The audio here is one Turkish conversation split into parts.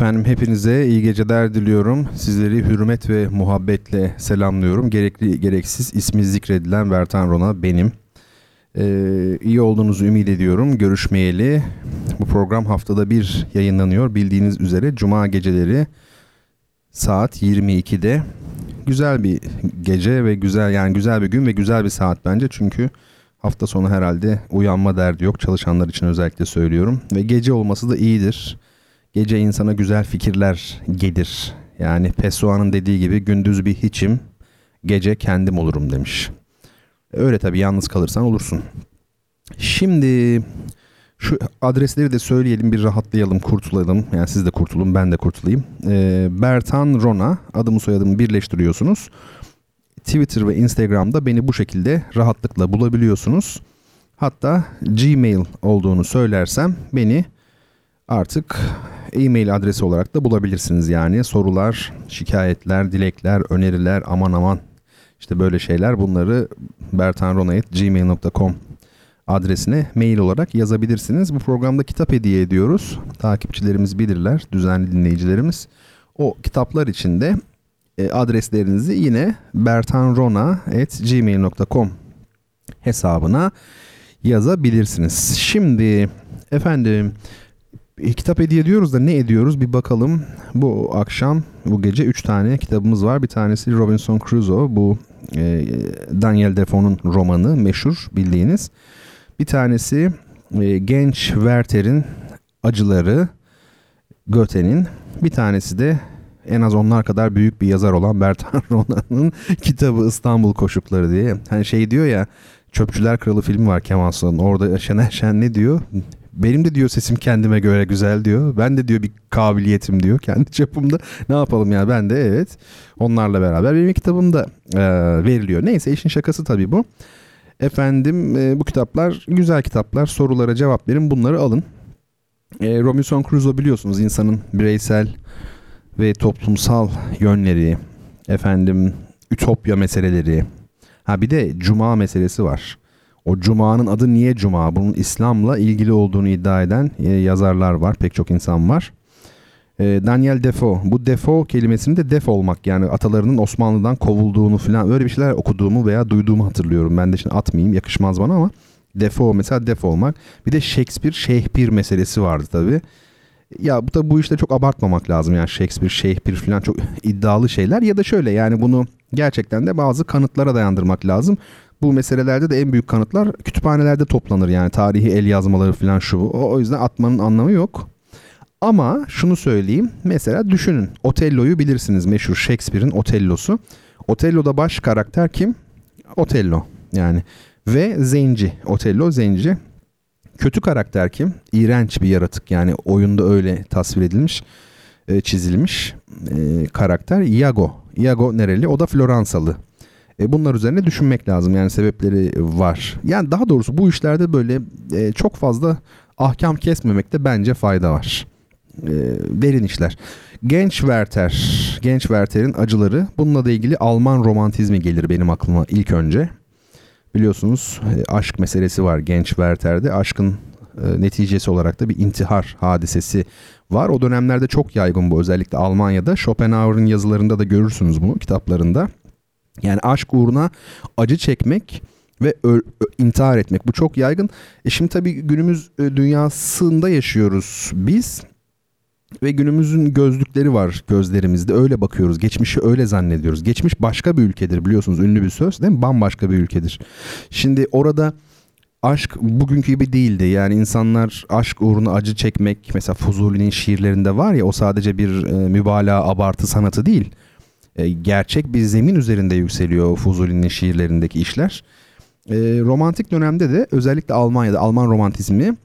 Efendim hepinize iyi geceler diliyorum. Sizleri hürmet ve muhabbetle selamlıyorum. Gerekli gereksiz ismi zikredilen Bertan Rona benim. Ee, iyi olduğunuzu ümit ediyorum. Görüşmeyeli. Bu program haftada bir yayınlanıyor. Bildiğiniz üzere cuma geceleri saat 22'de. Güzel bir gece ve güzel yani güzel bir gün ve güzel bir saat bence. Çünkü hafta sonu herhalde uyanma derdi yok. Çalışanlar için özellikle söylüyorum. Ve gece olması da iyidir. Gece insana güzel fikirler gelir. Yani Pessoa'nın dediği gibi gündüz bir hiçim, gece kendim olurum demiş. Öyle tabii yalnız kalırsan olursun. Şimdi şu adresleri de söyleyelim bir rahatlayalım kurtulalım. Yani siz de kurtulun ben de kurtulayım. Ee, Bertan Rona adımı soyadımı birleştiriyorsunuz. Twitter ve Instagram'da beni bu şekilde rahatlıkla bulabiliyorsunuz. Hatta Gmail olduğunu söylersem beni artık e-mail adresi olarak da bulabilirsiniz yani. Sorular, şikayetler, dilekler, öneriler aman aman işte böyle şeyler bunları bertanronayet.gmail.com adresine mail olarak yazabilirsiniz. Bu programda kitap hediye ediyoruz. Takipçilerimiz bilirler, düzenli dinleyicilerimiz. O kitaplar içinde e, adreslerinizi yine bertanrona.gmail.com hesabına yazabilirsiniz. Şimdi efendim kitap hediye ediyoruz da ne ediyoruz bir bakalım. Bu akşam bu gece 3 tane kitabımız var. Bir tanesi Robinson Crusoe bu e, Daniel Defoe'nun romanı meşhur bildiğiniz. Bir tanesi e, genç Werther'in acıları Goethe'nin. Bir tanesi de en az onlar kadar büyük bir yazar olan Bertrand Rona'nın kitabı İstanbul Koşukları diye. Hani şey diyor ya Çöpçüler Kralı filmi var Kemal Sunal'ın. Orada Şener Şen ne diyor? Benim de diyor sesim kendime göre güzel diyor. Ben de diyor bir kabiliyetim diyor kendi çapımda. Ne yapalım ya ben de evet onlarla beraber benim kitabım da e, veriliyor. Neyse işin şakası tabii bu. Efendim e, bu kitaplar güzel kitaplar. Sorulara cevap verin bunları alın. E, Robinson Crusoe biliyorsunuz insanın bireysel ve toplumsal yönleri, efendim ütopya meseleleri. Ha bir de cuma meselesi var. O cumanın adı niye cuma? Bunun İslam'la ilgili olduğunu iddia eden e, yazarlar var. Pek çok insan var. E, Daniel Defoe. Bu Defoe kelimesini de def olmak yani atalarının Osmanlı'dan kovulduğunu falan öyle bir şeyler okuduğumu veya duyduğumu hatırlıyorum. Ben de şimdi atmayayım yakışmaz bana ama Defoe mesela def olmak. Bir de Shakespeare Shakespeare meselesi vardı tabii. Ya bu da bu işte çok abartmamak lazım yani Shakespeare, Shakespeare falan çok iddialı şeyler ya da şöyle yani bunu gerçekten de bazı kanıtlara dayandırmak lazım bu meselelerde de en büyük kanıtlar kütüphanelerde toplanır yani tarihi el yazmaları falan şu o yüzden atmanın anlamı yok. Ama şunu söyleyeyim. Mesela düşünün. Otello'yu bilirsiniz. Meşhur Shakespeare'in Otello'su. Otello'da baş karakter kim? Otello. Yani ve zenci. Otello zenci. Kötü karakter kim? İğrenç bir yaratık. Yani oyunda öyle tasvir edilmiş, e, çizilmiş e, karakter. Iago. Iago nereli? O da Floransalı. E, bunlar üzerine düşünmek lazım. Yani sebepleri var. Yani daha doğrusu bu işlerde böyle e, çok fazla ahkam kesmemekte bence fayda var. E, derin işler. Genç Werther, Genç Werther'in acıları. Bununla da ilgili Alman romantizmi gelir benim aklıma ilk önce. Biliyorsunuz e, aşk meselesi var Genç Werther'de. Aşkın e, neticesi olarak da bir intihar hadisesi var. O dönemlerde çok yaygın bu özellikle Almanya'da. Schopenhauer'ın yazılarında da görürsünüz bunu kitaplarında. Yani aşk uğruna acı çekmek ve ö- intihar etmek bu çok yaygın. E şimdi tabii günümüz e, dünyasında yaşıyoruz biz ve günümüzün gözlükleri var gözlerimizde öyle bakıyoruz. Geçmişi öyle zannediyoruz. Geçmiş başka bir ülkedir biliyorsunuz ünlü bir söz değil mi? Bambaşka bir ülkedir. Şimdi orada aşk bugünkü gibi değildi. Yani insanlar aşk uğruna acı çekmek mesela Fuzuli'nin şiirlerinde var ya o sadece bir e, mübalağa abartı sanatı değil e, gerçek bir zemin üzerinde yükseliyor Fuzuli'nin şiirlerindeki işler. E, romantik dönemde de özellikle Almanya'da Alman romantizmi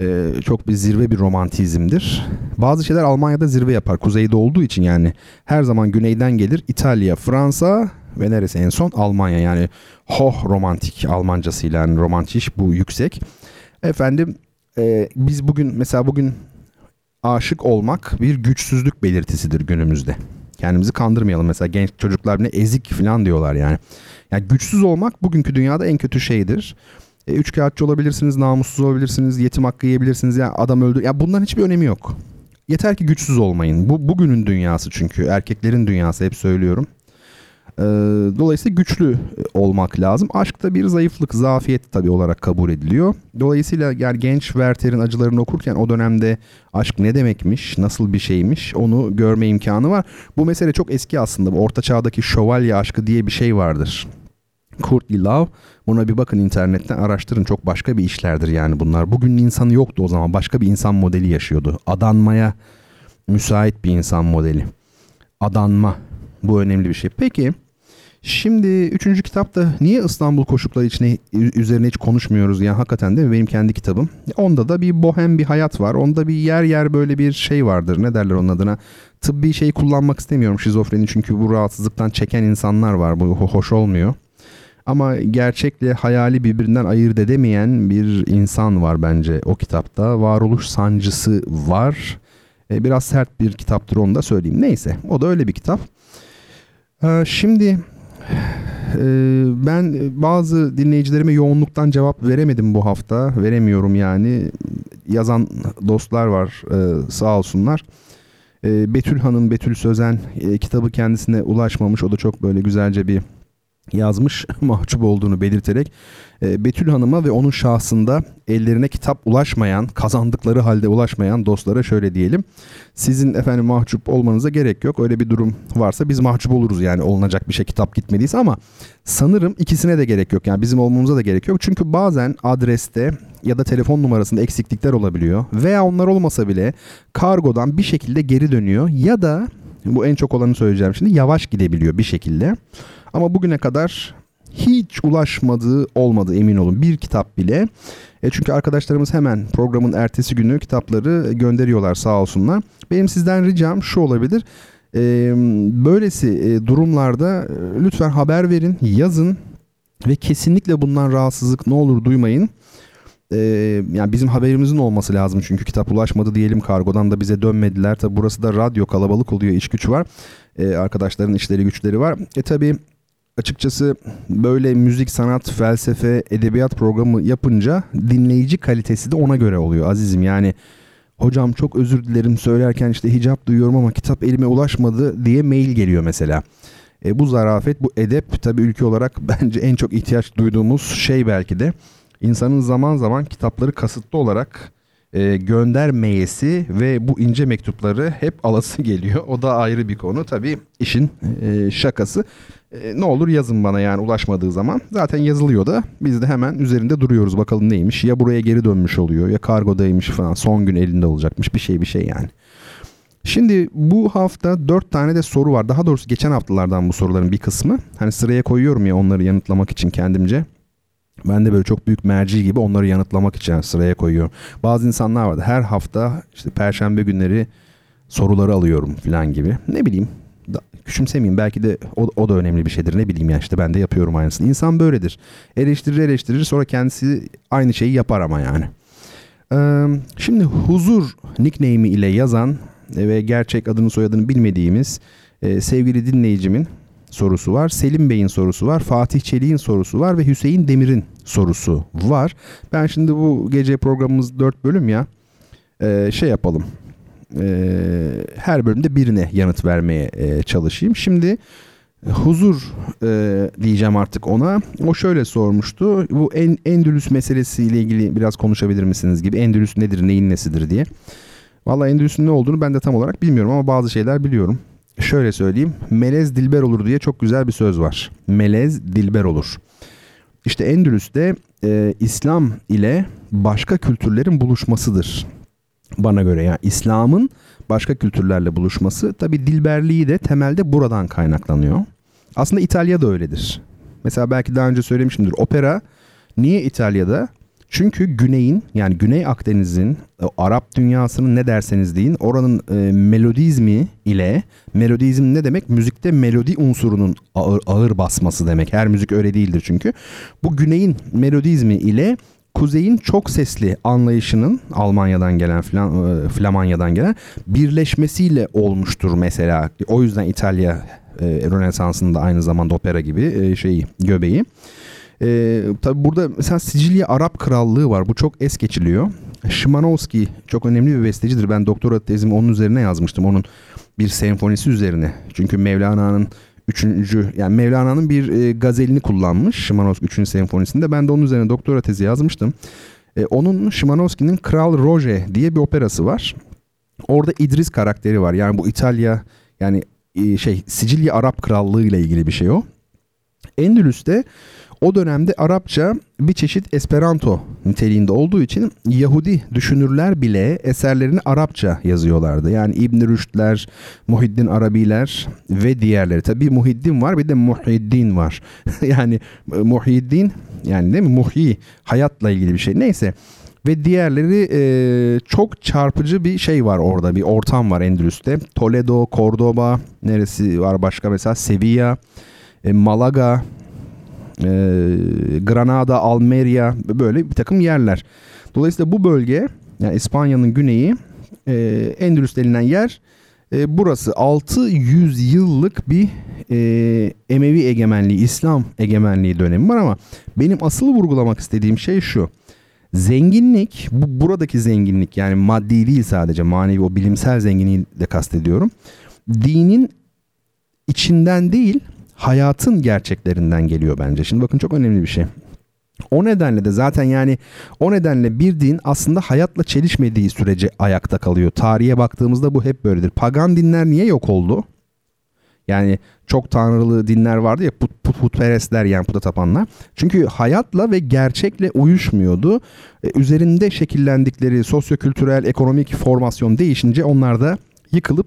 e, çok bir zirve bir romantizmdir. bazı şeyler Almanya'da zirve yapar. Kuzeyde olduğu için yani her zaman güneyden gelir. İtalya, Fransa ve neresi en son? Almanya yani hoh romantik Almancasıyla yani romantik bu yüksek. Efendim e, biz bugün mesela bugün aşık olmak bir güçsüzlük belirtisidir günümüzde. Kendimizi kandırmayalım mesela genç çocuklar ne ezik falan diyorlar yani. Yani güçsüz olmak bugünkü dünyada en kötü şeydir. E, üç kağıtçı olabilirsiniz, namussuz olabilirsiniz, yetim hakkı yiyebilirsiniz. Yani adam öldü. Ya bunların hiçbir önemi yok. Yeter ki güçsüz olmayın. Bu bugünün dünyası çünkü erkeklerin dünyası hep söylüyorum. Ee, dolayısıyla güçlü e, olmak lazım. Aşk da bir zayıflık, zafiyet tabii olarak kabul ediliyor. Dolayısıyla yani genç Werther'in acılarını okurken o dönemde aşk ne demekmiş, nasıl bir şeymiş onu görme imkanı var. Bu mesele çok eski aslında. Orta çağdaki şövalye aşkı diye bir şey vardır. Courtly Love. Buna bir bakın internetten araştırın. Çok başka bir işlerdir yani bunlar. Bugünün insanı yoktu o zaman. Başka bir insan modeli yaşıyordu. Adanmaya müsait bir insan modeli. Adanma. Bu önemli bir şey. Peki Şimdi üçüncü kitapta niye İstanbul koşukları içine üzerine hiç konuşmuyoruz ya hakikaten mi benim kendi kitabım. Onda da bir bohem bir hayat var. Onda bir yer yer böyle bir şey vardır. Ne derler onun adına? Tıbbi şey kullanmak istemiyorum şizofreni çünkü bu rahatsızlıktan çeken insanlar var. Bu hoş olmuyor. Ama gerçekle hayali birbirinden ayırt edemeyen bir insan var bence o kitapta. Varoluş sancısı var. E, biraz sert bir kitaptır onu da söyleyeyim. Neyse o da öyle bir kitap. E, şimdi ee, ben bazı dinleyicilerime yoğunluktan cevap veremedim bu hafta. Veremiyorum yani. Yazan dostlar var e, sağ olsunlar. Ee, Betül Hanım, Betül Sözen e, kitabı kendisine ulaşmamış. O da çok böyle güzelce bir yazmış mahcup olduğunu belirterek e, Betül Hanım'a ve onun şahsında ellerine kitap ulaşmayan, kazandıkları halde ulaşmayan dostlara şöyle diyelim. Sizin efendim mahcup olmanıza gerek yok. Öyle bir durum varsa biz mahcup oluruz yani olunacak bir şey kitap gitmediyse ama sanırım ikisine de gerek yok. Yani bizim olmamıza da gerek yok. Çünkü bazen adreste ya da telefon numarasında eksiklikler olabiliyor veya onlar olmasa bile kargodan bir şekilde geri dönüyor ya da bu en çok olanı söyleyeceğim şimdi yavaş gidebiliyor bir şekilde. Ama bugüne kadar hiç ulaşmadığı olmadı emin olun. Bir kitap bile. E çünkü arkadaşlarımız hemen programın ertesi günü kitapları gönderiyorlar sağ olsunlar. Benim sizden ricam şu olabilir. E, böylesi e, durumlarda e, lütfen haber verin, yazın ve kesinlikle bundan rahatsızlık ne olur duymayın. Ee, yani bizim haberimizin olması lazım çünkü kitap ulaşmadı diyelim kargodan da bize dönmediler. Tabi burası da radyo kalabalık oluyor iş güç var. Ee, arkadaşların işleri güçleri var. E tabi açıkçası böyle müzik, sanat, felsefe, edebiyat programı yapınca dinleyici kalitesi de ona göre oluyor azizim. Yani hocam çok özür dilerim söylerken işte hicap duyuyorum ama kitap elime ulaşmadı diye mail geliyor mesela. E, bu zarafet, bu edep tabii ülke olarak bence en çok ihtiyaç duyduğumuz şey belki de. insanın zaman zaman kitapları kasıtlı olarak e, göndermeyesi ve bu ince mektupları hep alası geliyor. O da ayrı bir konu. Tabii işin e, şakası. E, ne olur yazın bana yani ulaşmadığı zaman. Zaten yazılıyor da biz de hemen üzerinde duruyoruz bakalım neymiş. Ya buraya geri dönmüş oluyor ya kargodaymış falan son gün elinde olacakmış bir şey bir şey yani. Şimdi bu hafta dört tane de soru var. Daha doğrusu geçen haftalardan bu soruların bir kısmı. Hani sıraya koyuyorum ya onları yanıtlamak için kendimce. Ben de böyle çok büyük merci gibi onları yanıtlamak için sıraya koyuyorum. Bazı insanlar vardı her hafta işte perşembe günleri soruları alıyorum falan gibi. Ne bileyim da, belki de o, o da önemli bir şeydir ne bileyim ya işte ben de yapıyorum aynısını. İnsan böyledir. Eleştirir eleştirir sonra kendisi aynı şeyi yapar ama yani. Ee, şimdi huzur nickname'i ile yazan ve gerçek adını soyadını bilmediğimiz e, sevgili dinleyicimin sorusu var. Selim Bey'in sorusu var. Fatih Çelik'in sorusu var ve Hüseyin Demir'in sorusu var. Ben şimdi bu gece programımız 4 bölüm ya. Ee, şey yapalım. Ee, her bölümde birine yanıt vermeye e, çalışayım. Şimdi huzur e, diyeceğim artık ona. O şöyle sormuştu. Bu en, Endülüs meselesiyle ilgili biraz konuşabilir misiniz gibi. Endülüs nedir, neyin nesidir diye. Valla Endülüs'ün ne olduğunu ben de tam olarak bilmiyorum ama bazı şeyler biliyorum. Şöyle söyleyeyim. Melez dilber olur diye çok güzel bir söz var. Melez dilber olur. İşte Endülüs'te e, İslam ile başka kültürlerin buluşmasıdır. Bana göre yani İslam'ın başka kültürlerle buluşması tabi dilberliği de temelde buradan kaynaklanıyor. Aslında İtalya da öyledir. Mesela belki daha önce söylemişimdir. Opera niye İtalya'da? Çünkü güneyin yani Güney Akdeniz'in Arap dünyasının ne derseniz deyin oranın e, melodizmi ile melodizm ne demek? Müzikte melodi unsurunun ağır, ağır basması demek. Her müzik öyle değildir çünkü. Bu güneyin melodizmi ile kuzeyin çok sesli anlayışının Almanya'dan gelen falan e, Flamanya'dan gelen birleşmesiyle olmuştur mesela. O yüzden İtalya e, Rönesans'ında aynı zamanda opera gibi e, şeyi göbeği. E, tabi burada mesela Sicilya Arap Krallığı var. Bu çok es geçiliyor. Şimanowski çok önemli bir bestecidir. Ben doktora tezimi onun üzerine yazmıştım. Onun bir senfonisi üzerine. Çünkü Mevlana'nın üçüncü yani Mevlana'nın bir e, gazelini kullanmış Şimanowski 3. senfonisinde. Ben de onun üzerine doktora tezi yazmıştım. E, onun Şimanowski'nin Kral Roje diye bir operası var. Orada İdris karakteri var. Yani bu İtalya yani e, şey Sicilya Arap Krallığı ile ilgili bir şey o. Endülüs'te o dönemde Arapça bir çeşit Esperanto niteliğinde olduğu için Yahudi düşünürler bile eserlerini Arapça yazıyorlardı. Yani İbn Rüşdler, Muhiddin Arabiler ve diğerleri. Tabii Muhiddin var bir de Muhiddin var. yani e, Muhiddin yani değil mi? Muhyi hayatla ilgili bir şey. Neyse ve diğerleri e, çok çarpıcı bir şey var orada bir ortam var Endülüs'te. Toledo, Cordoba neresi var başka mesela Sevilla, e, Malaga, e, Granada, Almeria böyle bir takım yerler. Dolayısıyla bu bölge yani İspanya'nın güneyi e, Endülüs denilen yer e, burası 600 yıllık bir e, Emevi egemenliği, İslam egemenliği dönemi var ama benim asıl vurgulamak istediğim şey şu. Zenginlik, bu buradaki zenginlik yani maddi değil sadece manevi o bilimsel zenginliği de kastediyorum. Dinin içinden değil hayatın gerçeklerinden geliyor bence. Şimdi bakın çok önemli bir şey. O nedenle de zaten yani o nedenle bir din aslında hayatla çelişmediği sürece ayakta kalıyor. Tarihe baktığımızda bu hep böyledir. Pagan dinler niye yok oldu? Yani çok tanrılı dinler vardı ya put, put, putperestler yani puta tapanlar. Çünkü hayatla ve gerçekle uyuşmuyordu. Ee, üzerinde şekillendikleri sosyokültürel, ekonomik formasyon değişince onlar da yıkılıp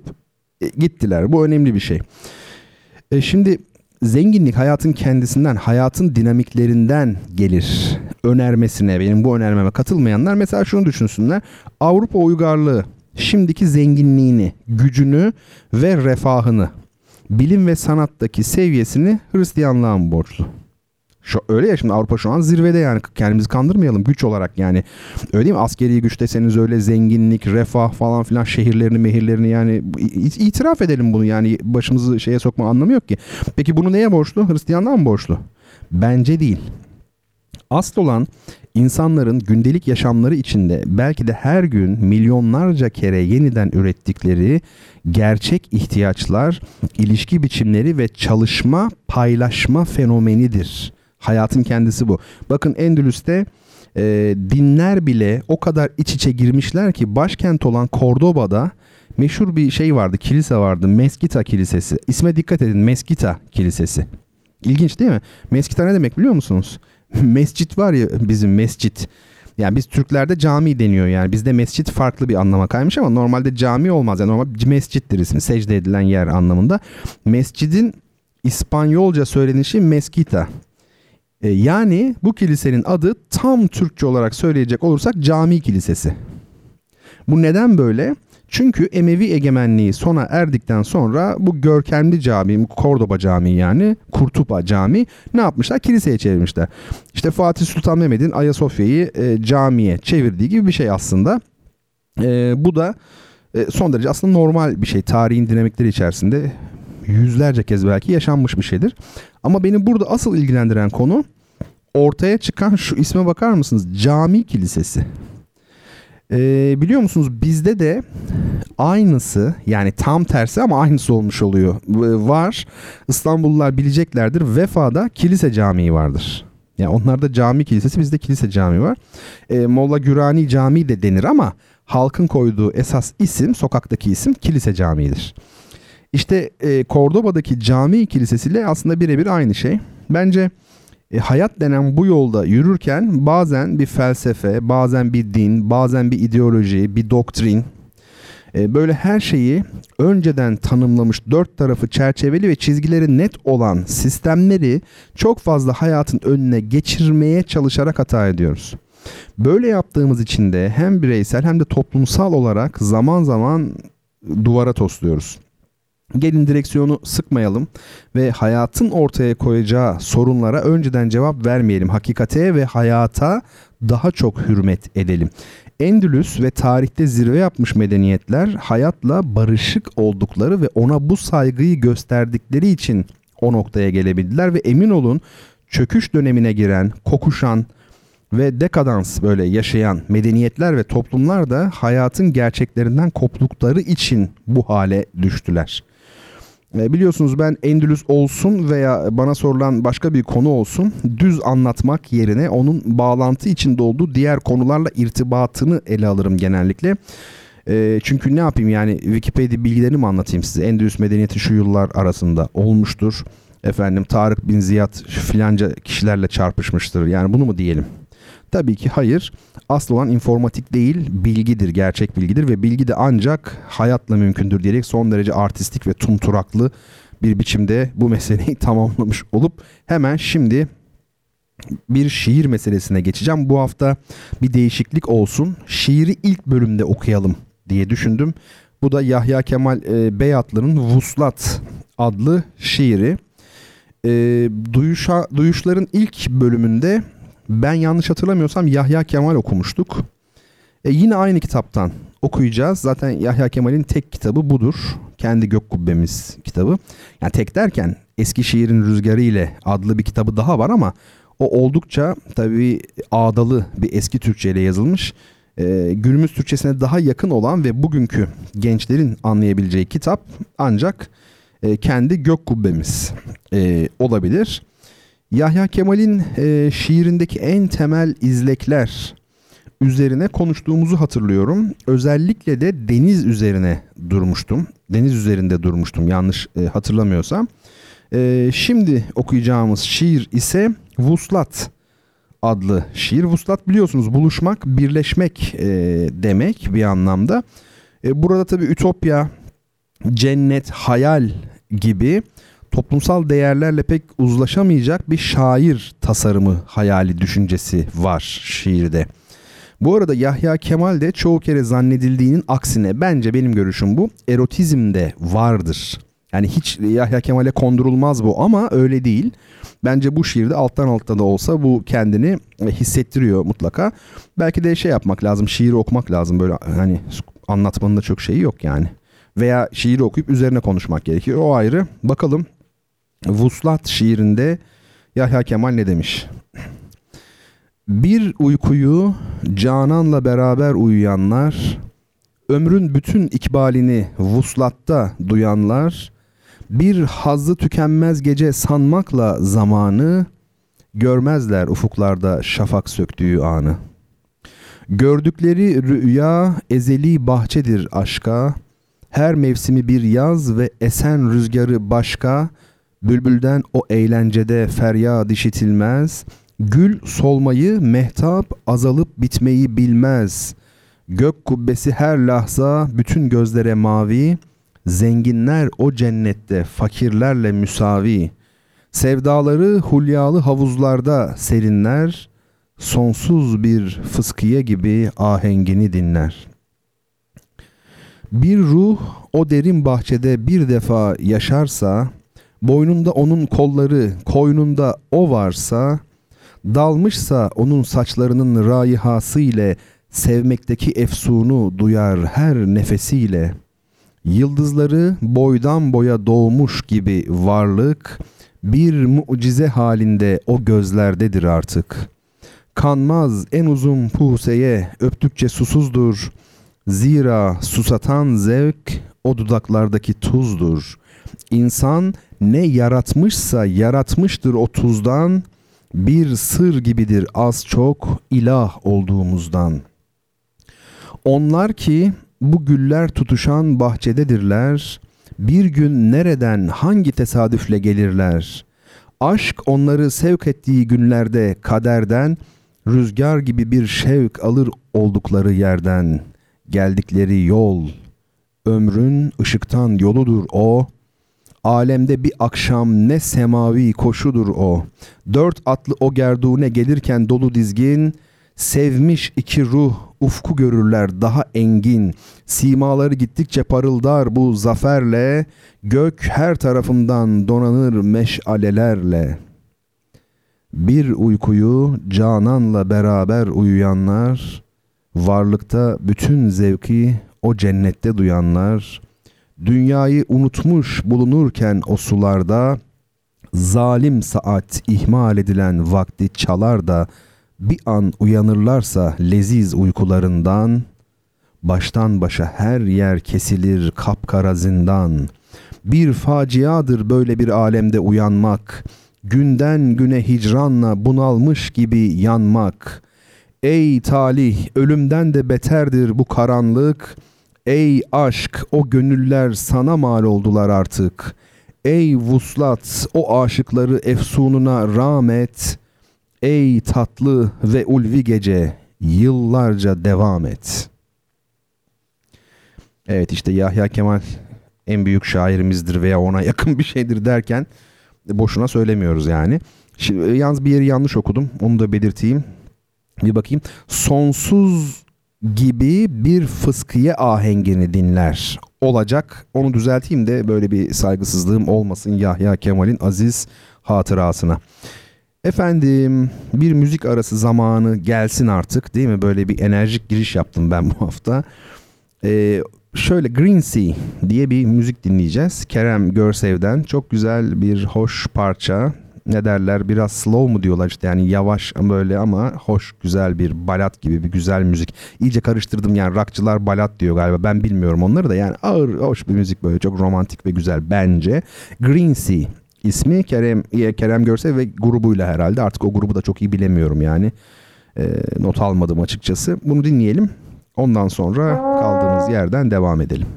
e, gittiler. Bu önemli bir şey. E, şimdi zenginlik hayatın kendisinden, hayatın dinamiklerinden gelir önermesine, benim bu önermeme katılmayanlar mesela şunu düşünsünler. Avrupa uygarlığı şimdiki zenginliğini, gücünü ve refahını, bilim ve sanattaki seviyesini Hristiyanlığa mı borçlu? Şu, öyle ya şimdi Avrupa şu an zirvede yani kendimizi kandırmayalım güç olarak yani. Öyle değil mi? Askeri güç deseniz öyle zenginlik, refah falan filan şehirlerini, mehirlerini yani itiraf edelim bunu yani başımızı şeye sokma anlamı yok ki. Peki bunu neye borçlu? Hristiyanlığa mı borçlu? Bence değil. Asıl olan insanların gündelik yaşamları içinde belki de her gün milyonlarca kere yeniden ürettikleri gerçek ihtiyaçlar, ilişki biçimleri ve çalışma paylaşma fenomenidir. Hayatın kendisi bu. Bakın Endülüs'te e, dinler bile o kadar iç içe girmişler ki başkent olan Cordoba'da meşhur bir şey vardı, kilise vardı. Meskita Kilisesi. İsme dikkat edin, Meskita Kilisesi. İlginç değil mi? Meskita ne demek biliyor musunuz? mescit var ya bizim mescit. Yani biz Türklerde cami deniyor yani. Bizde mescit farklı bir anlama kaymış ama normalde cami olmaz. Yani normal mescittir ismi. Secde edilen yer anlamında. Mescidin İspanyolca söylenişi meskita. E, yani bu kilisenin adı tam Türkçe olarak söyleyecek olursak cami kilisesi. Bu neden böyle? Çünkü Emevi egemenliği sona erdikten sonra bu görkemli cami, Kordoba Camii yani Kurtuba Camii ne yapmışlar? Kiliseye çevirmişler. İşte Fatih Sultan Mehmet'in Ayasofya'yı e, camiye çevirdiği gibi bir şey aslında. E, bu da e, son derece aslında normal bir şey. Tarihin dinamikleri içerisinde yüzlerce kez belki yaşanmış bir şeydir. Ama beni burada asıl ilgilendiren konu ortaya çıkan şu isme bakar mısınız? Cami Kilisesi. Ee, biliyor musunuz bizde de aynısı yani tam tersi ama aynısı olmuş oluyor. Var. İstanbullular bileceklerdir. Vefa'da kilise camii vardır. Yani onlarda cami kilisesi bizde kilise camii var. Ee, Molla Gürani Camii de denir ama halkın koyduğu esas isim sokaktaki isim kilise camiidir. İşte e, Cordoba'daki cami kilisesiyle aslında birebir aynı şey. Bence e, hayat denen bu yolda yürürken bazen bir felsefe, bazen bir din, bazen bir ideoloji, bir doktrin e, böyle her şeyi önceden tanımlamış dört tarafı çerçeveli ve çizgileri net olan sistemleri çok fazla hayatın önüne geçirmeye çalışarak hata ediyoruz. Böyle yaptığımız için de hem bireysel hem de toplumsal olarak zaman zaman duvara tosluyoruz. Gelin direksiyonu sıkmayalım ve hayatın ortaya koyacağı sorunlara önceden cevap vermeyelim. Hakikate ve hayata daha çok hürmet edelim. Endülüs ve tarihte zirve yapmış medeniyetler hayatla barışık oldukları ve ona bu saygıyı gösterdikleri için o noktaya gelebildiler ve emin olun çöküş dönemine giren, kokuşan ve dekadans böyle yaşayan medeniyetler ve toplumlar da hayatın gerçeklerinden koptukları için bu hale düştüler. E, biliyorsunuz ben Endülüs olsun veya bana sorulan başka bir konu olsun düz anlatmak yerine onun bağlantı içinde olduğu diğer konularla irtibatını ele alırım genellikle. E, çünkü ne yapayım yani Wikipedia bilgilerini mi anlatayım size? Endülüs medeniyeti şu yıllar arasında olmuştur. Efendim Tarık bin Ziyad filanca kişilerle çarpışmıştır. Yani bunu mu diyelim? Tabii ki hayır. Asıl olan informatik değil, bilgidir, gerçek bilgidir ve bilgi de ancak hayatla mümkündür diyerek son derece artistik ve tumturaklı bir biçimde bu meseleyi tamamlamış olup hemen şimdi bir şiir meselesine geçeceğim. Bu hafta bir değişiklik olsun. Şiiri ilk bölümde okuyalım diye düşündüm. Bu da Yahya Kemal e, Beyatlı'nın Vuslat adlı şiiri. E, duyuşa, duyuşların ilk bölümünde ben yanlış hatırlamıyorsam Yahya Kemal okumuştuk. E yine aynı kitaptan okuyacağız. Zaten Yahya Kemal'in tek kitabı budur. Kendi Gök Kubbemiz kitabı. Yani tek derken Eskişehir'in Rüzgarı ile adlı bir kitabı daha var ama o oldukça tabii ağdalı bir eski Türkçe ile yazılmış. Ee, günümüz Türkçesine daha yakın olan ve bugünkü gençlerin anlayabileceği kitap ancak e, kendi Gök Kubbemiz e, olabilir. Yahya Kemal'in e, şiirindeki en temel izlekler üzerine konuştuğumuzu hatırlıyorum. Özellikle de deniz üzerine durmuştum. Deniz üzerinde durmuştum yanlış e, hatırlamıyorsam. E, şimdi okuyacağımız şiir ise Vuslat adlı şiir. Vuslat biliyorsunuz buluşmak, birleşmek e, demek bir anlamda. E, burada tabii ütopya, cennet, hayal gibi toplumsal değerlerle pek uzlaşamayacak bir şair tasarımı hayali düşüncesi var şiirde. Bu arada Yahya Kemal de çoğu kere zannedildiğinin aksine bence benim görüşüm bu erotizmde vardır. Yani hiç Yahya Kemal'e kondurulmaz bu ama öyle değil. Bence bu şiirde alttan altta da olsa bu kendini hissettiriyor mutlaka. Belki de şey yapmak lazım, şiiri okumak lazım böyle hani anlatmanın da çok şeyi yok yani. Veya şiiri okuyup üzerine konuşmak gerekiyor. O ayrı. Bakalım Vuslat şiirinde Yahya Kemal ne demiş? Bir uykuyu cananla beraber uyuyanlar, ömrün bütün ikbalini vuslatta duyanlar, bir hazzı tükenmez gece sanmakla zamanı, görmezler ufuklarda şafak söktüğü anı. Gördükleri rüya ezeli bahçedir aşka, her mevsimi bir yaz ve esen rüzgarı başka, Bülbülden o eğlencede feryat işitilmez. Gül solmayı, mehtap azalıp bitmeyi bilmez. Gök kubbesi her lahza bütün gözlere mavi. Zenginler o cennette fakirlerle müsavi. Sevdaları hulyalı havuzlarda serinler. Sonsuz bir fıskiye gibi ahengini dinler. Bir ruh o derin bahçede bir defa yaşarsa boynunda onun kolları, koynunda o varsa, dalmışsa onun saçlarının raihası ile sevmekteki efsunu duyar her nefesiyle. Yıldızları boydan boya doğmuş gibi varlık, bir mucize halinde o gözlerdedir artık. Kanmaz en uzun puhseye öptükçe susuzdur. Zira susatan zevk o dudaklardaki tuzdur. İnsan ne yaratmışsa yaratmıştır o tuzdan, bir sır gibidir az çok ilah olduğumuzdan. Onlar ki bu güller tutuşan bahçededirler, bir gün nereden hangi tesadüfle gelirler? Aşk onları sevk ettiği günlerde kaderden, rüzgar gibi bir şevk alır oldukları yerden. Geldikleri yol, ömrün ışıktan yoludur o.'' Alemde bir akşam ne semavi koşudur o. Dört atlı o gerdune gelirken dolu dizgin, Sevmiş iki ruh ufku görürler daha engin. Simaları gittikçe parıldar bu zaferle. Gök her tarafından donanır meşalelerle. Bir uykuyu cananla beraber uyuyanlar, varlıkta bütün zevki o cennette duyanlar, dünyayı unutmuş bulunurken o sularda, zalim saat ihmal edilen vakti çalar da bir an uyanırlarsa leziz uykularından, baştan başa her yer kesilir kapkara zindan. Bir faciadır böyle bir alemde uyanmak, günden güne hicranla bunalmış gibi yanmak. Ey talih, ölümden de beterdir bu karanlık. Ey aşk, o gönüller sana mal oldular artık. Ey vuslat, o aşıkları efsununa rahmet. Ey tatlı ve ulvi gece, yıllarca devam et. Evet işte Yahya Kemal en büyük şairimizdir veya ona yakın bir şeydir derken boşuna söylemiyoruz yani. Şimdi, yalnız bir yeri yanlış okudum. Onu da belirteyim. Bir bakayım. Sonsuz gibi bir fıskiye ahengini dinler. Olacak. Onu düzelteyim de böyle bir saygısızlığım olmasın Yahya Kemal'in aziz hatırasına. Efendim bir müzik arası zamanı gelsin artık değil mi? Böyle bir enerjik giriş yaptım ben bu hafta. Ee, şöyle Green Sea diye bir müzik dinleyeceğiz. Kerem Görsev'den çok güzel bir hoş parça. Ne derler biraz slow mu diyorlar işte yani yavaş böyle ama hoş güzel bir balat gibi bir güzel müzik. İyice karıştırdım yani rockçılar balat diyor galiba ben bilmiyorum onları da yani ağır hoş bir müzik böyle çok romantik ve güzel bence. Green Sea ismi Kerem Kerem Görsev ve grubuyla herhalde artık o grubu da çok iyi bilemiyorum yani. E, not almadım açıkçası. Bunu dinleyelim. Ondan sonra kaldığımız yerden devam edelim.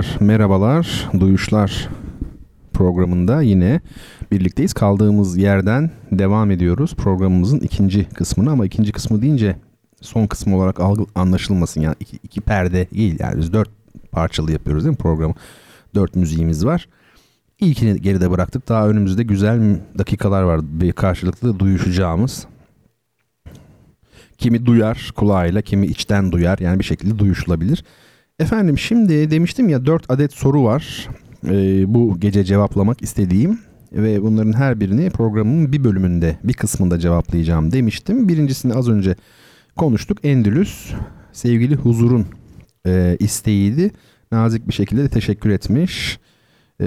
Tekrar merhabalar. Duyuşlar programında yine birlikteyiz. Kaldığımız yerden devam ediyoruz programımızın ikinci kısmını ama ikinci kısmı deyince son kısmı olarak algı, anlaşılmasın. Yani iki, iki perde değil yani biz dört parçalı yapıyoruz değil mi programı? Dört müziğimiz var. İlkini geride bıraktık. Daha önümüzde güzel dakikalar var. Bir karşılıklı duyuşacağımız. Kimi duyar kulağıyla, kimi içten duyar. Yani bir şekilde duyuşulabilir. Efendim şimdi demiştim ya 4 adet soru var. Ee, bu gece cevaplamak istediğim ve bunların her birini programın bir bölümünde, bir kısmında cevaplayacağım demiştim. Birincisini az önce konuştuk. Endülüs sevgili Huzur'un e, isteğiydi. Nazik bir şekilde de teşekkür etmiş. E,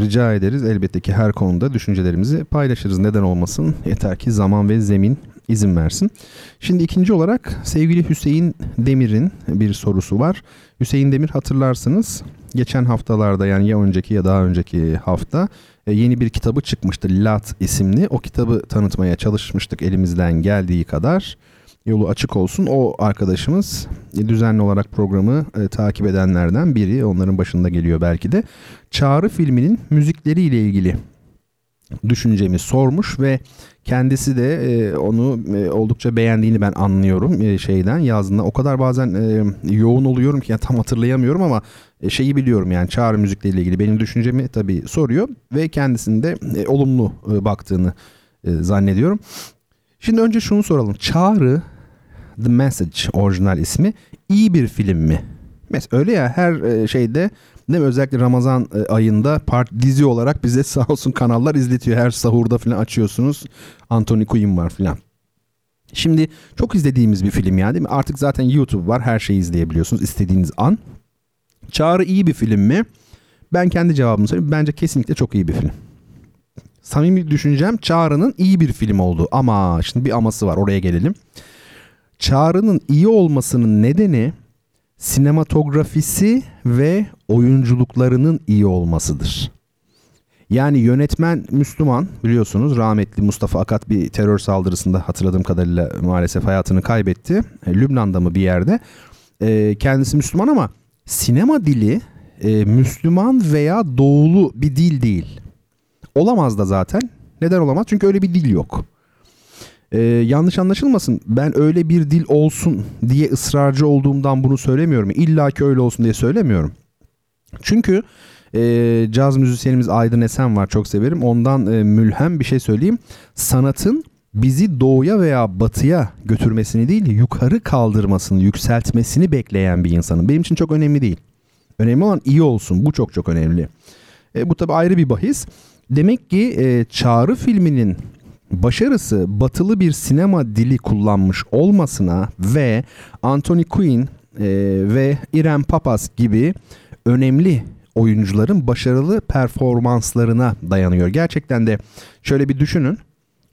rica ederiz elbette ki her konuda düşüncelerimizi paylaşırız. Neden olmasın? Yeter ki zaman ve zemin izin versin. Şimdi ikinci olarak sevgili Hüseyin Demir'in bir sorusu var. Hüseyin Demir hatırlarsınız geçen haftalarda yani ya önceki ya daha önceki hafta e, yeni bir kitabı çıkmıştı Lat isimli. O kitabı tanıtmaya çalışmıştık elimizden geldiği kadar. Yolu açık olsun. O arkadaşımız e, düzenli olarak programı e, takip edenlerden biri. Onların başında geliyor belki de. Çağrı filminin müzikleriyle ilgili düşüncemi sormuş ve kendisi de e, onu e, oldukça beğendiğini ben anlıyorum e, şeyden yazdığında. O kadar bazen e, yoğun oluyorum ki yani tam hatırlayamıyorum ama e, şeyi biliyorum yani çağrı müzikleriyle ilgili benim düşüncemi tabii soruyor ve kendisinde e, olumlu e, baktığını e, zannediyorum. Şimdi önce şunu soralım. Çağrı The Message orijinal ismi iyi bir film mi? Mesela öyle ya her e, şeyde Değil mi? Özellikle Ramazan e, ayında part dizi olarak bize sağ olsun kanallar izletiyor. Her sahurda falan açıyorsunuz. Anthony Quinn var falan. Şimdi çok izlediğimiz bir film yani değil mi? Artık zaten YouTube var. Her şeyi izleyebiliyorsunuz istediğiniz an. Çağrı iyi bir film mi? Ben kendi cevabımı söyleyeyim. Bence kesinlikle çok iyi bir film. Samimi düşüncem Çağrı'nın iyi bir film olduğu. Ama şimdi bir aması var oraya gelelim. Çağrı'nın iyi olmasının nedeni sinematografisi ve oyunculuklarının iyi olmasıdır. Yani yönetmen Müslüman biliyorsunuz rahmetli Mustafa Akat bir terör saldırısında hatırladığım kadarıyla maalesef hayatını kaybetti. E, Lübnan'da mı bir yerde. E, kendisi Müslüman ama sinema dili e, Müslüman veya doğulu bir dil değil. Olamaz da zaten. Neden olamaz? Çünkü öyle bir dil yok. Ee, yanlış anlaşılmasın. Ben öyle bir dil olsun diye ısrarcı olduğumdan bunu söylemiyorum. İlla ki öyle olsun diye söylemiyorum. Çünkü e, caz müzisyenimiz Aydın Esen var çok severim. Ondan e, mülhem bir şey söyleyeyim. Sanatın bizi doğuya veya batıya götürmesini değil yukarı kaldırmasını, yükseltmesini bekleyen bir insanım. Benim için çok önemli değil. Önemli olan iyi olsun. Bu çok çok önemli. E, bu tabi ayrı bir bahis. Demek ki e, Çağrı filminin başarısı batılı bir sinema dili kullanmış olmasına ve Anthony Quinn e, ve Irem Papas gibi önemli oyuncuların başarılı performanslarına dayanıyor. Gerçekten de şöyle bir düşünün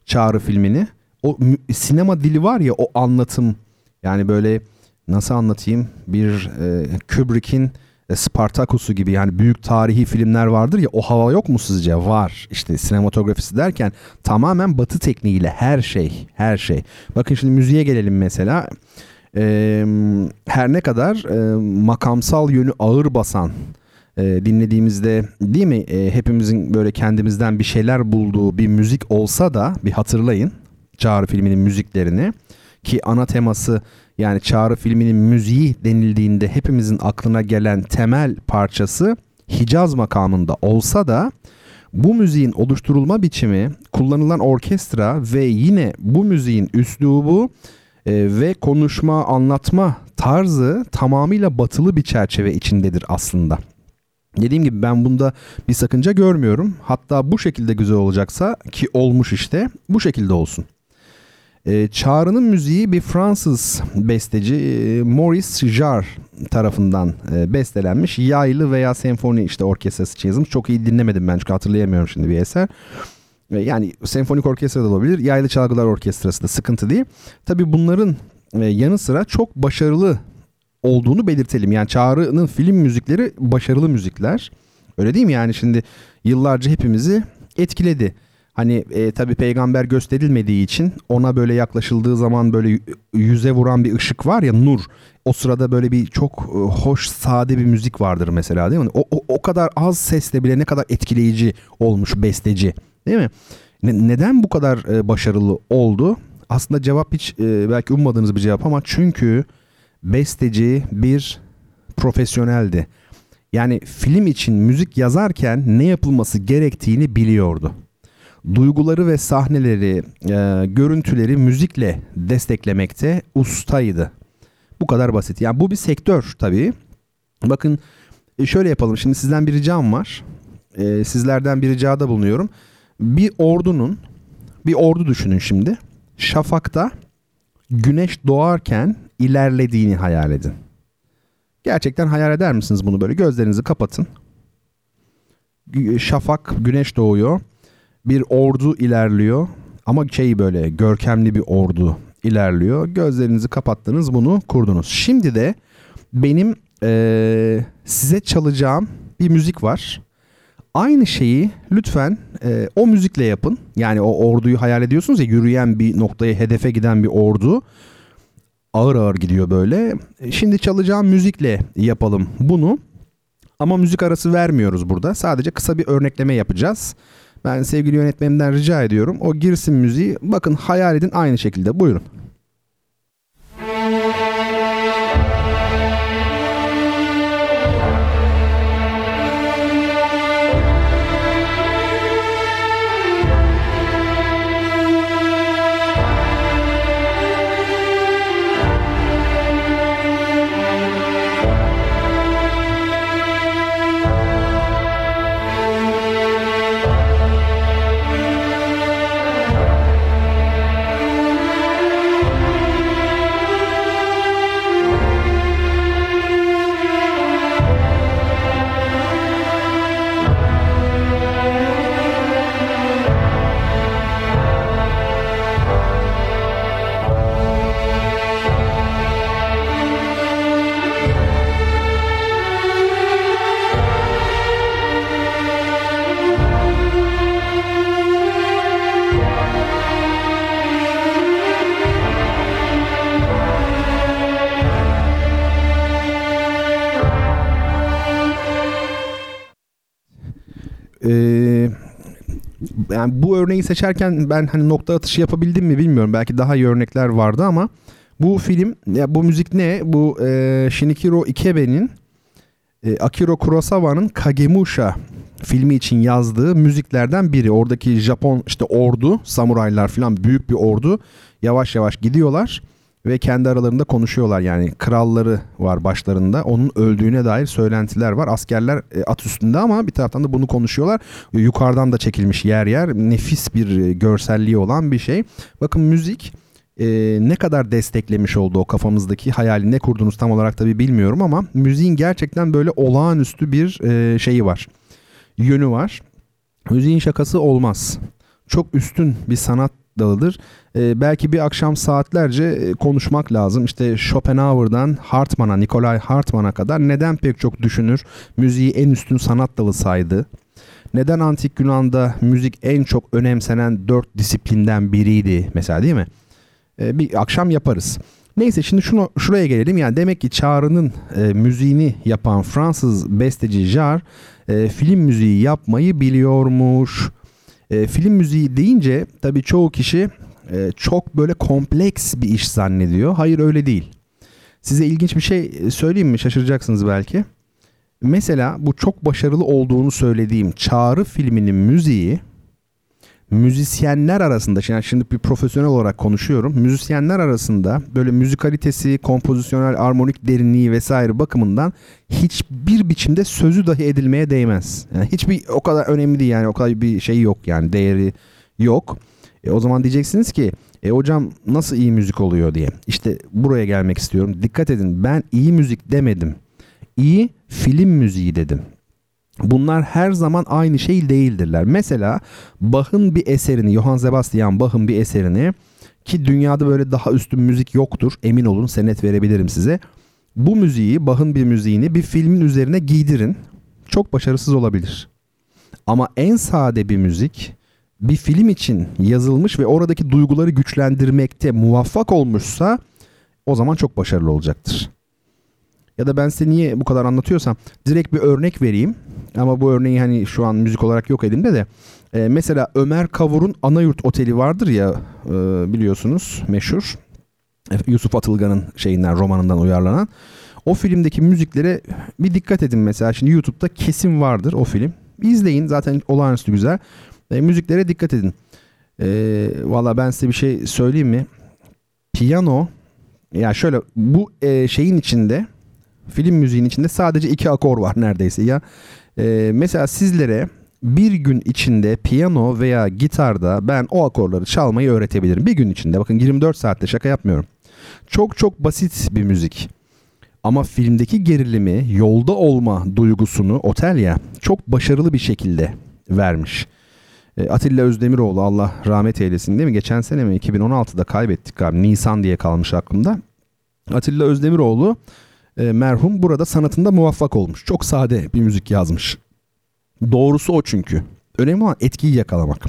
Çağrı filmini. O sinema dili var ya o anlatım yani böyle nasıl anlatayım bir e, Kubrick'in e, Spartacus'u gibi yani büyük tarihi filmler vardır ya o hava yok mu sizce? Var. İşte sinematografisi derken tamamen batı tekniğiyle her şey her şey. Bakın şimdi müziğe gelelim mesela. Ee, her ne kadar e, makamsal yönü ağır basan e, dinlediğimizde değil mi? E, hepimizin böyle kendimizden bir şeyler bulduğu bir müzik olsa da bir hatırlayın Çağrı filminin müziklerini ki ana teması yani Çağrı filminin müziği denildiğinde hepimizin aklına gelen temel parçası Hicaz makamında olsa da bu müziğin oluşturulma biçimi, kullanılan orkestra ve yine bu müziğin üslubu e, ve konuşma, anlatma tarzı tamamıyla batılı bir çerçeve içindedir aslında. Dediğim gibi ben bunda bir sakınca görmüyorum. Hatta bu şekilde güzel olacaksa ki olmuş işte bu şekilde olsun. E, Çağrı'nın müziği bir Fransız besteci e, Maurice Jarre tarafından e, bestelenmiş. Yaylı veya senfoni işte orkestrası için. Çok iyi dinlemedim ben çünkü hatırlayamıyorum şimdi bir eser. Yani senfonik orkestra da olabilir. Yaylı çalgılar orkestrası da sıkıntı değil. Tabii bunların e, yanı sıra çok başarılı olduğunu belirtelim. Yani Çağrı'nın film müzikleri başarılı müzikler. Öyle değil mi? Yani şimdi yıllarca hepimizi etkiledi. Hani e, tabii peygamber gösterilmediği için ona böyle yaklaşıldığı zaman böyle yüze vuran bir ışık var ya nur. O sırada böyle bir çok e, hoş sade bir müzik vardır mesela değil mi? O, o, o kadar az sesle bile ne kadar etkileyici olmuş besteci değil mi? Ne, neden bu kadar e, başarılı oldu? Aslında cevap hiç e, belki ummadığınız bir cevap ama çünkü besteci bir profesyoneldi. Yani film için müzik yazarken ne yapılması gerektiğini biliyordu duyguları ve sahneleri, e, görüntüleri müzikle desteklemekte ustaydı. Bu kadar basit. Yani bu bir sektör tabii. Bakın e, şöyle yapalım. Şimdi sizden bir ricam var. E, sizlerden bir ricada bulunuyorum. Bir ordunun, bir ordu düşünün şimdi. Şafakta güneş doğarken ilerlediğini hayal edin. Gerçekten hayal eder misiniz bunu böyle? Gözlerinizi kapatın. Şafak, güneş doğuyor bir ordu ilerliyor ama şey böyle görkemli bir ordu ilerliyor. Gözlerinizi kapattınız bunu kurdunuz. Şimdi de benim ee, size çalacağım bir müzik var. Aynı şeyi lütfen e, o müzikle yapın. Yani o orduyu hayal ediyorsunuz ya yürüyen bir noktaya hedefe giden bir ordu. Ağır ağır gidiyor böyle. Şimdi çalacağım müzikle yapalım bunu. Ama müzik arası vermiyoruz burada. Sadece kısa bir örnekleme yapacağız. Ben sevgili yönetmenimden rica ediyorum. O girsin müziği. Bakın hayal edin aynı şekilde. Buyurun. Yani bu örneği seçerken ben hani nokta atışı yapabildim mi bilmiyorum. Belki daha iyi örnekler vardı ama bu film ya bu müzik ne? Bu e, Shinichiro Ikebe'nin e, Akiro Kurosawa'nın Kagemusha filmi için yazdığı müziklerden biri. Oradaki Japon işte ordu, samuraylar falan büyük bir ordu yavaş yavaş gidiyorlar ve kendi aralarında konuşuyorlar. Yani kralları var başlarında. Onun öldüğüne dair söylentiler var. Askerler e, at üstünde ama bir taraftan da bunu konuşuyorlar. Yukarıdan da çekilmiş yer yer. Nefis bir e, görselliği olan bir şey. Bakın müzik e, ne kadar desteklemiş oldu o kafamızdaki hayali. Ne kurdunuz tam olarak tabi bilmiyorum ama müziğin gerçekten böyle olağanüstü bir e, şeyi var. Yönü var. Müziğin şakası olmaz. Çok üstün bir sanat dalıdır. E, belki bir akşam saatlerce e, konuşmak lazım. İşte Schopenhauer'dan Hartmann'a, Nikolay Hartmann'a kadar neden pek çok düşünür müziği en üstün sanat dalı saydı? Neden antik Yunan'da müzik en çok önemsenen dört disiplinden biriydi mesela değil mi? E, bir akşam yaparız. Neyse şimdi şunu şuraya gelelim. Yani demek ki Çağrı'nın e, müziğini yapan Fransız besteci Jar e, film müziği yapmayı biliyormuş. E, film müziği deyince tabii çoğu kişi e, çok böyle kompleks bir iş zannediyor. Hayır öyle değil. Size ilginç bir şey söyleyeyim mi? Şaşıracaksınız belki. Mesela bu çok başarılı olduğunu söylediğim Çağrı filminin müziği müzisyenler arasında yani şimdi bir profesyonel olarak konuşuyorum. Müzisyenler arasında böyle müzikalitesi, kompozisyonel, armonik derinliği vesaire bakımından hiçbir biçimde sözü dahi edilmeye değmez. Yani hiçbir o kadar önemli değil yani o kadar bir şey yok yani değeri yok. E, o zaman diyeceksiniz ki e hocam nasıl iyi müzik oluyor diye. İşte buraya gelmek istiyorum. Dikkat edin ben iyi müzik demedim. İyi film müziği dedim. Bunlar her zaman aynı şey değildirler. Mesela Bach'ın bir eserini, Johann Sebastian Bach'ın bir eserini ki dünyada böyle daha üstün müzik yoktur. Emin olun senet verebilirim size. Bu müziği, Bach'ın bir müziğini bir filmin üzerine giydirin. Çok başarısız olabilir. Ama en sade bir müzik bir film için yazılmış ve oradaki duyguları güçlendirmekte muvaffak olmuşsa o zaman çok başarılı olacaktır. Ya da ben size niye bu kadar anlatıyorsam direkt bir örnek vereyim. Ama bu örneği hani şu an müzik olarak yok elimde de. Ee, mesela Ömer Kavur'un Anayurt Oteli vardır ya e, biliyorsunuz meşhur. Yusuf Atılgan'ın şeyinden romanından uyarlanan. O filmdeki müziklere bir dikkat edin mesela. Şimdi YouTube'da kesin vardır o film. İzleyin zaten olağanüstü güzel. E, müziklere dikkat edin. E, Valla ben size bir şey söyleyeyim mi? Piyano ya şöyle bu e, şeyin içinde film müziğin içinde sadece iki akor var neredeyse ya. E, mesela sizlere bir gün içinde piyano veya gitarda ben o akorları çalmayı öğretebilirim. Bir gün içinde bakın 24 saatte şaka yapmıyorum. Çok çok basit bir müzik. Ama filmdeki gerilimi, yolda olma duygusunu otel ya çok başarılı bir şekilde vermiş. E, Atilla Özdemiroğlu Allah rahmet eylesin değil mi? Geçen sene mi 2016'da kaybettik galiba. Nisan diye kalmış aklımda. Atilla Özdemiroğlu e, merhum burada sanatında muvaffak olmuş. Çok sade bir müzik yazmış. Doğrusu o çünkü. Önemli olan etkiyi yakalamak.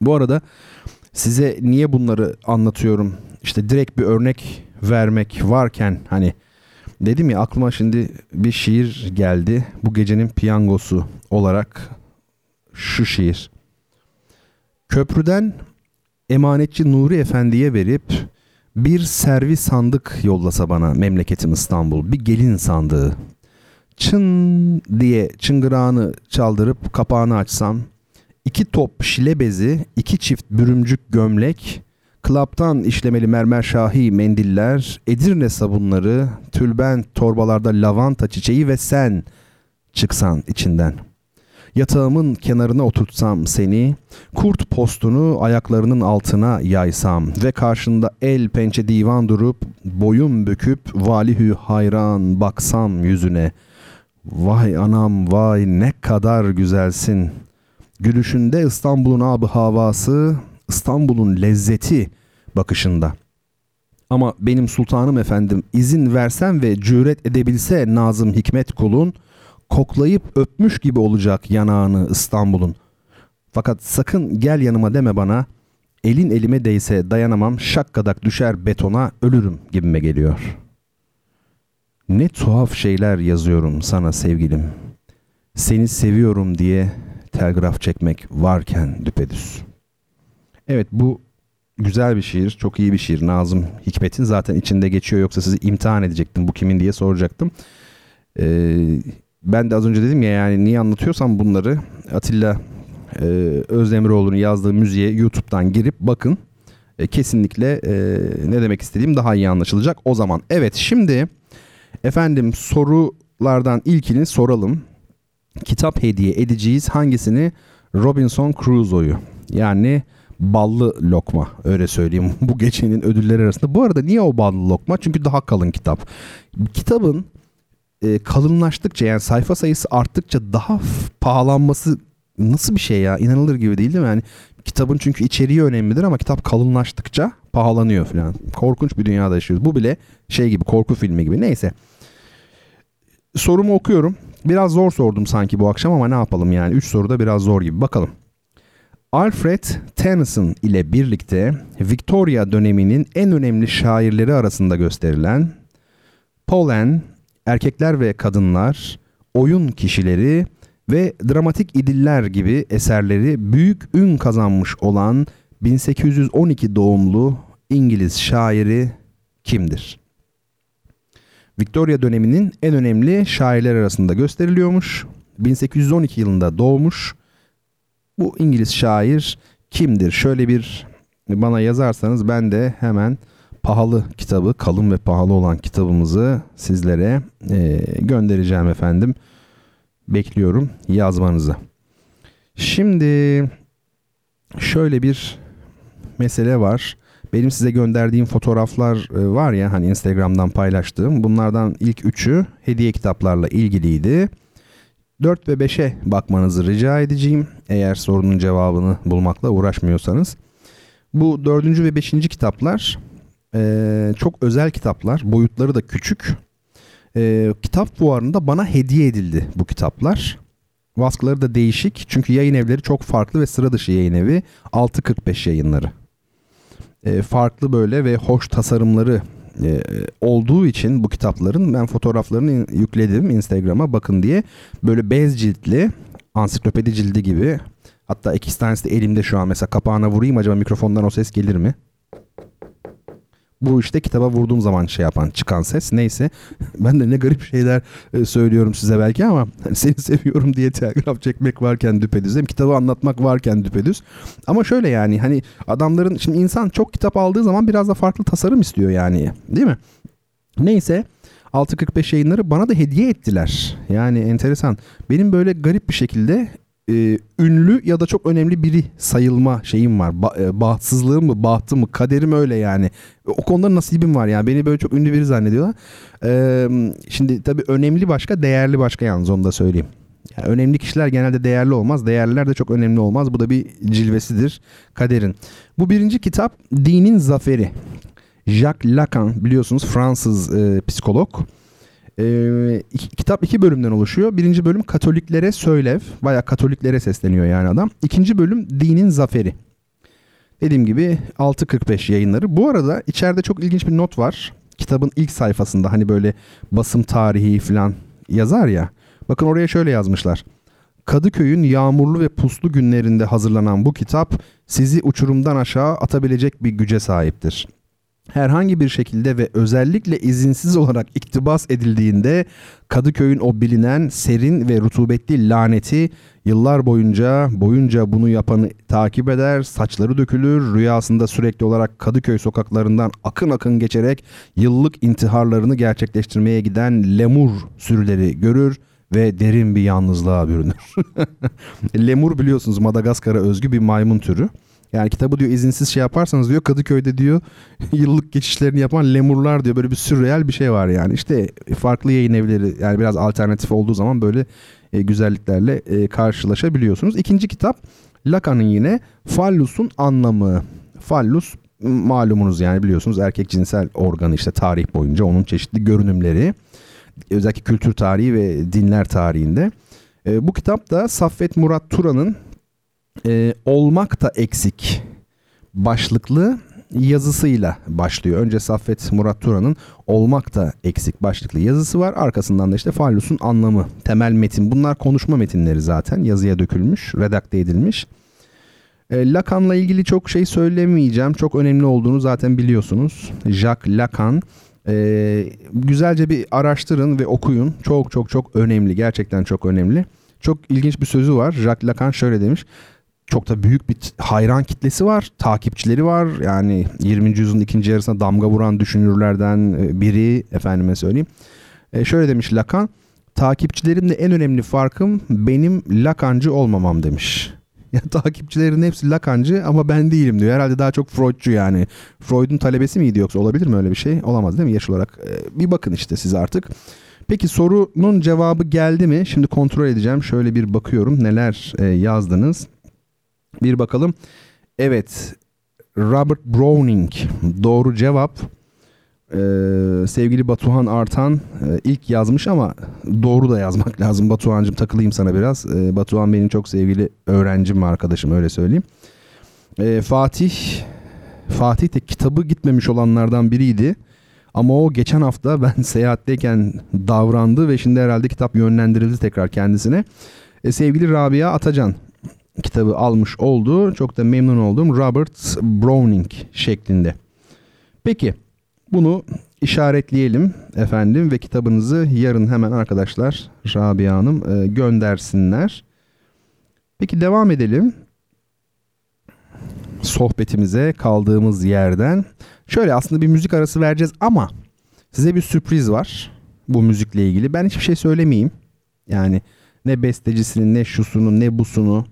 Bu arada size niye bunları anlatıyorum? İşte direkt bir örnek vermek varken hani dedim ya aklıma şimdi bir şiir geldi. Bu gecenin piyangosu olarak şu şiir. Köprüden emanetçi Nuri Efendi'ye verip bir servis sandık yollasa bana memleketim İstanbul. Bir gelin sandığı. Çın diye çıngırağını çaldırıp kapağını açsam. iki top şile bezi, iki çift bürümcük gömlek, klaptan işlemeli mermer şahi mendiller, Edirne sabunları, tülbent torbalarda lavanta çiçeği ve sen çıksan içinden.'' Yatağımın kenarına oturtsam seni, kurt postunu ayaklarının altına yaysam ve karşında el pençe divan durup, boyun büküp valihü hayran baksam yüzüne. Vay anam vay ne kadar güzelsin. Gülüşünde İstanbul'un abı havası, İstanbul'un lezzeti bakışında. Ama benim sultanım efendim izin versen ve cüret edebilse Nazım Hikmet kulun.'' Koklayıp öpmüş gibi olacak yanağını İstanbul'un. Fakat sakın gel yanıma deme bana. Elin elime değse dayanamam şakkadak düşer betona ölürüm gibime geliyor. Ne tuhaf şeyler yazıyorum sana sevgilim. Seni seviyorum diye telgraf çekmek varken düpedüz. Evet bu güzel bir şiir, çok iyi bir şiir. Nazım Hikmet'in zaten içinde geçiyor yoksa sizi imtihan edecektim bu kimin diye soracaktım. Ee, ben de az önce dedim ya yani niye anlatıyorsam bunları Atilla e, Özdemiroğlu'nun yazdığı müziğe YouTube'dan girip bakın. E, kesinlikle e, ne demek istediğim daha iyi anlaşılacak o zaman. Evet şimdi efendim sorulardan ilkini soralım. Kitap hediye edeceğiz. Hangisini? Robinson Crusoe'yu. Yani ballı lokma öyle söyleyeyim bu gecenin ödülleri arasında. Bu arada niye o ballı lokma? Çünkü daha kalın kitap. Kitabın e, kalınlaştıkça yani sayfa sayısı arttıkça daha pahalanması nasıl bir şey ya inanılır gibi değil değil mi? Yani kitabın çünkü içeriği önemlidir ama kitap kalınlaştıkça pahalanıyor falan. Korkunç bir dünyada yaşıyoruz. Bu bile şey gibi korku filmi gibi. Neyse. Sorumu okuyorum. Biraz zor sordum sanki bu akşam ama ne yapalım yani. Üç soruda biraz zor gibi. Bakalım. Alfred Tennyson ile birlikte Victoria döneminin en önemli şairleri arasında gösterilen Pauline erkekler ve kadınlar, oyun kişileri ve dramatik idiller gibi eserleri büyük ün kazanmış olan 1812 doğumlu İngiliz şairi kimdir? Victoria döneminin en önemli şairler arasında gösteriliyormuş. 1812 yılında doğmuş. Bu İngiliz şair kimdir? Şöyle bir bana yazarsanız ben de hemen pahalı kitabı, kalın ve pahalı olan kitabımızı sizlere e, göndereceğim efendim. Bekliyorum yazmanızı. Şimdi şöyle bir mesele var. Benim size gönderdiğim fotoğraflar e, var ya hani Instagram'dan paylaştığım. Bunlardan ilk üçü hediye kitaplarla ilgiliydi. 4 ve 5'e bakmanızı rica edeceğim. Eğer sorunun cevabını bulmakla uğraşmıyorsanız. Bu dördüncü ve beşinci kitaplar e, çok özel kitaplar. Boyutları da küçük. E, kitap fuarında bana hediye edildi bu kitaplar. baskıları da değişik. Çünkü yayın evleri çok farklı ve sıra dışı yayın evi. 6.45 yayınları. E, farklı böyle ve hoş tasarımları e, olduğu için bu kitapların ben fotoğraflarını yükledim Instagram'a bakın diye. Böyle bez ciltli ansiklopedi cildi gibi. Hatta iki tanesi de elimde şu an mesela kapağına vurayım acaba mikrofondan o ses gelir mi? Bu işte kitaba vurduğum zaman şey yapan çıkan ses neyse. Ben de ne garip şeyler e, söylüyorum size belki ama hani seni seviyorum diye telgraf çekmek varken düpedüz. Hem kitabı anlatmak varken düpedüz. Ama şöyle yani hani adamların şimdi insan çok kitap aldığı zaman biraz da farklı tasarım istiyor yani değil mi? Neyse 6.45 yayınları bana da hediye ettiler. Yani enteresan. Benim böyle garip bir şekilde e, ünlü ya da çok önemli biri sayılma şeyim var. Ba, e, bahtsızlığım mı, bahtım mı, kaderim öyle yani. O konuda nasibim var yani. Beni böyle çok ünlü biri zannediyorlar. E, şimdi tabii önemli başka, değerli başka yalnız onu da söyleyeyim. Yani önemli kişiler genelde değerli olmaz. Değerliler de çok önemli olmaz. Bu da bir cilvesidir kaderin. Bu birinci kitap Dinin Zaferi. Jacques Lacan biliyorsunuz Fransız e, psikolog. Ee, kitap iki bölümden oluşuyor. Birinci bölüm Katoliklere Söylev. Baya Katoliklere sesleniyor yani adam. İkinci bölüm Dinin Zaferi. Dediğim gibi 6.45 yayınları. Bu arada içeride çok ilginç bir not var. Kitabın ilk sayfasında hani böyle basım tarihi falan yazar ya. Bakın oraya şöyle yazmışlar. Kadıköy'ün yağmurlu ve puslu günlerinde hazırlanan bu kitap sizi uçurumdan aşağı atabilecek bir güce sahiptir herhangi bir şekilde ve özellikle izinsiz olarak iktibas edildiğinde Kadıköy'ün o bilinen serin ve rutubetli laneti yıllar boyunca boyunca bunu yapanı takip eder, saçları dökülür, rüyasında sürekli olarak Kadıköy sokaklarından akın akın geçerek yıllık intiharlarını gerçekleştirmeye giden lemur sürüleri görür ve derin bir yalnızlığa bürünür. lemur biliyorsunuz Madagaskar'a özgü bir maymun türü. Yani kitabı diyor izinsiz şey yaparsanız diyor Kadıköy'de diyor yıllık geçişlerini yapan lemurlar diyor böyle bir sürreel bir şey var yani. İşte farklı yayın evleri yani biraz alternatif olduğu zaman böyle e, güzelliklerle e, karşılaşabiliyorsunuz. İkinci kitap Lacan'ın yine Fallus'un anlamı. Fallus malumunuz yani biliyorsunuz erkek cinsel organı işte tarih boyunca onun çeşitli görünümleri özellikle kültür tarihi ve dinler tarihinde. E, bu kitap da Saffet Murat Turan'ın e, olmak da eksik başlıklı yazısıyla başlıyor. Önce Saffet Murat Turan'ın olmak da eksik başlıklı yazısı var. Arkasından da işte fallusun anlamı, temel metin. Bunlar konuşma metinleri zaten yazıya dökülmüş, redakte edilmiş. E, Lacan'la ilgili çok şey söylemeyeceğim. Çok önemli olduğunu zaten biliyorsunuz. Jacques Lacan. E, güzelce bir araştırın ve okuyun. Çok çok çok önemli. Gerçekten çok önemli. Çok ilginç bir sözü var. Jacques Lacan şöyle demiş çok da büyük bir hayran kitlesi var, takipçileri var. Yani 20. yüzyılın ikinci yarısına damga vuran düşünürlerden e, biri efendime söyleyeyim. E şöyle demiş Lacan, takipçilerimle en önemli farkım benim Lacancı olmamam demiş. Ya takipçilerin hepsi Lacancı ama ben değilim diyor. Herhalde daha çok Freudcu yani. Freud'un talebesi miydi yoksa olabilir mi öyle bir şey? Olamaz değil mi yaş olarak? E, bir bakın işte siz artık. Peki sorunun cevabı geldi mi? Şimdi kontrol edeceğim. Şöyle bir bakıyorum neler e, yazdınız. Bir bakalım. Evet. Robert Browning doğru cevap. Ee, sevgili Batuhan Artan e, ilk yazmış ama doğru da yazmak lazım. Batuhan'cığım takılayım sana biraz. Ee, Batuhan benim çok sevgili öğrencim arkadaşım öyle söyleyeyim. Ee, Fatih Fatih de kitabı gitmemiş olanlardan biriydi. Ama o geçen hafta ben seyahatteyken davrandı ve şimdi herhalde kitap yönlendirildi tekrar kendisine. Ee, sevgili Rabia Atacan kitabı almış oldu. Çok da memnun oldum. Robert Browning şeklinde. Peki bunu işaretleyelim efendim ve kitabınızı yarın hemen arkadaşlar Rabia Hanım e, göndersinler. Peki devam edelim sohbetimize kaldığımız yerden. Şöyle aslında bir müzik arası vereceğiz ama size bir sürpriz var bu müzikle ilgili. Ben hiçbir şey söylemeyeyim. Yani ne bestecisinin ne şusunu ne busunu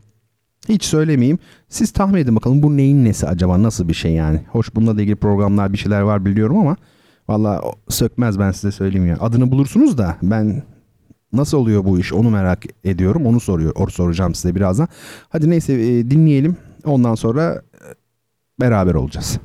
hiç söylemeyeyim. Siz tahmin edin bakalım bu neyin nesi acaba nasıl bir şey yani. Hoş bununla da ilgili programlar bir şeyler var biliyorum ama valla sökmez ben size söyleyeyim ya. Adını bulursunuz da ben nasıl oluyor bu iş onu merak ediyorum. Onu soruyor, or soracağım size birazdan. Hadi neyse e, dinleyelim. Ondan sonra e, beraber olacağız.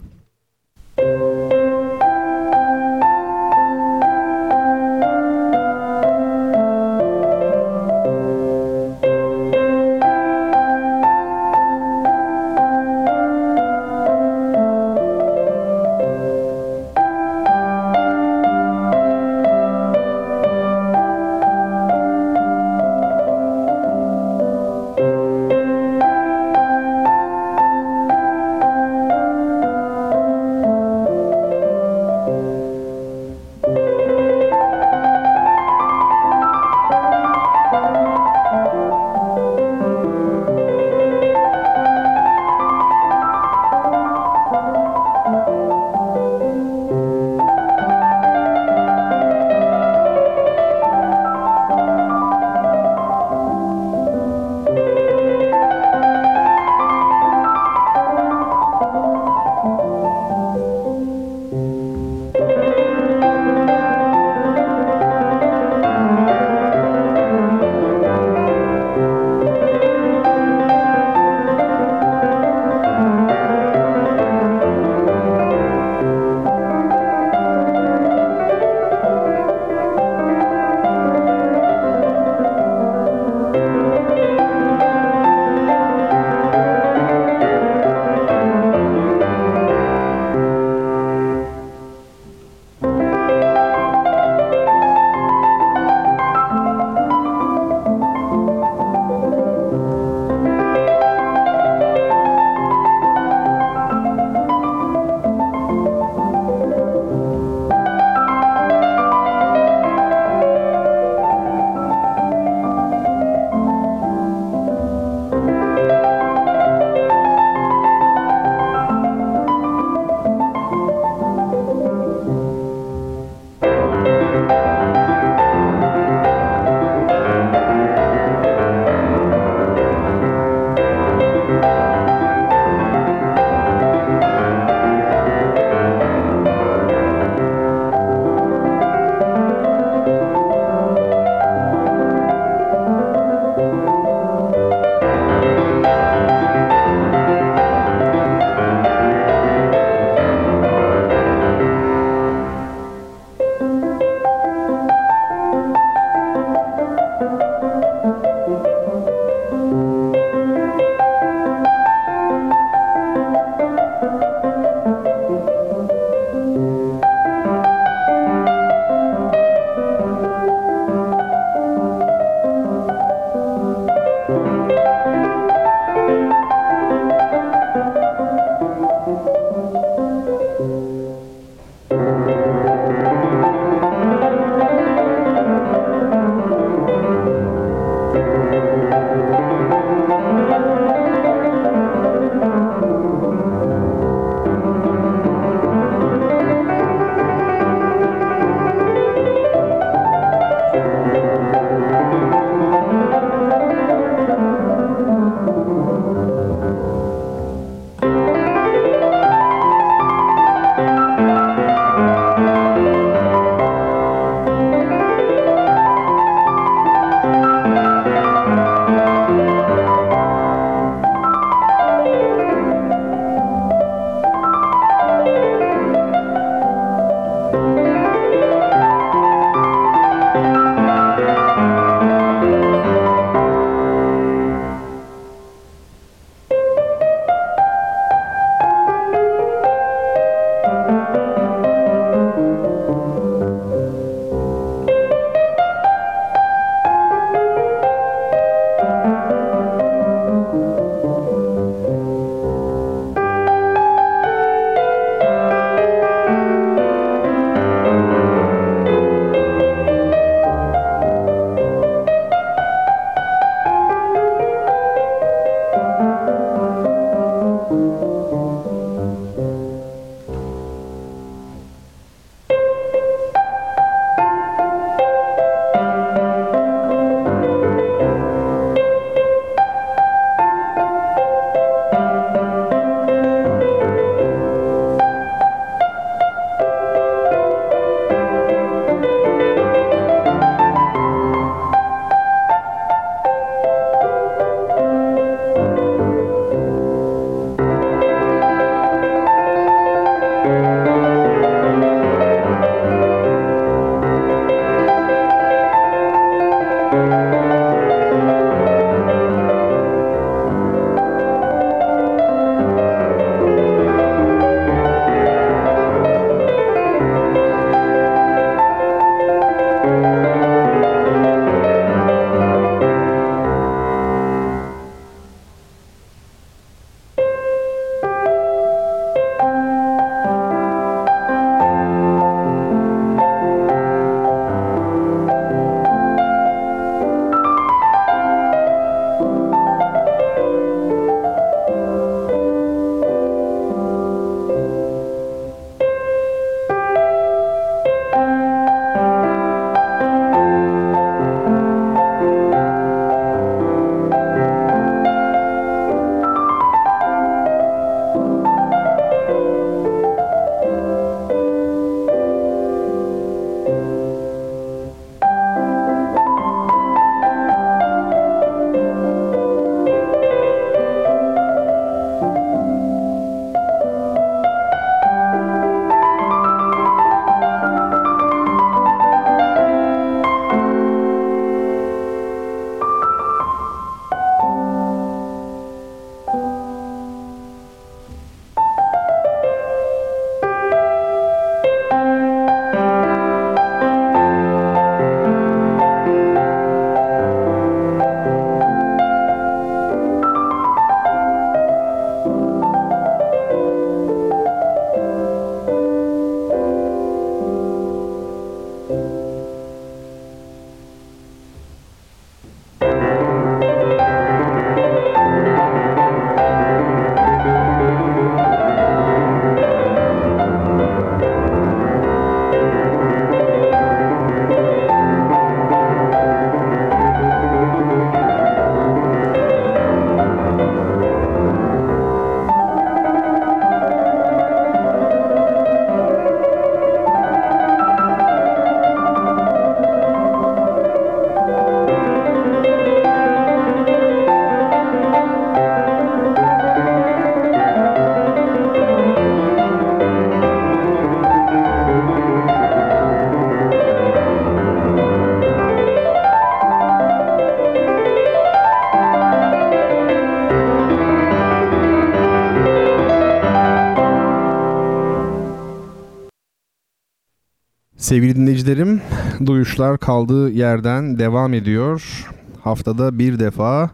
Sevgili dinleyicilerim, duyuşlar kaldığı yerden devam ediyor. Haftada bir defa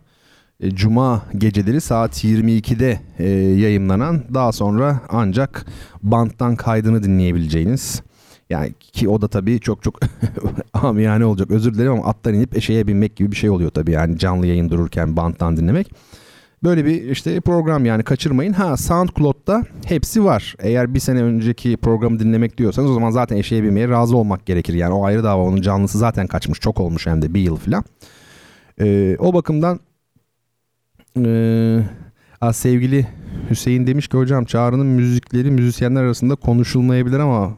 e, Cuma geceleri saat 22'de e, yayınlanan daha sonra ancak banttan kaydını dinleyebileceğiniz yani ki o da tabii çok çok amiyane olacak özür dilerim ama attan inip eşeğe binmek gibi bir şey oluyor tabii yani canlı yayın dururken banttan dinlemek. Böyle bir işte program yani kaçırmayın. Ha SoundCloud'da hepsi var. Eğer bir sene önceki programı dinlemek diyorsanız o zaman zaten eşeğe binmeye razı olmak gerekir. Yani o ayrı dava onun canlısı zaten kaçmış çok olmuş hem de bir yıl falan. Ee, o bakımdan ee, sevgili Hüseyin demiş ki hocam Çağrı'nın müzikleri müzisyenler arasında konuşulmayabilir ama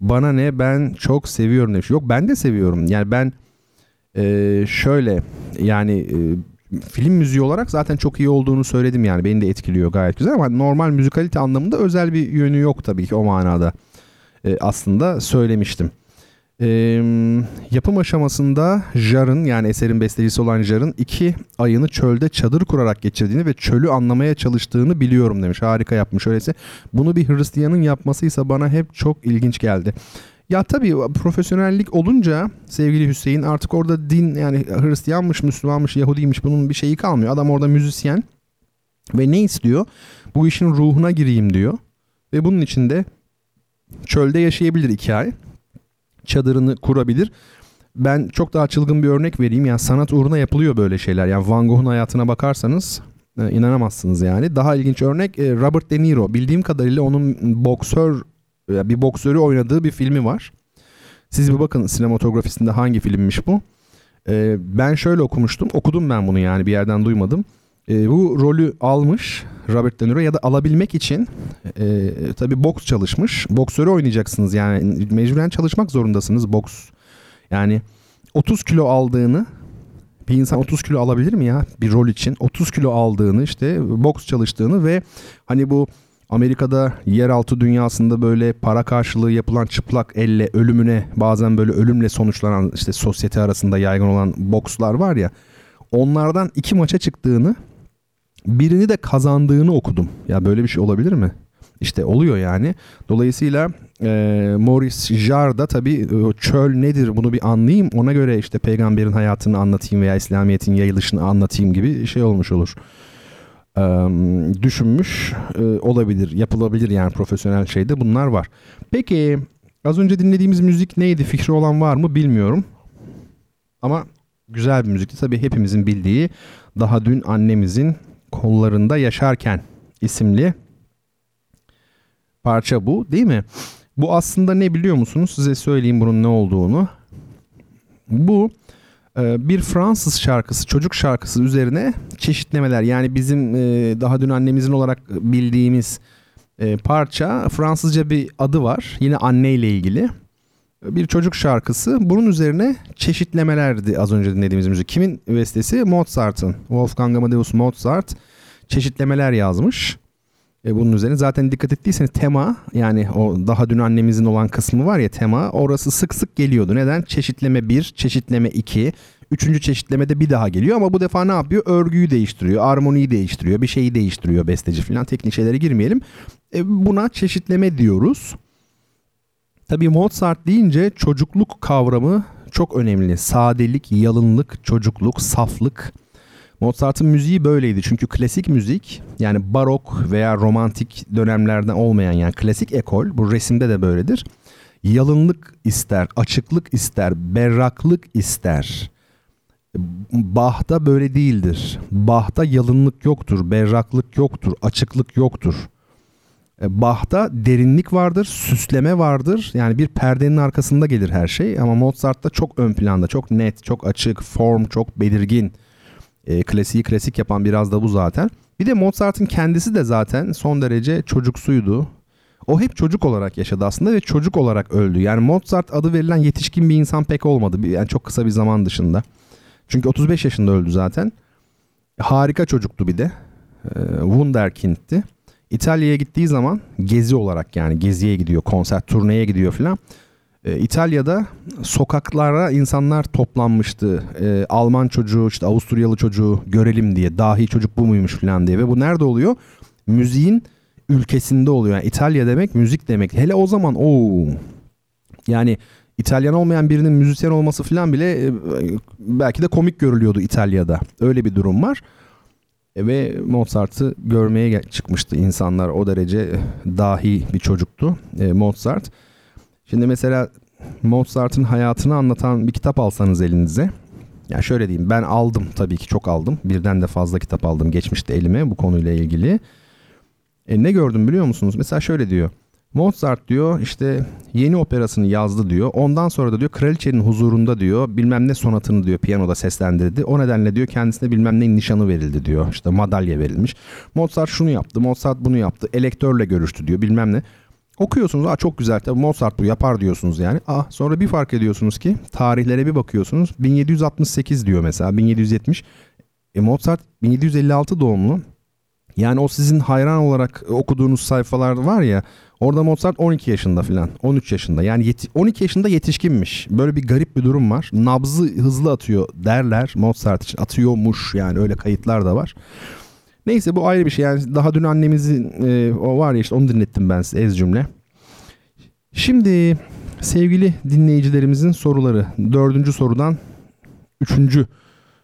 bana ne ben çok seviyorum demiş. Yok ben de seviyorum. Yani ben e, şöyle yani e, film müziği olarak zaten çok iyi olduğunu söyledim yani beni de etkiliyor gayet güzel ama normal müzikalite anlamında özel bir yönü yok tabii ki o manada e, aslında söylemiştim. E, yapım aşamasında Jar'ın yani eserin bestecisi olan Jar'ın iki ayını çölde çadır kurarak geçirdiğini ve çölü anlamaya çalıştığını biliyorum demiş. Harika yapmış öyleyse. Bunu bir Hristiyanın yapmasıysa bana hep çok ilginç geldi. Ya tabii profesyonellik olunca sevgili Hüseyin artık orada din yani Hristiyanmış, Müslümanmış, Yahudiymiş bunun bir şeyi kalmıyor. Adam orada müzisyen ve ne istiyor? Bu işin ruhuna gireyim diyor. Ve bunun için de çölde yaşayabilir iki ay. Çadırını kurabilir. Ben çok daha çılgın bir örnek vereyim. Yani sanat uğruna yapılıyor böyle şeyler. Yani Van Gogh'un hayatına bakarsanız e, inanamazsınız yani. Daha ilginç örnek e, Robert De Niro. Bildiğim kadarıyla onun boksör bir boksörü oynadığı bir filmi var. Siz bir bakın sinematografisinde hangi filmmiş bu. Ee, ben şöyle okumuştum. Okudum ben bunu yani bir yerden duymadım. Ee, bu rolü almış Robert De Niro ya da alabilmek için e, tabii boks çalışmış. Boksörü oynayacaksınız yani mecburen çalışmak zorundasınız boks. Yani 30 kilo aldığını bir insan 30 kilo alabilir mi ya bir rol için? 30 kilo aldığını işte boks çalıştığını ve hani bu Amerika'da yeraltı dünyasında böyle para karşılığı yapılan çıplak elle ölümüne bazen böyle ölümle sonuçlanan işte sosyete arasında yaygın olan bokslar var ya onlardan iki maça çıktığını birini de kazandığını okudum. Ya böyle bir şey olabilir mi? İşte oluyor yani. Dolayısıyla e, Maurice Jarre da tabii çöl nedir bunu bir anlayayım. Ona göre işte peygamberin hayatını anlatayım veya İslamiyet'in yayılışını anlatayım gibi şey olmuş olur düşünmüş olabilir. Yapılabilir yani profesyonel şeyde bunlar var. Peki az önce dinlediğimiz müzik neydi? Fikri olan var mı bilmiyorum. Ama güzel bir müzikti. Tabii hepimizin bildiği Daha Dün Annemizin Kollarında Yaşarken isimli parça bu değil mi? Bu aslında ne biliyor musunuz? Size söyleyeyim bunun ne olduğunu. Bu bir Fransız şarkısı, çocuk şarkısı üzerine çeşitlemeler. Yani bizim e, daha dün annemizin olarak bildiğimiz e, parça Fransızca bir adı var. Yine anne ile ilgili. Bir çocuk şarkısı. Bunun üzerine çeşitlemelerdi az önce dinlediğimiz müzik. Kimin bestesi? Mozart'ın. Wolfgang Amadeus Mozart çeşitlemeler yazmış. E, bunun üzerine zaten dikkat ettiyseniz tema yani o daha dün annemizin olan kısmı var ya tema orası sık sık geliyordu. Neden? Çeşitleme 1, çeşitleme 2, üçüncü çeşitlemede bir daha geliyor ama bu defa ne yapıyor? Örgüyü değiştiriyor, armoniyi değiştiriyor, bir şeyi değiştiriyor besteci falan teknik şeylere girmeyelim. E, buna çeşitleme diyoruz. Tabii Mozart deyince çocukluk kavramı çok önemli. Sadelik, yalınlık, çocukluk, saflık Mozart'ın müziği böyleydi. Çünkü klasik müzik yani barok veya romantik dönemlerden olmayan yani klasik ekol bu resimde de böyledir. Yalınlık ister, açıklık ister, berraklık ister. Bach'ta böyle değildir. Bach'ta yalınlık yoktur, berraklık yoktur, açıklık yoktur. E, Bach'ta derinlik vardır, süsleme vardır. Yani bir perdenin arkasında gelir her şey. Ama Mozart'ta çok ön planda, çok net, çok açık, form çok belirgin e, klasiği klasik yapan biraz da bu zaten. Bir de Mozart'ın kendisi de zaten son derece çocuksuydu. O hep çocuk olarak yaşadı aslında ve çocuk olarak öldü. Yani Mozart adı verilen yetişkin bir insan pek olmadı. Yani çok kısa bir zaman dışında. Çünkü 35 yaşında öldü zaten. Harika çocuktu bir de. E, Wunderkind'ti. İtalya'ya gittiği zaman gezi olarak yani geziye gidiyor, konser, turneye gidiyor filan. E, İtalya'da sokaklara insanlar toplanmıştı. E, Alman çocuğu, işte Avusturyalı çocuğu görelim diye. Dahi çocuk bu muymuş falan diye. Ve bu nerede oluyor? Müziğin ülkesinde oluyor. Yani İtalya demek müzik demek. Hele o zaman o yani İtalyan olmayan birinin müzisyen olması falan bile e, belki de komik görülüyordu İtalya'da. Öyle bir durum var. E, ve Mozart'ı görmeye çıkmıştı insanlar. O derece dahi bir çocuktu e, Mozart. Şimdi mesela Mozart'ın hayatını anlatan bir kitap alsanız elinize. Yani şöyle diyeyim ben aldım tabii ki çok aldım. Birden de fazla kitap aldım geçmişte elime bu konuyla ilgili. E, ne gördüm biliyor musunuz? Mesela şöyle diyor. Mozart diyor işte yeni operasını yazdı diyor. Ondan sonra da diyor kraliçenin huzurunda diyor bilmem ne sonatını diyor piyanoda seslendirdi. O nedenle diyor kendisine bilmem ne nişanı verildi diyor. İşte madalya verilmiş. Mozart şunu yaptı, Mozart bunu yaptı. Elektörle görüştü diyor bilmem ne. Okuyorsunuz aa çok güzel tabii Mozart bu yapar diyorsunuz yani. Ah sonra bir fark ediyorsunuz ki tarihlere bir bakıyorsunuz. 1768 diyor mesela 1770. E Mozart 1756 doğumlu. Yani o sizin hayran olarak okuduğunuz sayfalar var ya orada Mozart 12 yaşında falan 13 yaşında yani 12 yaşında yetişkinmiş. Böyle bir garip bir durum var. Nabzı hızlı atıyor derler Mozart için atıyormuş yani öyle kayıtlar da var. Neyse bu ayrı bir şey yani daha dün annemizin e, o var ya işte onu dinlettim ben size ez cümle. Şimdi sevgili dinleyicilerimizin soruları dördüncü sorudan üçüncü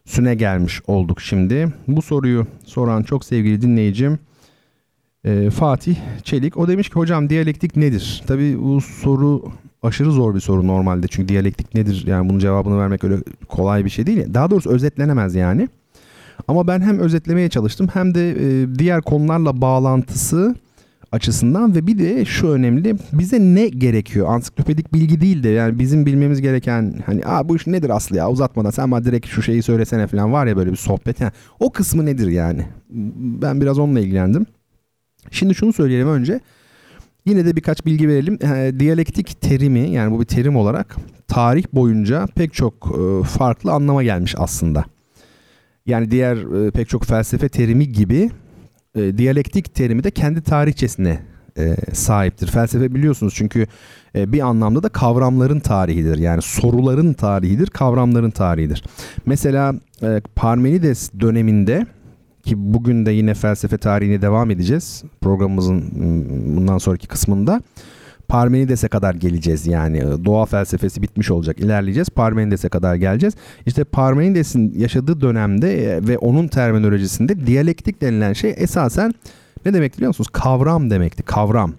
süne gelmiş olduk şimdi. Bu soruyu soran çok sevgili dinleyicim e, Fatih Çelik. O demiş ki hocam diyalektik nedir? Tabii bu soru aşırı zor bir soru normalde. Çünkü diyalektik nedir? Yani bunun cevabını vermek öyle kolay bir şey değil. Daha doğrusu özetlenemez yani. Ama ben hem özetlemeye çalıştım hem de e, diğer konularla bağlantısı açısından ve bir de şu önemli bize ne gerekiyor? Ansiklopedik bilgi değil de yani bizim bilmemiz gereken hani Aa, bu iş nedir Aslı ya? Uzatmadan sen bana direkt şu şeyi söylesene falan var ya böyle bir sohbet. Yani, o kısmı nedir yani? Ben biraz onunla ilgilendim. Şimdi şunu söyleyelim önce. Yine de birkaç bilgi verelim. E, diyalektik terimi yani bu bir terim olarak tarih boyunca pek çok e, farklı anlama gelmiş aslında. Yani diğer e, pek çok felsefe terimi gibi e, diyalektik terimi de kendi tarihçesine e, sahiptir. Felsefe biliyorsunuz çünkü e, bir anlamda da kavramların tarihidir. Yani soruların tarihidir, kavramların tarihidir. Mesela e, Parmenides döneminde ki bugün de yine felsefe tarihine devam edeceğiz programımızın bundan sonraki kısmında. Parmenides'e kadar geleceğiz yani. Doğa felsefesi bitmiş olacak. İlerleyeceğiz. Parmenides'e kadar geleceğiz. İşte Parmenides'in yaşadığı dönemde e, ve onun terminolojisinde diyalektik denilen şey esasen ne demek biliyor musunuz? Kavram demekti. Kavram.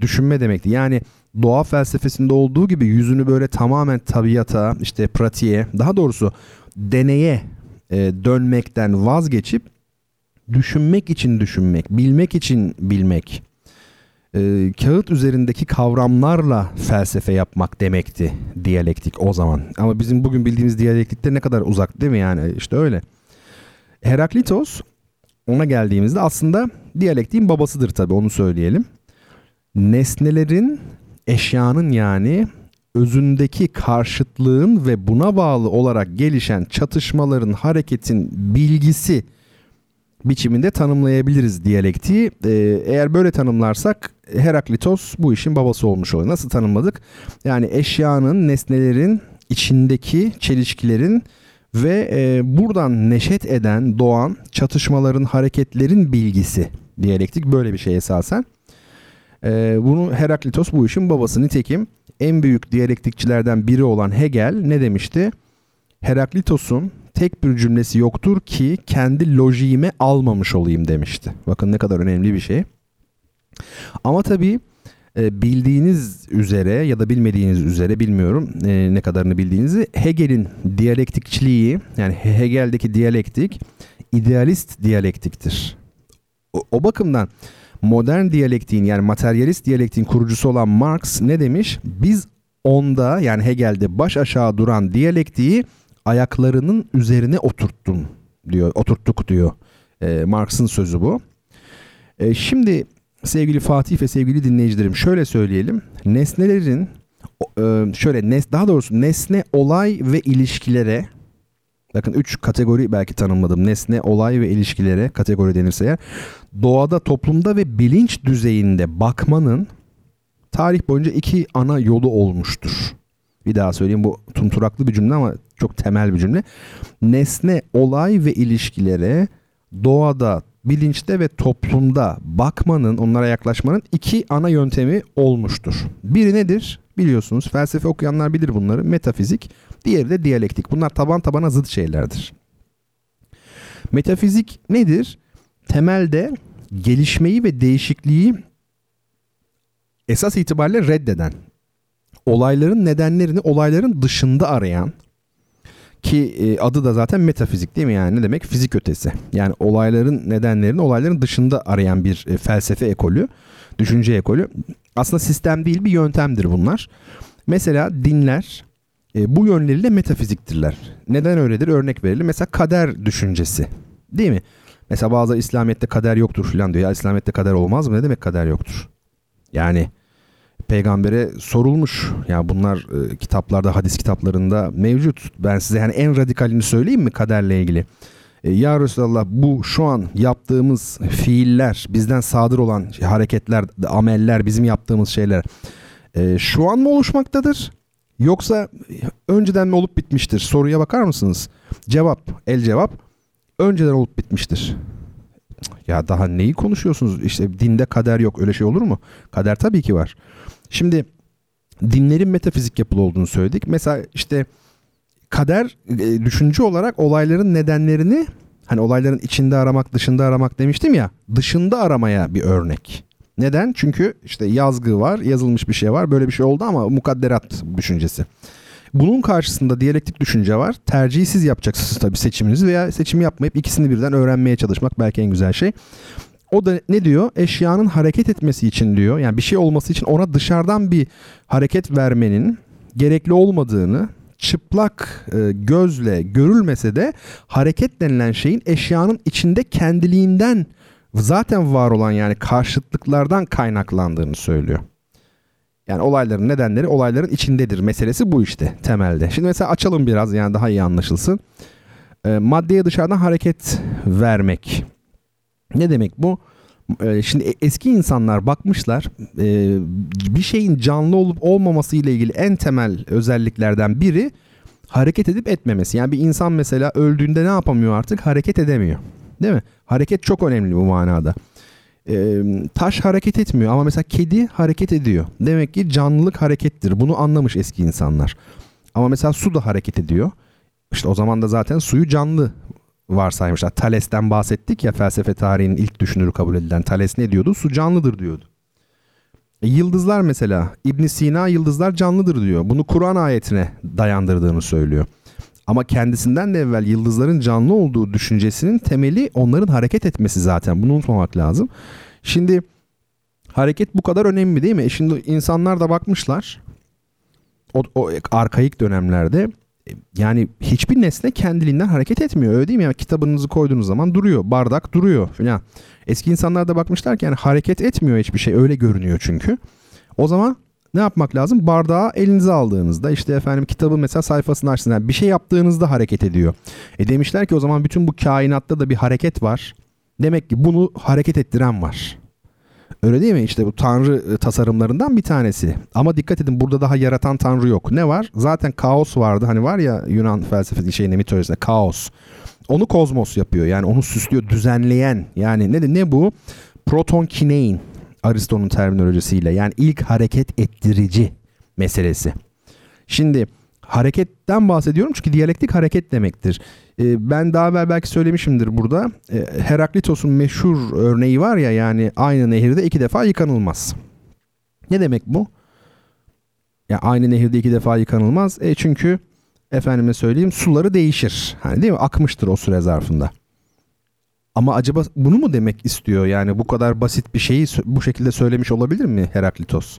Düşünme demekti. Yani doğa felsefesinde olduğu gibi yüzünü böyle tamamen tabiata, işte pratiğe, daha doğrusu deneye e, dönmekten vazgeçip düşünmek için düşünmek, bilmek için bilmek e, kağıt üzerindeki kavramlarla felsefe yapmak demekti diyalektik o zaman. Ama bizim bugün bildiğimiz diyalektikte ne kadar uzak değil mi yani işte öyle. Heraklitos ona geldiğimizde aslında diyalektiğin babasıdır tabi onu söyleyelim. Nesnelerin eşyanın yani özündeki karşıtlığın ve buna bağlı olarak gelişen çatışmaların hareketin bilgisi biçiminde tanımlayabiliriz diyalektiği. Ee, eğer böyle tanımlarsak Heraklitos bu işin babası olmuş oluyor. Nasıl tanımladık? Yani eşyanın, nesnelerin içindeki çelişkilerin ve e, buradan neşet eden, doğan çatışmaların, hareketlerin bilgisi diyalektik böyle bir şey esasen. E, bunu Heraklitos bu işin babası. Nitekim en büyük diyalektikçilerden biri olan Hegel ne demişti? Heraklitos'un tek bir cümlesi yoktur ki kendi lojiğime almamış olayım demişti. Bakın ne kadar önemli bir şey. Ama tabii e, bildiğiniz üzere ya da bilmediğiniz üzere bilmiyorum e, ne kadarını bildiğinizi Hegel'in diyalektikçiliği yani Hegel'deki diyalektik idealist diyalektiktir. O, o bakımdan modern diyalektiğin yani materyalist diyalektiğin kurucusu olan Marx ne demiş? Biz onda yani Hegel'de baş aşağı duran diyalektiği ayaklarının üzerine oturttum diyor. Oturttuk diyor. E, Marx'ın sözü bu. E, şimdi sevgili Fatih ve sevgili dinleyicilerim şöyle söyleyelim. Nesnelerin e, şöyle nes daha doğrusu nesne olay ve ilişkilere bakın üç kategori belki tanımladım. Nesne, olay ve ilişkilere kategori denirse eğer doğada, toplumda ve bilinç düzeyinde bakmanın tarih boyunca iki ana yolu olmuştur. Bir daha söyleyeyim bu tumturaklı bir cümle ama çok temel bir cümle. Nesne, olay ve ilişkilere doğada, bilinçte ve toplumda bakmanın, onlara yaklaşmanın iki ana yöntemi olmuştur. Biri nedir? biliyorsunuz. Felsefe okuyanlar bilir bunları. Metafizik, diğeri de diyalektik. Bunlar taban tabana zıt şeylerdir. Metafizik nedir? Temelde gelişmeyi ve değişikliği esas itibariyle reddeden, olayların nedenlerini olayların dışında arayan ki e, adı da zaten metafizik değil mi yani? Ne demek? Fizik ötesi. Yani olayların nedenlerini olayların dışında arayan bir e, felsefe ekolü düşünce ekolü. Aslında sistem değil bir yöntemdir bunlar. Mesela dinler e, bu yönleriyle metafiziktirler. Neden öyledir? Örnek verelim. Mesela kader düşüncesi değil mi? Mesela bazı İslamiyet'te kader yoktur filan diyor. Ya İslamiyet'te kader olmaz mı? Ne demek kader yoktur? Yani peygambere sorulmuş. Ya yani bunlar e, kitaplarda, hadis kitaplarında mevcut. Ben size yani en radikalini söyleyeyim mi kaderle ilgili? E, ya Resulallah bu şu an yaptığımız fiiller, bizden sadır olan hareketler, ameller, bizim yaptığımız şeyler e, şu an mı oluşmaktadır? Yoksa önceden mi olup bitmiştir? Soruya bakar mısınız? Cevap, el cevap. Önceden olup bitmiştir. Ya daha neyi konuşuyorsunuz? İşte dinde kader yok. Öyle şey olur mu? Kader tabii ki var. Şimdi dinlerin metafizik yapılı olduğunu söyledik. Mesela işte kader e, düşünce olarak olayların nedenlerini hani olayların içinde aramak dışında aramak demiştim ya dışında aramaya bir örnek. Neden? Çünkü işte yazgı var, yazılmış bir şey var. Böyle bir şey oldu ama mukadderat düşüncesi. Bunun karşısında diyalektik düşünce var. Tercihi siz yapacaksınız tabii seçiminizi veya seçimi yapmayıp ikisini birden öğrenmeye çalışmak belki en güzel şey. O da ne diyor? Eşyanın hareket etmesi için diyor. Yani bir şey olması için ona dışarıdan bir hareket vermenin gerekli olmadığını çıplak e, gözle görülmese de hareket denilen şeyin eşyanın içinde kendiliğinden zaten var olan yani karşıtlıklardan kaynaklandığını söylüyor. Yani olayların nedenleri olayların içindedir meselesi bu işte temelde. Şimdi mesela açalım biraz yani daha iyi anlaşılsın. E, maddeye dışarıdan hareket vermek. Ne demek bu? Ee, şimdi e, eski insanlar bakmışlar e, bir şeyin canlı olup olmaması ile ilgili en temel özelliklerden biri hareket edip etmemesi. Yani bir insan mesela öldüğünde ne yapamıyor artık? Hareket edemiyor. Değil mi? Hareket çok önemli bu manada. Ee, taş hareket etmiyor ama mesela kedi hareket ediyor. Demek ki canlılık harekettir. Bunu anlamış eski insanlar. Ama mesela su da hareket ediyor. İşte o zaman da zaten suyu canlı varsaymışlar. Thales'ten bahsettik ya felsefe tarihinin ilk düşünürü kabul edilen. Thales ne diyordu? Su canlıdır diyordu. E, yıldızlar mesela İbn Sina yıldızlar canlıdır diyor. Bunu Kur'an ayetine dayandırdığını söylüyor. Ama kendisinden de evvel yıldızların canlı olduğu düşüncesinin temeli onların hareket etmesi zaten. Bunu unutmamak lazım. Şimdi hareket bu kadar önemli değil mi? E şimdi insanlar da bakmışlar o, o arkaik dönemlerde yani hiçbir nesne kendiliğinden hareket etmiyor. Öyle değil mi? Yani kitabınızı koyduğunuz zaman duruyor. Bardak duruyor falan. Eski insanlar da bakmışlar ki yani hareket etmiyor hiçbir şey. Öyle görünüyor çünkü. O zaman ne yapmak lazım? Bardağı elinize aldığınızda işte efendim kitabı mesela sayfasını açtığınızda yani bir şey yaptığınızda hareket ediyor. E demişler ki o zaman bütün bu kainatta da bir hareket var. Demek ki bunu hareket ettiren var. Öyle değil mi? İşte bu tanrı e, tasarımlarından bir tanesi. Ama dikkat edin burada daha yaratan tanrı yok. Ne var? Zaten kaos vardı. Hani var ya Yunan felsefesi şeyinde mitolojisinde kaos. Onu kozmos yapıyor. Yani onu süslüyor, düzenleyen. Yani ne ne bu? Proton kinein Aristo'nun terminolojisiyle. Yani ilk hareket ettirici meselesi. Şimdi hareketten bahsediyorum çünkü diyalektik hareket demektir. Ee, ben daha evvel belki söylemişimdir burada. Ee, Heraklitos'un meşhur örneği var ya yani aynı nehirde iki defa yıkanılmaz. Ne demek bu? Ya aynı nehirde iki defa yıkanılmaz. E çünkü efendime söyleyeyim suları değişir. Hani değil mi? Akmıştır o süre zarfında. Ama acaba bunu mu demek istiyor? Yani bu kadar basit bir şeyi bu şekilde söylemiş olabilir mi Heraklitos?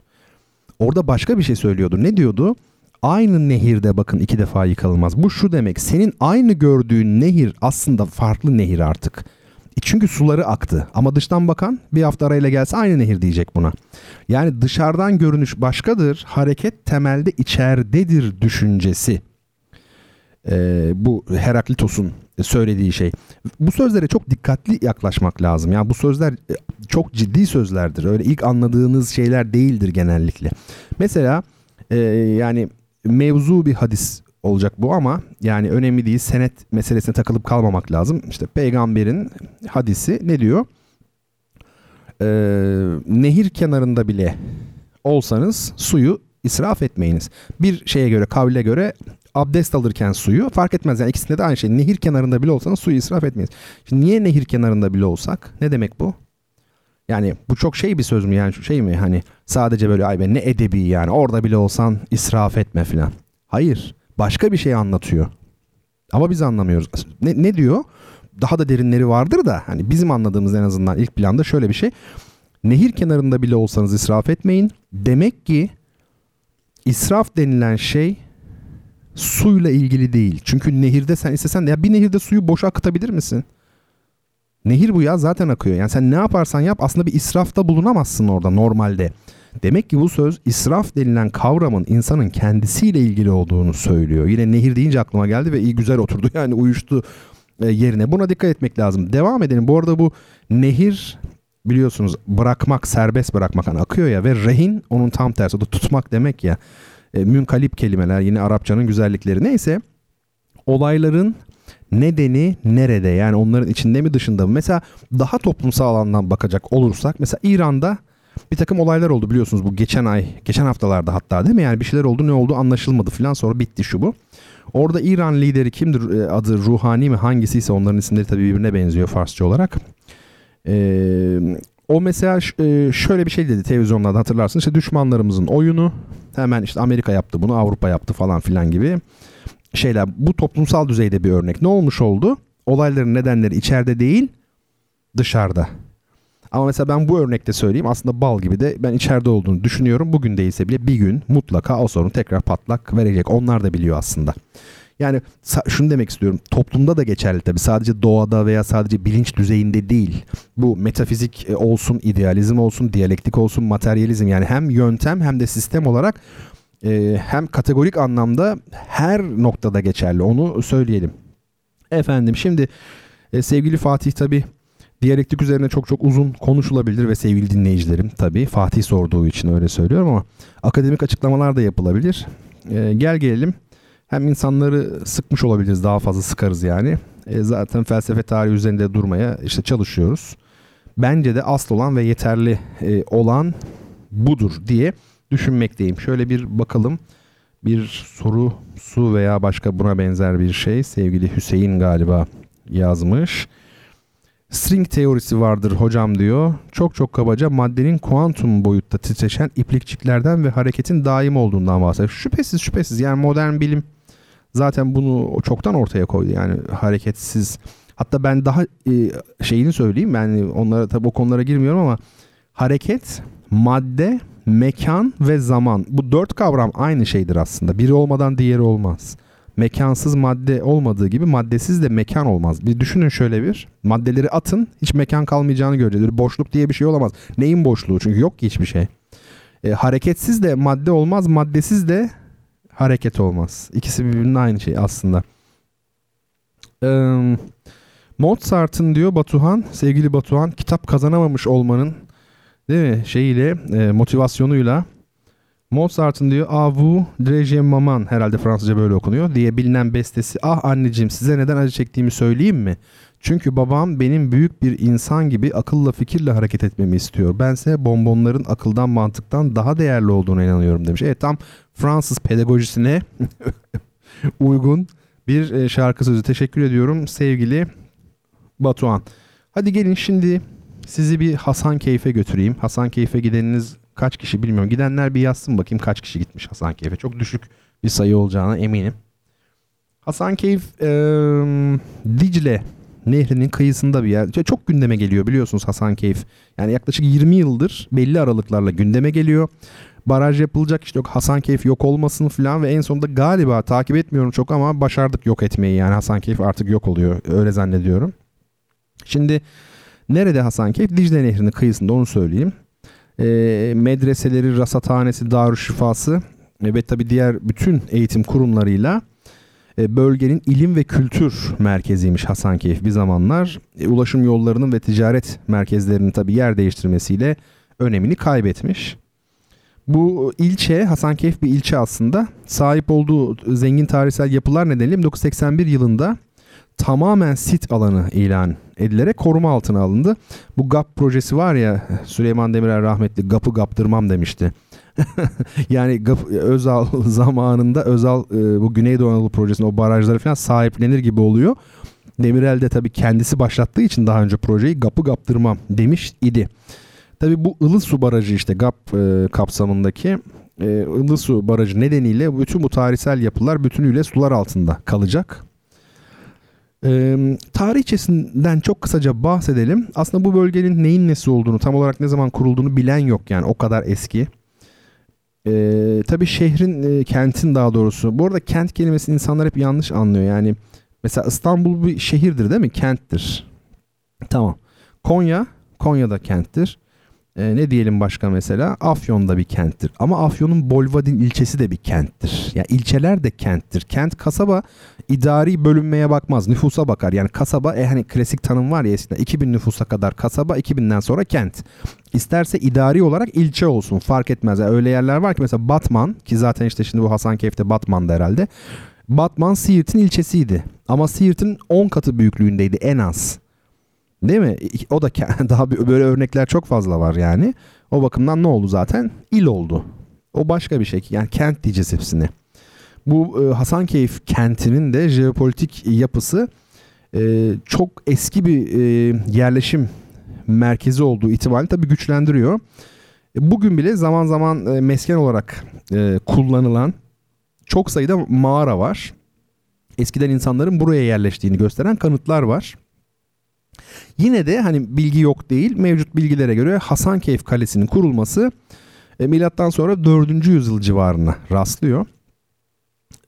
Orada başka bir şey söylüyordu. Ne diyordu? Aynı nehirde bakın iki defa yıkılmaz. Bu şu demek senin aynı gördüğün nehir aslında farklı nehir artık. E çünkü suları aktı ama dıştan bakan bir hafta arayla gelse aynı nehir diyecek buna. Yani dışarıdan görünüş başkadır, hareket temelde içerdedir düşüncesi. Ee, bu Heraklitos'un söylediği şey. Bu sözlere çok dikkatli yaklaşmak lazım. Yani bu sözler e, çok ciddi sözlerdir. Öyle ilk anladığınız şeyler değildir genellikle. Mesela e, yani mevzu bir hadis olacak bu ama yani önemli değil. Senet meselesine takılıp kalmamak lazım. İşte peygamberin hadisi ne diyor? Ee, nehir kenarında bile olsanız suyu israf etmeyiniz. Bir şeye göre kavle göre abdest alırken suyu fark etmez yani ikisinde de aynı şey. Nehir kenarında bile olsanız suyu israf etmeyiz. Şimdi niye nehir kenarında bile olsak? Ne demek bu? Yani bu çok şey bir söz mü yani şey mi hani sadece böyle ay be ne edebi yani orada bile olsan israf etme filan. Hayır başka bir şey anlatıyor. Ama biz anlamıyoruz. Ne, ne diyor? Daha da derinleri vardır da hani bizim anladığımız en azından ilk planda şöyle bir şey. Nehir kenarında bile olsanız israf etmeyin. Demek ki israf denilen şey suyla ilgili değil. Çünkü nehirde sen istesen de ya bir nehirde suyu boş akıtabilir misin? Nehir bu ya zaten akıyor. Yani sen ne yaparsan yap aslında bir israfta bulunamazsın orada normalde. Demek ki bu söz israf denilen kavramın insanın kendisiyle ilgili olduğunu söylüyor. Yine nehir deyince aklıma geldi ve iyi güzel oturdu yani uyuştu e, yerine. Buna dikkat etmek lazım. Devam edelim. Bu arada bu nehir biliyorsunuz bırakmak, serbest bırakmak hani akıyor ya ve rehin onun tam tersi. O da tutmak demek ya. E, münkalip kelimeler yine Arapçanın güzellikleri. Neyse olayların nedeni nerede? Yani onların içinde mi dışında mı? Mesela daha toplumsal alandan bakacak olursak mesela İran'da bir takım olaylar oldu biliyorsunuz bu geçen ay, geçen haftalarda hatta değil mi? Yani bir şeyler oldu ne oldu anlaşılmadı falan sonra bitti şu bu. Orada İran lideri kimdir e, adı Ruhani mi hangisiyse onların isimleri tabii birbirine benziyor Farsça olarak. Ee, o mesela e, şöyle bir şey dedi televizyonlarda hatırlarsın işte düşmanlarımızın oyunu hemen işte Amerika yaptı bunu Avrupa yaptı falan filan gibi şeyler bu toplumsal düzeyde bir örnek. Ne olmuş oldu? Olayların nedenleri içeride değil dışarıda. Ama mesela ben bu örnekte söyleyeyim aslında bal gibi de ben içeride olduğunu düşünüyorum. Bugün değilse bile bir gün mutlaka o sorun tekrar patlak verecek. Onlar da biliyor aslında. Yani şunu demek istiyorum. Toplumda da geçerli tabii. Sadece doğada veya sadece bilinç düzeyinde değil. Bu metafizik e, olsun, idealizm olsun, diyalektik olsun, materyalizm yani hem yöntem hem de sistem olarak e, hem kategorik anlamda her noktada geçerli. Onu söyleyelim. Efendim şimdi e, sevgili Fatih tabii diyalektik üzerine çok çok uzun konuşulabilir ve sevgili dinleyicilerim tabii Fatih sorduğu için öyle söylüyorum ama akademik açıklamalar da yapılabilir. E, gel gelelim hem insanları sıkmış olabiliriz daha fazla sıkarız yani. E, zaten felsefe tarihi üzerinde durmaya işte çalışıyoruz. Bence de asıl olan ve yeterli e, olan budur diye düşünmekteyim. Şöyle bir bakalım. Bir soru su veya başka buna benzer bir şey sevgili Hüseyin galiba yazmış. String teorisi vardır hocam diyor. Çok çok kabaca maddenin kuantum boyutta titreşen iplikçiklerden ve hareketin daim olduğundan bahsediyor. Şüphesiz şüphesiz yani modern bilim zaten bunu çoktan ortaya koydu. Yani hareketsiz hatta ben daha e, şeyini söyleyeyim ben onlara tabi o konulara girmiyorum ama hareket madde mekan ve zaman. Bu dört kavram aynı şeydir aslında. Biri olmadan diğeri olmaz. Mekansız madde olmadığı gibi maddesiz de mekan olmaz. Bir düşünün şöyle bir. Maddeleri atın hiç mekan kalmayacağını göreceğiz. Boşluk diye bir şey olamaz. Neyin boşluğu? Çünkü yok ki hiçbir şey. E, hareketsiz de madde olmaz. Maddesiz de hareket olmaz. İkisi birbirinin aynı şey aslında. Ee, Mozart'ın diyor Batuhan, sevgili Batuhan kitap kazanamamış olmanın değil mi şeyiyle e, motivasyonuyla Mozart'ın diyor Avu Dreje Maman herhalde Fransızca böyle okunuyor diye bilinen bestesi Ah anneciğim size neden acı çektiğimi söyleyeyim mi? Çünkü babam benim büyük bir insan gibi akılla fikirle hareket etmemi istiyor. Bense bonbonların akıldan mantıktan daha değerli olduğuna inanıyorum demiş. Evet tam Fransız pedagojisine uygun bir e, şarkı sözü. Teşekkür ediyorum sevgili Batuhan. Hadi gelin şimdi sizi bir Hasan Keyfe götüreyim. Hasan Keyfe gideniniz kaç kişi bilmiyorum. Gidenler bir yazsın bakayım kaç kişi gitmiş Hasan Keyfe. Çok düşük bir sayı olacağına eminim. Hasan Keyf e, Dicle nehrinin kıyısında bir yer. Çok gündeme geliyor biliyorsunuz Hasan Keyf. Yani yaklaşık 20 yıldır belli aralıklarla gündeme geliyor. Baraj yapılacak işte yok Hasan Keyf yok olmasın falan ve en sonunda galiba takip etmiyorum çok ama başardık yok etmeyi yani Hasan Keyf artık yok oluyor öyle zannediyorum. Şimdi nerede Hasan Keyf? Dicle Nehri'nin kıyısında onu söyleyeyim. E, medreseleri, rasathanesi, darüşşifası e, ve tabi diğer bütün eğitim kurumlarıyla e, bölgenin ilim ve kültür merkeziymiş Hasankeyf bir zamanlar. E, ulaşım yollarının ve ticaret merkezlerinin tabi yer değiştirmesiyle önemini kaybetmiş. Bu ilçe Hasankeyf bir ilçe aslında. Sahip olduğu zengin tarihsel yapılar nedeniyle 1981 yılında tamamen sit alanı ilan edilerek koruma altına alındı. Bu GAP projesi var ya Süleyman Demirel rahmetli GAP'ı gaptırmam demişti. yani Özal zamanında Özal e, bu Güneydoğu Anadolu projesinin o barajları falan sahiplenir gibi oluyor. Demirel de tabii kendisi başlattığı için daha önce projeyi GAP'ı gaptırmam demiş idi. Tabii bu Ilısu Barajı işte GAP e, kapsamındaki e, Ilısu Barajı nedeniyle bütün bu tarihsel yapılar bütünüyle sular altında kalacak. E, tarihçesinden çok kısaca bahsedelim. Aslında bu bölgenin neyin nesi olduğunu tam olarak ne zaman kurulduğunu bilen yok yani o kadar eski. E, tabii şehrin, e, kentin daha doğrusu. Bu arada kent kelimesini insanlar hep yanlış anlıyor. Yani mesela İstanbul bir şehirdir değil mi? Kenttir. Tamam. Konya, Konya'da kenttir. Ee, ne diyelim başka mesela? Afyon da bir kenttir. Ama Afyon'un Bolvadin ilçesi de bir kenttir. Yani ilçeler de kenttir. Kent kasaba idari bölünmeye bakmaz. Nüfusa bakar. Yani kasaba e hani klasik tanım var ya eskiden 2000 nüfusa kadar kasaba 2000'den sonra kent. İsterse idari olarak ilçe olsun fark etmez. Yani öyle yerler var ki mesela Batman ki zaten işte şimdi bu Hasankeyf'te Batman'da herhalde. Batman Siirt'in ilçesiydi. Ama Siirt'in 10 katı büyüklüğündeydi en az. Değil mi? O da daha böyle örnekler çok fazla var yani. O bakımdan ne oldu zaten? İl oldu. O başka bir şey. Yani kent diyeceğiz hepsini. Bu e, Hasankeyf kentinin de jeopolitik yapısı e, çok eski bir e, yerleşim merkezi olduğu itibariyle tabii güçlendiriyor. Bugün bile zaman zaman mesken olarak kullanılan çok sayıda mağara var. Eskiden insanların buraya yerleştiğini gösteren kanıtlar var. Yine de hani bilgi yok değil. Mevcut bilgilere göre Hasankeyf Kalesi'nin kurulması e, milattan sonra 4. yüzyıl civarına rastlıyor.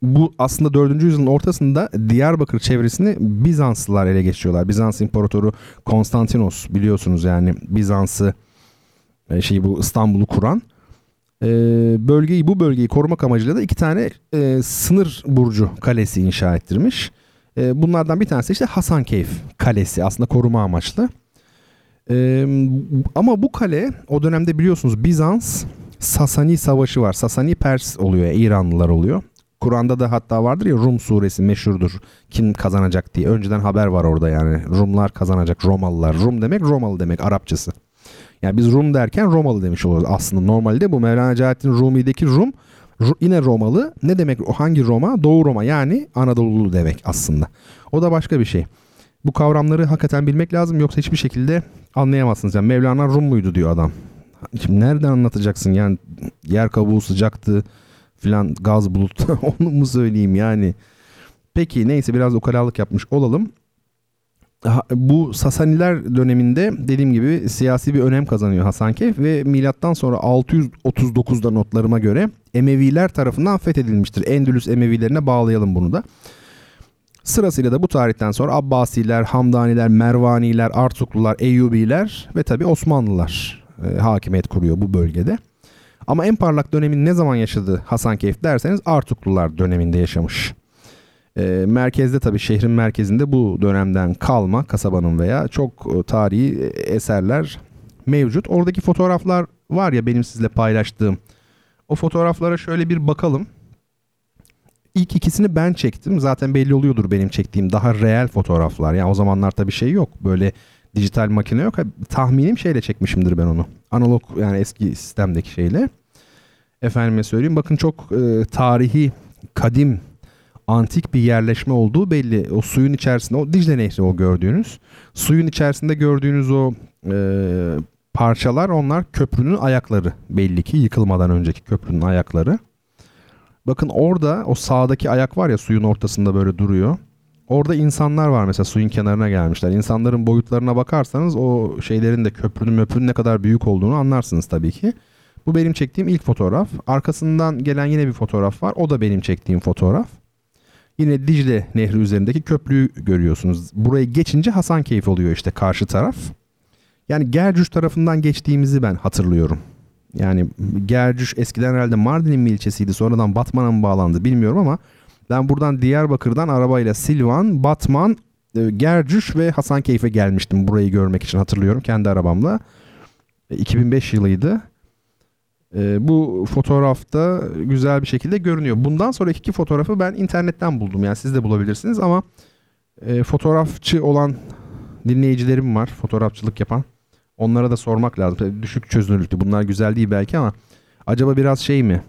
Bu aslında 4. yüzyılın ortasında Diyarbakır çevresini Bizanslılar ele geçiriyorlar. Bizans İmparatoru Konstantinos biliyorsunuz yani Bizans'ı şey bu İstanbul'u kuran e, bölgeyi bu bölgeyi korumak amacıyla da iki tane e, sınır burcu kalesi inşa ettirmiş. E, bunlardan bir tanesi işte Hasankeyf Kalesi aslında koruma amaçlı. E, ama bu kale o dönemde biliyorsunuz Bizans Sasani Savaşı var. Sasani Pers oluyor, İranlılar oluyor. Kur'an'da da hatta vardır ya Rum suresi meşhurdur. Kim kazanacak diye. Önceden haber var orada yani. Rumlar kazanacak, Romalılar. Rum demek Romalı demek Arapçası. Yani biz Rum derken Romalı demiş oluruz aslında. Normalde bu Mevlana Celaleddin Rumi'deki Rum yine Romalı. Ne demek o hangi Roma? Doğu Roma yani Anadolu'lu demek aslında. O da başka bir şey. Bu kavramları hakikaten bilmek lazım yoksa hiçbir şekilde anlayamazsınız. Yani Mevlana Rum muydu diyor adam. Şimdi nereden anlatacaksın yani yer kabuğu sıcaktı filan gaz bulut onu mu söyleyeyim yani. Peki neyse biraz ukalalık yapmış olalım bu Sasaniler döneminde dediğim gibi siyasi bir önem kazanıyor Hasankeyf ve milattan sonra 639'da notlarıma göre Emeviler tarafından fethedilmiştir. Endülüs Emevilerine bağlayalım bunu da. Sırasıyla da bu tarihten sonra Abbasiler, Hamdaniler, Mervaniler, Artuklular, Eyyubiler ve tabi Osmanlılar e, hakimiyet kuruyor bu bölgede. Ama en parlak dönemin ne zaman yaşadı Hasankeyf derseniz Artuklular döneminde yaşamış. E, merkezde tabii şehrin merkezinde bu dönemden kalma kasabanın veya çok e, tarihi eserler mevcut. Oradaki fotoğraflar var ya benim sizle paylaştığım. O fotoğraflara şöyle bir bakalım. İlk ikisini ben çektim. Zaten belli oluyordur benim çektiğim daha reel fotoğraflar. Yani o zamanlar tabii şey yok. Böyle dijital makine yok. Tahminim şeyle çekmişimdir ben onu. Analog yani eski sistemdeki şeyle. Efendime söyleyeyim bakın çok e, tarihi, kadim antik bir yerleşme olduğu belli. O suyun içerisinde o Dicle Nehri o gördüğünüz. Suyun içerisinde gördüğünüz o e, parçalar onlar köprünün ayakları belli ki yıkılmadan önceki köprünün ayakları. Bakın orada o sağdaki ayak var ya suyun ortasında böyle duruyor. Orada insanlar var mesela suyun kenarına gelmişler. İnsanların boyutlarına bakarsanız o şeylerin de köprünün möprünün ne kadar büyük olduğunu anlarsınız tabii ki. Bu benim çektiğim ilk fotoğraf. Arkasından gelen yine bir fotoğraf var. O da benim çektiğim fotoğraf. Yine Dicle Nehri üzerindeki köprüyü görüyorsunuz. Burayı geçince Hasankeyf oluyor işte karşı taraf. Yani Gercüş tarafından geçtiğimizi ben hatırlıyorum. Yani Gercüş eskiden herhalde Mardin'in bir ilçesiydi. Sonradan Batman'a mı bağlandı bilmiyorum ama ben buradan Diyarbakır'dan arabayla Silvan, Batman, e, Gercüş ve Hasankeyf'e gelmiştim burayı görmek için hatırlıyorum kendi arabamla. 2005 e, yılıydı. E, bu fotoğrafta güzel bir şekilde görünüyor. Bundan sonraki iki fotoğrafı ben internetten buldum. Yani siz de bulabilirsiniz ama e, fotoğrafçı olan dinleyicilerim var. Fotoğrafçılık yapan. Onlara da sormak lazım. Tabii düşük çözünürlüktü. Bunlar güzel değil belki ama Acaba biraz şey mi?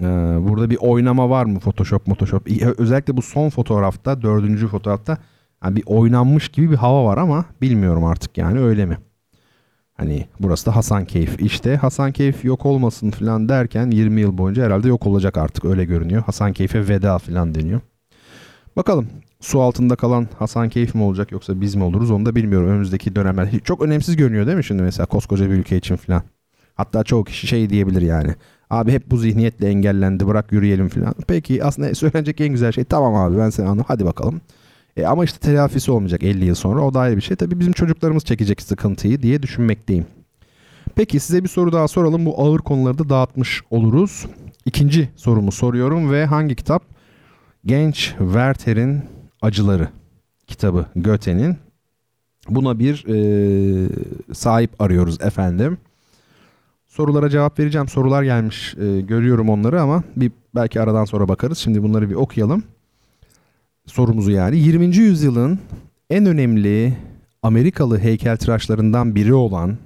Ee, burada bir oynama var mı Photoshop, Photoshop? Özellikle bu son fotoğrafta, dördüncü fotoğrafta yani bir oynanmış gibi bir hava var ama bilmiyorum artık yani öyle mi? Hani burası da Hasan Keyif. İşte Hasan Keyif yok olmasın falan derken 20 yıl boyunca herhalde yok olacak artık öyle görünüyor. Hasan Keyif'e veda falan deniyor. Bakalım su altında kalan Hasan Keyif mi olacak yoksa biz mi oluruz onu da bilmiyorum. Önümüzdeki dönemler çok önemsiz görünüyor değil mi şimdi mesela koskoca bir ülke için falan. Hatta çoğu kişi şey diyebilir yani. Abi hep bu zihniyetle engellendi bırak yürüyelim falan. Peki aslında söylenecek en güzel şey tamam abi ben seni anladım hadi bakalım. E ama işte telafisi olmayacak 50 yıl sonra o da ayrı bir şey. Tabii bizim çocuklarımız çekecek sıkıntıyı diye düşünmekteyim. Peki size bir soru daha soralım. Bu ağır konuları da dağıtmış oluruz. İkinci sorumu soruyorum ve hangi kitap? Genç Werther'in Acıları kitabı Goethe'nin. Buna bir e, sahip arıyoruz efendim. Sorulara cevap vereceğim. Sorular gelmiş. E, görüyorum onları ama bir belki aradan sonra bakarız. Şimdi bunları bir okuyalım sorumuzu yani 20. yüzyılın en önemli Amerikalı heykeltıraşlarından biri olan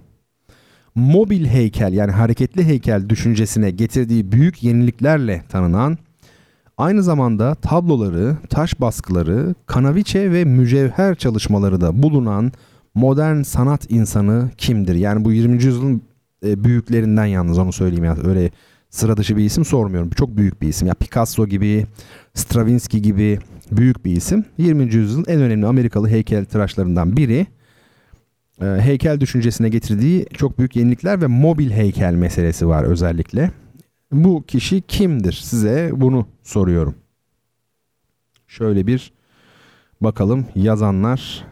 mobil heykel yani hareketli heykel düşüncesine getirdiği büyük yeniliklerle tanınan aynı zamanda tabloları, taş baskıları, kanaviçe ve mücevher çalışmaları da bulunan modern sanat insanı kimdir? Yani bu 20. yüzyılın e, büyüklerinden yalnız onu söyleyeyim ya öyle sıra dışı bir isim sormuyorum. Çok büyük bir isim. Ya Picasso gibi, Stravinsky gibi büyük bir isim. 20. yüzyılın en önemli Amerikalı heykel tıraşlarından biri. E, heykel düşüncesine getirdiği çok büyük yenilikler ve mobil heykel meselesi var özellikle. Bu kişi kimdir? Size bunu soruyorum. Şöyle bir bakalım yazanlar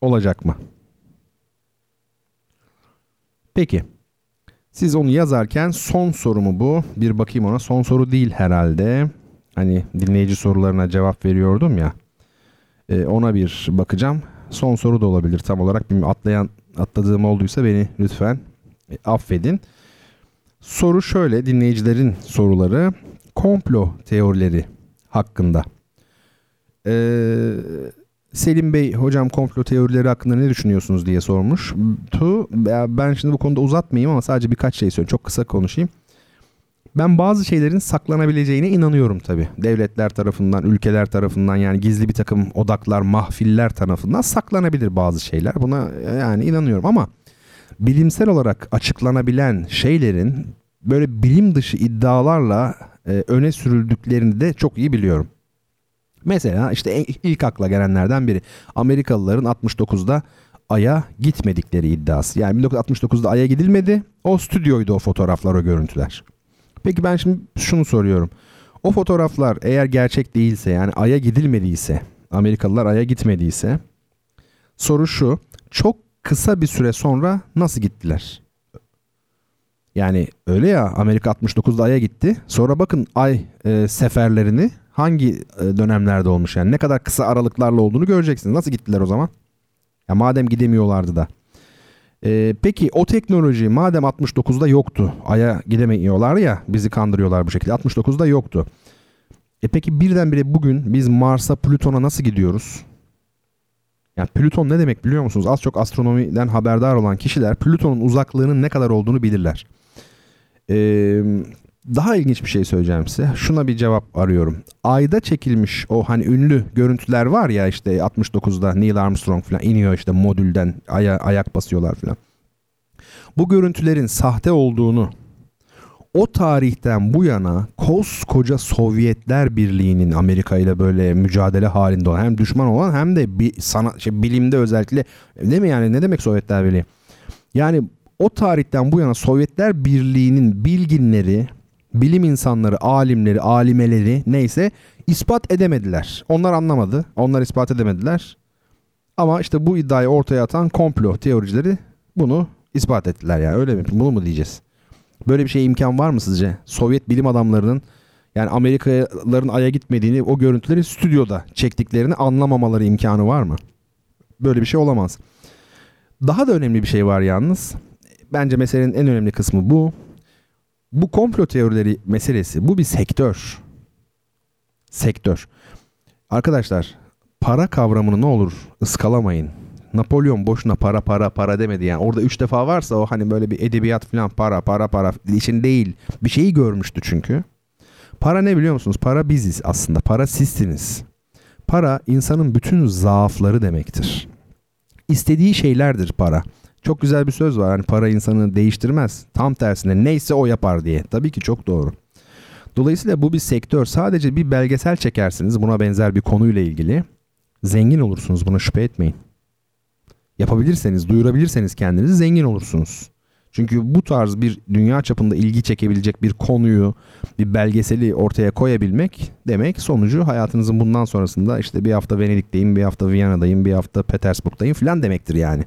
olacak mı? Peki. Siz onu yazarken son sorumu bu. Bir bakayım ona. Son soru değil herhalde. Hani dinleyici sorularına cevap veriyordum ya. E, ona bir bakacağım. Son soru da olabilir tam olarak. Bir atlayan atladığım olduysa beni lütfen e, affedin. Soru şöyle dinleyicilerin soruları komplo teorileri hakkında. Ee, Selim Bey hocam komplo teorileri hakkında ne düşünüyorsunuz diye sormuş. Tu, ben şimdi bu konuda uzatmayayım ama sadece birkaç şey söyleyeyim. Çok kısa konuşayım. Ben bazı şeylerin saklanabileceğine inanıyorum tabii. Devletler tarafından, ülkeler tarafından yani gizli bir takım odaklar, mahfiller tarafından saklanabilir bazı şeyler. Buna yani inanıyorum ama bilimsel olarak açıklanabilen şeylerin böyle bilim dışı iddialarla e, öne sürüldüklerini de çok iyi biliyorum. Mesela işte ilk akla gelenlerden biri Amerikalıların 69'da Ay'a gitmedikleri iddiası. Yani 1969'da Ay'a gidilmedi. O stüdyoydu o fotoğraflar, o görüntüler. Peki ben şimdi şunu soruyorum. O fotoğraflar eğer gerçek değilse yani Ay'a gidilmediyse, Amerikalılar Ay'a gitmediyse soru şu. Çok kısa bir süre sonra nasıl gittiler? Yani öyle ya Amerika 69'da Ay'a gitti. Sonra bakın Ay e, seferlerini hangi e, dönemlerde olmuş yani ne kadar kısa aralıklarla olduğunu göreceksiniz. Nasıl gittiler o zaman? Ya madem gidemiyorlardı da. Ee, peki o teknoloji madem 69'da yoktu. Ay'a gidemiyorlar ya bizi kandırıyorlar bu şekilde. 69'da yoktu. E peki birdenbire bugün biz Mars'a Plüton'a nasıl gidiyoruz? Yani Plüton ne demek biliyor musunuz? Az çok astronomiden haberdar olan kişiler Plüton'un uzaklığının ne kadar olduğunu bilirler. Ee, daha ilginç bir şey söyleyeceğim size. Şuna bir cevap arıyorum. Ayda çekilmiş o hani ünlü görüntüler var ya işte 69'da Neil Armstrong falan iniyor işte modülden aya, ayak basıyorlar falan. Bu görüntülerin sahte olduğunu o tarihten bu yana koskoca Sovyetler Birliği'nin Amerika ile böyle mücadele halinde olan hem düşman olan hem de bir sana, şey, bilimde özellikle değil mi yani ne demek Sovyetler Birliği? Yani o tarihten bu yana Sovyetler Birliği'nin bilginleri bilim insanları, alimleri, alimeleri neyse ispat edemediler. Onlar anlamadı. Onlar ispat edemediler. Ama işte bu iddiayı ortaya atan komplo teoricileri bunu ispat ettiler yani öyle mi? Bunu mu diyeceğiz? Böyle bir şey imkan var mı sizce? Sovyet bilim adamlarının yani Amerikalıların Ay'a gitmediğini o görüntüleri stüdyoda çektiklerini anlamamaları imkanı var mı? Böyle bir şey olamaz. Daha da önemli bir şey var yalnız. Bence meselenin en önemli kısmı bu. Bu komplo teorileri meselesi bu bir sektör. Sektör. Arkadaşlar para kavramını ne olur ıskalamayın. Napolyon boşuna para para para demedi yani. Orada üç defa varsa o hani böyle bir edebiyat falan para para para için değil. Bir şeyi görmüştü çünkü. Para ne biliyor musunuz? Para biziz aslında. Para sizsiniz. Para insanın bütün zaafları demektir. İstediği şeylerdir para. Çok güzel bir söz var. Hani para insanı değiştirmez. Tam tersine neyse o yapar diye. Tabii ki çok doğru. Dolayısıyla bu bir sektör. Sadece bir belgesel çekersiniz buna benzer bir konuyla ilgili. Zengin olursunuz buna şüphe etmeyin. Yapabilirseniz, duyurabilirseniz kendinizi zengin olursunuz. Çünkü bu tarz bir dünya çapında ilgi çekebilecek bir konuyu, bir belgeseli ortaya koyabilmek demek sonucu hayatınızın bundan sonrasında işte bir hafta Venedik'teyim, bir hafta Viyana'dayım, bir hafta Petersburg'dayım filan demektir yani.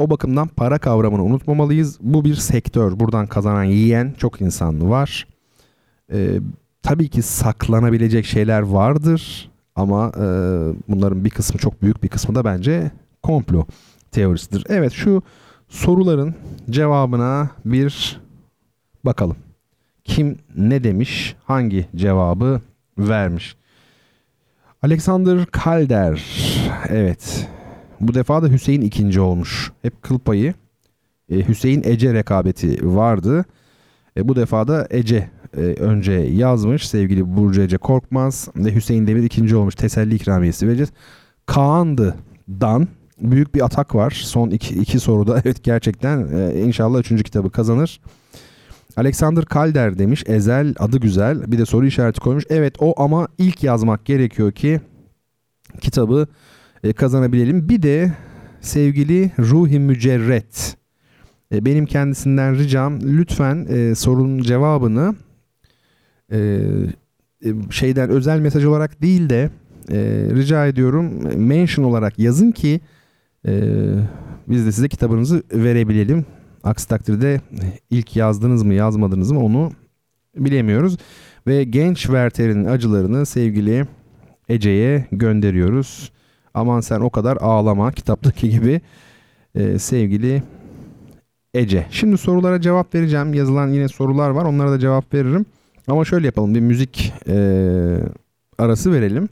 O bakımdan para kavramını unutmamalıyız. Bu bir sektör. Buradan kazanan, yiyen çok insan var. Ee, tabii ki saklanabilecek şeyler vardır ama e, bunların bir kısmı çok büyük bir kısmı da bence komplo teorisidir. Evet şu soruların cevabına bir bakalım. Kim ne demiş, hangi cevabı vermiş? Alexander Kalder. Evet. Bu defa da Hüseyin ikinci olmuş. Hep kıl payı. Ee, Hüseyin Ece rekabeti vardı. E, bu defa da Ece e, önce yazmış sevgili Burcu Ece Korkmaz ve Hüseyin Demir ikinci olmuş teselli ikramiyesi vereceğiz. Kaan'dı Dan büyük bir atak var son iki, iki soruda evet gerçekten e, inşallah üçüncü kitabı kazanır. Alexander Kalder demiş Ezel adı güzel bir de soru işareti koymuş. Evet o ama ilk yazmak gerekiyor ki kitabı e, kazanabilelim. Bir de sevgili Ruhi Mücerret e, benim kendisinden ricam lütfen e, sorunun cevabını e, e, şeyden özel mesaj olarak değil de e, rica ediyorum mention olarak yazın ki e, biz de size kitabınızı verebilelim. Aksi takdirde ilk yazdınız mı yazmadınız mı onu bilemiyoruz. Ve genç Werther'in acılarını sevgili Ece'ye gönderiyoruz. Aman sen o kadar ağlama kitaptaki gibi e, sevgili Ece. Şimdi sorulara cevap vereceğim. Yazılan yine sorular var. Onlara da cevap veririm. Ama şöyle yapalım. Bir müzik e, arası verelim.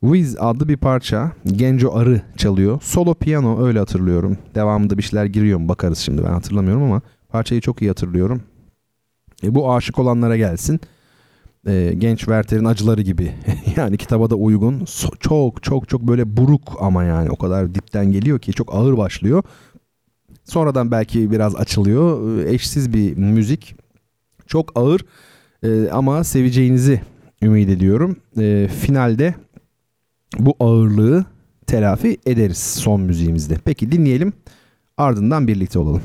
Wiz adlı bir parça. Genco Arı çalıyor. Solo piyano öyle hatırlıyorum. Devamında bir şeyler giriyor mu bakarız şimdi ben hatırlamıyorum ama parçayı çok iyi hatırlıyorum. E, bu aşık olanlara gelsin. E, genç Werther'in acıları gibi. yani kitaba da uygun. So, çok çok çok böyle buruk ama yani o kadar dipten geliyor ki çok ağır başlıyor. Sonradan belki biraz açılıyor. E, eşsiz bir müzik. Çok ağır e, ama seveceğinizi ümit ediyorum. E, finalde bu ağırlığı telafi ederiz son müziğimizde. Peki dinleyelim ardından birlikte olalım.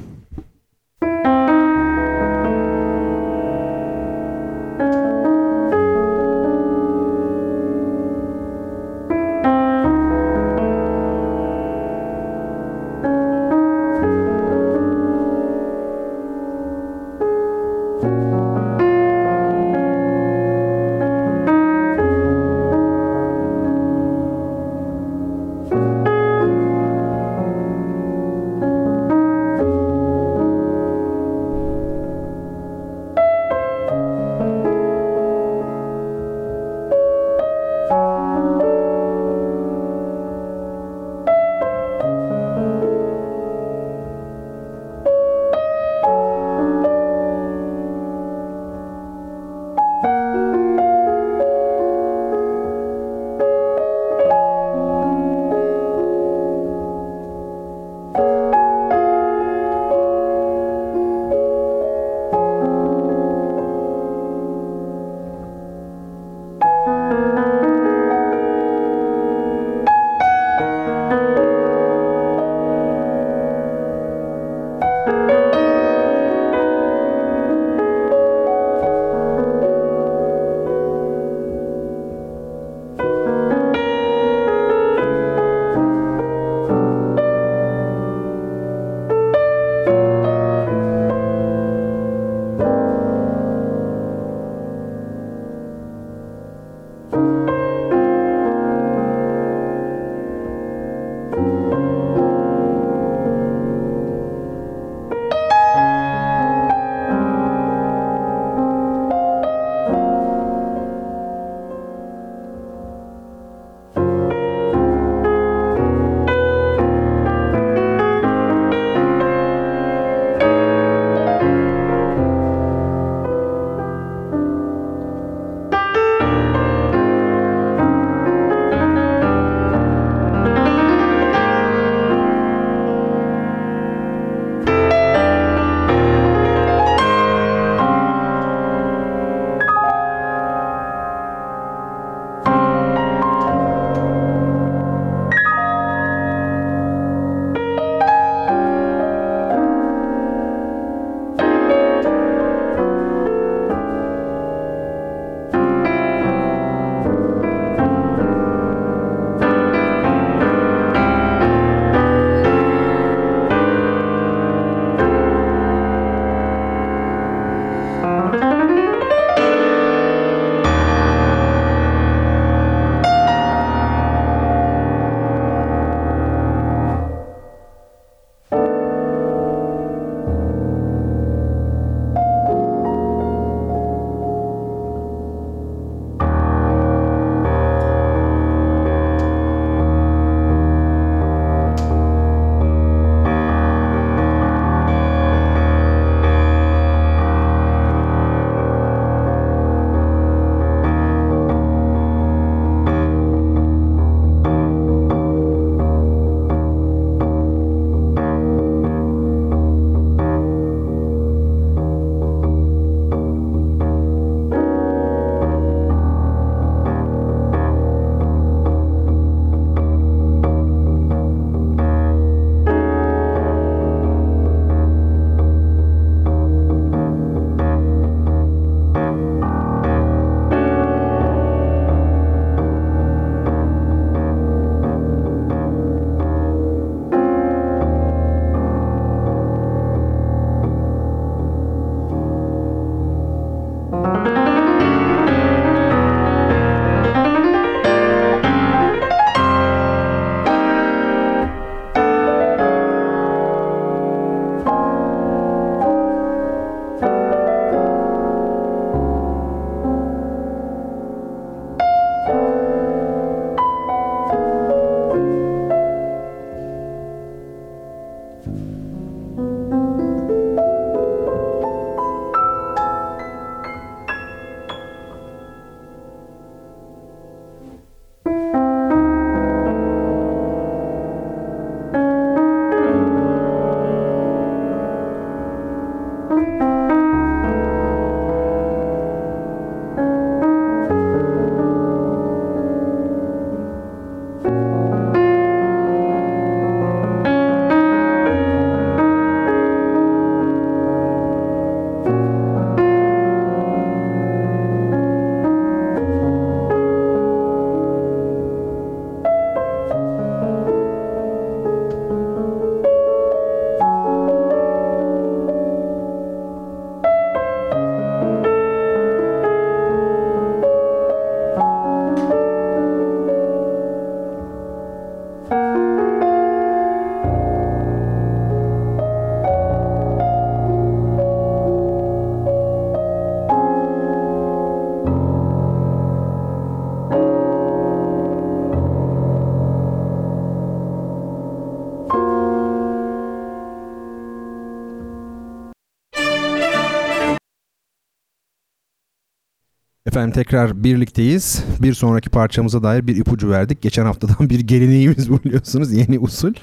Efendim tekrar birlikteyiz. Bir sonraki parçamıza dair bir ipucu verdik. Geçen haftadan bir geleneğimiz biliyorsunuz. Yeni usul.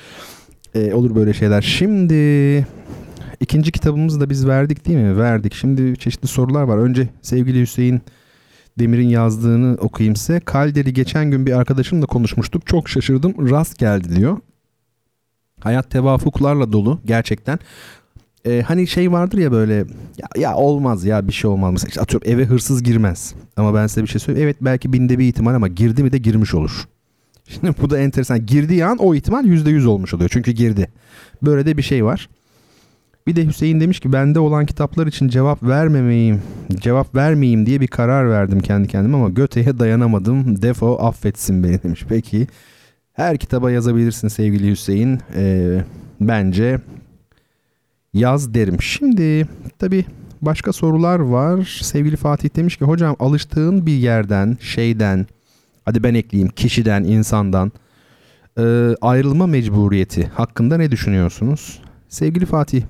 Ee, olur böyle şeyler. Şimdi ikinci kitabımızı da biz verdik değil mi? Verdik. Şimdi çeşitli sorular var. Önce sevgili Hüseyin Demir'in yazdığını okuyayım size. Kalderi geçen gün bir arkadaşımla konuşmuştuk. Çok şaşırdım. Rast geldi diyor. Hayat tevafuklarla dolu gerçekten e, hani şey vardır ya böyle ya, ya olmaz ya bir şey olmaz. Mesela işte atıyorum eve hırsız girmez. Ama ben size bir şey söyleyeyim. Evet belki binde bir ihtimal ama girdi mi de girmiş olur. Şimdi bu da enteresan. Girdiği an o ihtimal yüzde yüz olmuş oluyor. Çünkü girdi. Böyle de bir şey var. Bir de Hüseyin demiş ki bende olan kitaplar için cevap vermemeyim, cevap vermeyeyim diye bir karar verdim kendi kendime ama göteye dayanamadım. Defo affetsin beni demiş. Peki her kitaba yazabilirsin sevgili Hüseyin. Ee, bence yaz derim. Şimdi tabii başka sorular var. Sevgili Fatih demiş ki hocam alıştığın bir yerden, şeyden, hadi ben ekleyeyim kişiden, insandan e, ayrılma mecburiyeti hakkında ne düşünüyorsunuz? Sevgili Fatih,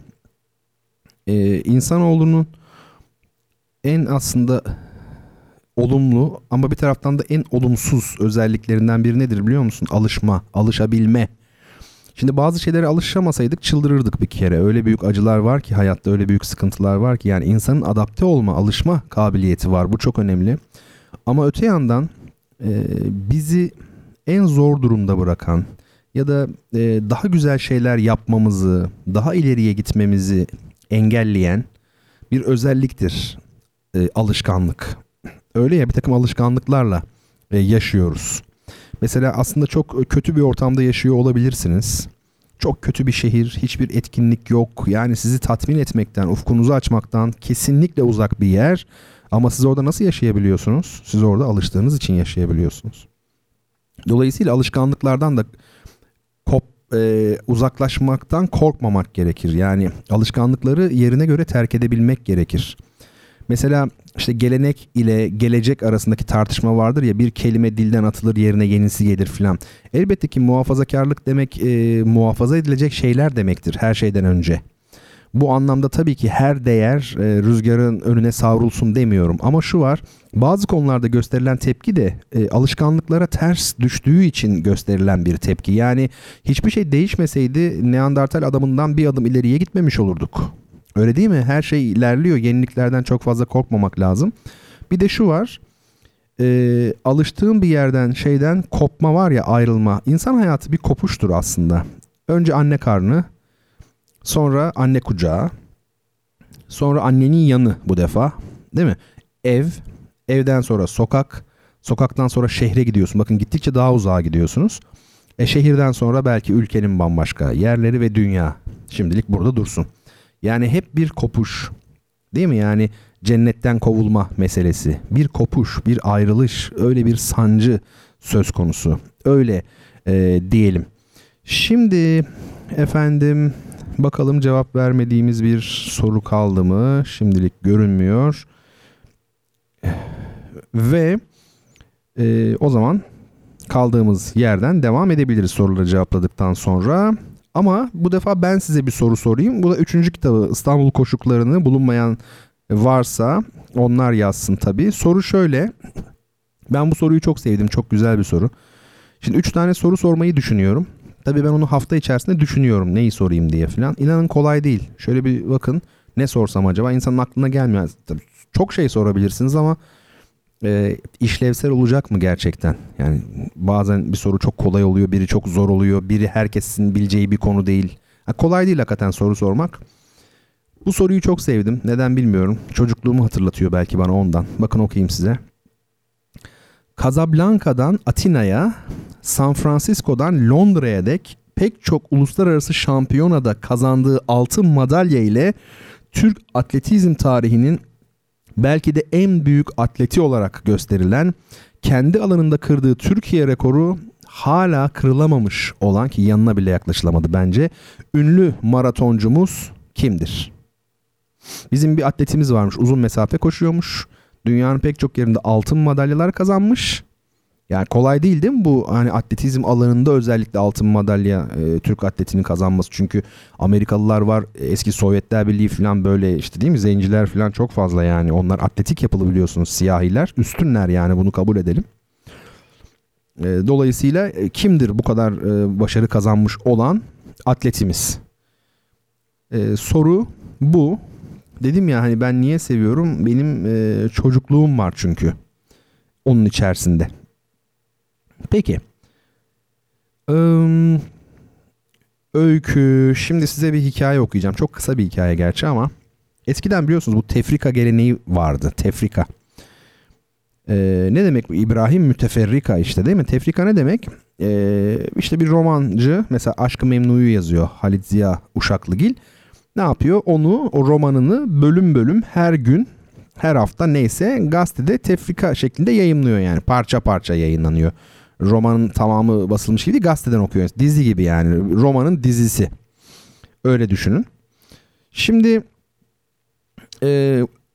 e, insanoğlunun en aslında olumlu ama bir taraftan da en olumsuz özelliklerinden biri nedir biliyor musun? Alışma, alışabilme. Şimdi bazı şeylere alışamasaydık çıldırırdık bir kere. Öyle büyük acılar var ki hayatta öyle büyük sıkıntılar var ki yani insanın adapte olma, alışma kabiliyeti var. Bu çok önemli. Ama öte yandan e, bizi en zor durumda bırakan ya da e, daha güzel şeyler yapmamızı, daha ileriye gitmemizi engelleyen bir özelliktir e, alışkanlık. Öyle ya bir takım alışkanlıklarla e, yaşıyoruz. Mesela aslında çok kötü bir ortamda yaşıyor olabilirsiniz. Çok kötü bir şehir, hiçbir etkinlik yok. Yani sizi tatmin etmekten, ufkunuzu açmaktan kesinlikle uzak bir yer. Ama siz orada nasıl yaşayabiliyorsunuz? Siz orada alıştığınız için yaşayabiliyorsunuz. Dolayısıyla alışkanlıklardan da kop, e, uzaklaşmaktan korkmamak gerekir. Yani alışkanlıkları yerine göre terk edebilmek gerekir. Mesela işte gelenek ile gelecek arasındaki tartışma vardır ya bir kelime dilden atılır yerine yenisi gelir filan. Elbette ki muhafazakarlık demek e, muhafaza edilecek şeyler demektir her şeyden önce. Bu anlamda tabii ki her değer e, rüzgarın önüne savrulsun demiyorum ama şu var bazı konularda gösterilen tepki de e, alışkanlıklara ters düştüğü için gösterilen bir tepki. Yani hiçbir şey değişmeseydi Neandertal adamından bir adım ileriye gitmemiş olurduk. Öyle değil mi? Her şey ilerliyor. Yeniliklerden çok fazla korkmamak lazım. Bir de şu var. E, alıştığın bir yerden şeyden kopma var ya ayrılma. İnsan hayatı bir kopuştur aslında. Önce anne karnı. Sonra anne kucağı. Sonra annenin yanı bu defa. Değil mi? Ev. Evden sonra sokak. Sokaktan sonra şehre gidiyorsun. Bakın gittikçe daha uzağa gidiyorsunuz. E şehirden sonra belki ülkenin bambaşka yerleri ve dünya. Şimdilik burada dursun. Yani hep bir kopuş. Değil mi? Yani cennetten kovulma meselesi. Bir kopuş, bir ayrılış, öyle bir sancı söz konusu. Öyle e, diyelim. Şimdi efendim bakalım cevap vermediğimiz bir soru kaldı mı? Şimdilik görünmüyor. Ve e, o zaman kaldığımız yerden devam edebiliriz soruları cevapladıktan sonra. Ama bu defa ben size bir soru sorayım. Bu da üçüncü kitabı İstanbul Koşuklarını bulunmayan varsa onlar yazsın tabii. Soru şöyle. Ben bu soruyu çok sevdim. Çok güzel bir soru. Şimdi üç tane soru sormayı düşünüyorum. Tabii ben onu hafta içerisinde düşünüyorum neyi sorayım diye falan. İnanın kolay değil. Şöyle bir bakın ne sorsam acaba insanın aklına gelmiyor. Tabii çok şey sorabilirsiniz ama e, işlevsel olacak mı gerçekten? Yani bazen bir soru çok kolay oluyor, biri çok zor oluyor, biri herkesin bileceği bir konu değil. Ha, kolay değil hakikaten soru sormak. Bu soruyu çok sevdim. Neden bilmiyorum. Çocukluğumu hatırlatıyor belki bana ondan. Bakın okuyayım size. Casablanca'dan Atina'ya, San Francisco'dan Londra'ya dek pek çok uluslararası şampiyonada kazandığı altın madalya ile Türk atletizm tarihinin belki de en büyük atleti olarak gösterilen kendi alanında kırdığı Türkiye rekoru hala kırılamamış olan ki yanına bile yaklaşılamadı bence. Ünlü maratoncumuz kimdir? Bizim bir atletimiz varmış uzun mesafe koşuyormuş. Dünyanın pek çok yerinde altın madalyalar kazanmış. Yani kolay değil değil mi bu hani atletizm alanında özellikle altın madalya e, Türk atletinin kazanması. Çünkü Amerikalılar var eski Sovyetler Birliği falan böyle işte değil mi zenciler falan çok fazla yani. Onlar atletik yapılı biliyorsunuz siyahiler üstünler yani bunu kabul edelim. E, dolayısıyla e, kimdir bu kadar e, başarı kazanmış olan atletimiz? E, soru bu. Dedim ya hani ben niye seviyorum? Benim e, çocukluğum var çünkü onun içerisinde. Peki. Öykü. Şimdi size bir hikaye okuyacağım. Çok kısa bir hikaye gerçi ama eskiden biliyorsunuz bu tefrika geleneği vardı. Tefrika. Ee, ne demek bu? İbrahim müteferrika işte değil mi? Tefrika ne demek? Ee, işte bir romancı mesela Aşkı Memnu'yu yazıyor Halit Ziya Uşaklıgil. Ne yapıyor? Onu o romanını bölüm bölüm her gün her hafta neyse gazetede tefrika şeklinde yayınlıyor yani parça parça yayınlanıyor romanın tamamı basılmış gibi gazeteden okuyor. Dizi gibi yani romanın dizisi. Öyle düşünün. Şimdi e,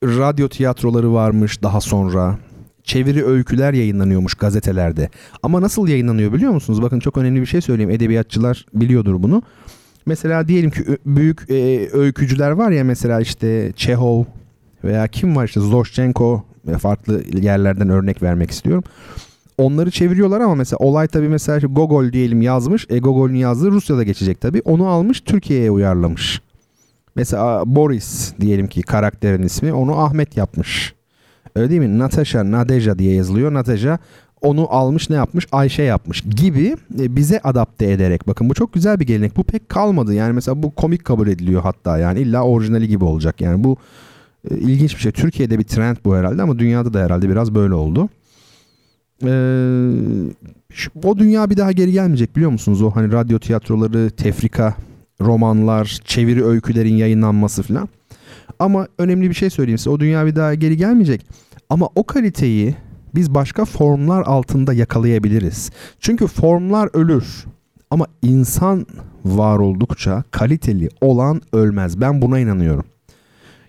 radyo tiyatroları varmış daha sonra. Çeviri öyküler yayınlanıyormuş gazetelerde. Ama nasıl yayınlanıyor biliyor musunuz? Bakın çok önemli bir şey söyleyeyim. Edebiyatçılar biliyordur bunu. Mesela diyelim ki büyük e, öykücüler var ya mesela işte Çehov veya kim var işte Zoshchenko farklı yerlerden örnek vermek istiyorum onları çeviriyorlar ama mesela olay tabii mesela Gogol diyelim yazmış. E Gogol'ün yazdığı Rusya'da geçecek tabii. Onu almış Türkiye'ye uyarlamış. Mesela Boris diyelim ki karakterin ismi onu Ahmet yapmış. Öyle değil mi? Natasha, Nadeja diye yazılıyor. Natasha onu almış ne yapmış? Ayşe yapmış gibi e, bize adapte ederek. Bakın bu çok güzel bir gelenek. Bu pek kalmadı. Yani mesela bu komik kabul ediliyor hatta. Yani illa orijinali gibi olacak. Yani bu e, ilginç bir şey. Türkiye'de bir trend bu herhalde ama dünyada da herhalde biraz böyle oldu. Ee, o dünya bir daha geri gelmeyecek biliyor musunuz? O hani radyo tiyatroları, tefrika, romanlar, çeviri öykülerin yayınlanması falan. Ama önemli bir şey söyleyeyim size. O dünya bir daha geri gelmeyecek. Ama o kaliteyi biz başka formlar altında yakalayabiliriz. Çünkü formlar ölür. Ama insan var oldukça kaliteli olan ölmez. Ben buna inanıyorum.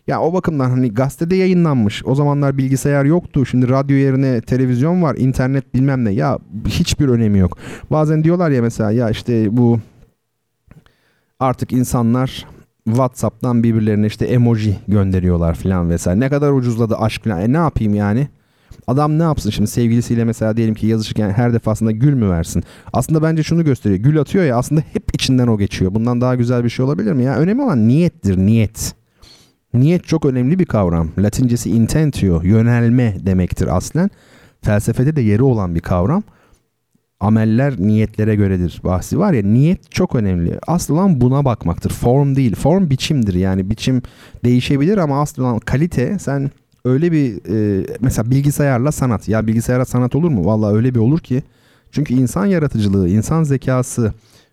Ya o bakımdan hani gazetede yayınlanmış. O zamanlar bilgisayar yoktu. Şimdi radyo yerine televizyon var, internet bilmem ne. Ya hiçbir önemi yok. Bazen diyorlar ya mesela ya işte bu artık insanlar WhatsApp'tan birbirlerine işte emoji gönderiyorlar falan vesaire. Ne kadar ucuzladı aşk falan. E ne yapayım yani? Adam ne yapsın şimdi sevgilisiyle mesela diyelim ki yazışırken her defasında gül mü versin? Aslında bence şunu gösteriyor. Gül atıyor ya aslında hep içinden o geçiyor. Bundan daha güzel bir şey olabilir mi ya? Önemli olan niyettir, niyet. Niyet çok önemli bir kavram. Latincesi intentio, yönelme demektir aslen. Felsefede de yeri olan bir kavram. Ameller niyetlere göredir bahsi var ya niyet çok önemli. Asıl buna bakmaktır. Form değil. Form biçimdir. Yani biçim değişebilir ama asıl kalite sen öyle bir e, mesela bilgisayarla sanat. Ya bilgisayara sanat olur mu? Vallahi öyle bir olur ki. Çünkü insan yaratıcılığı, insan zekası,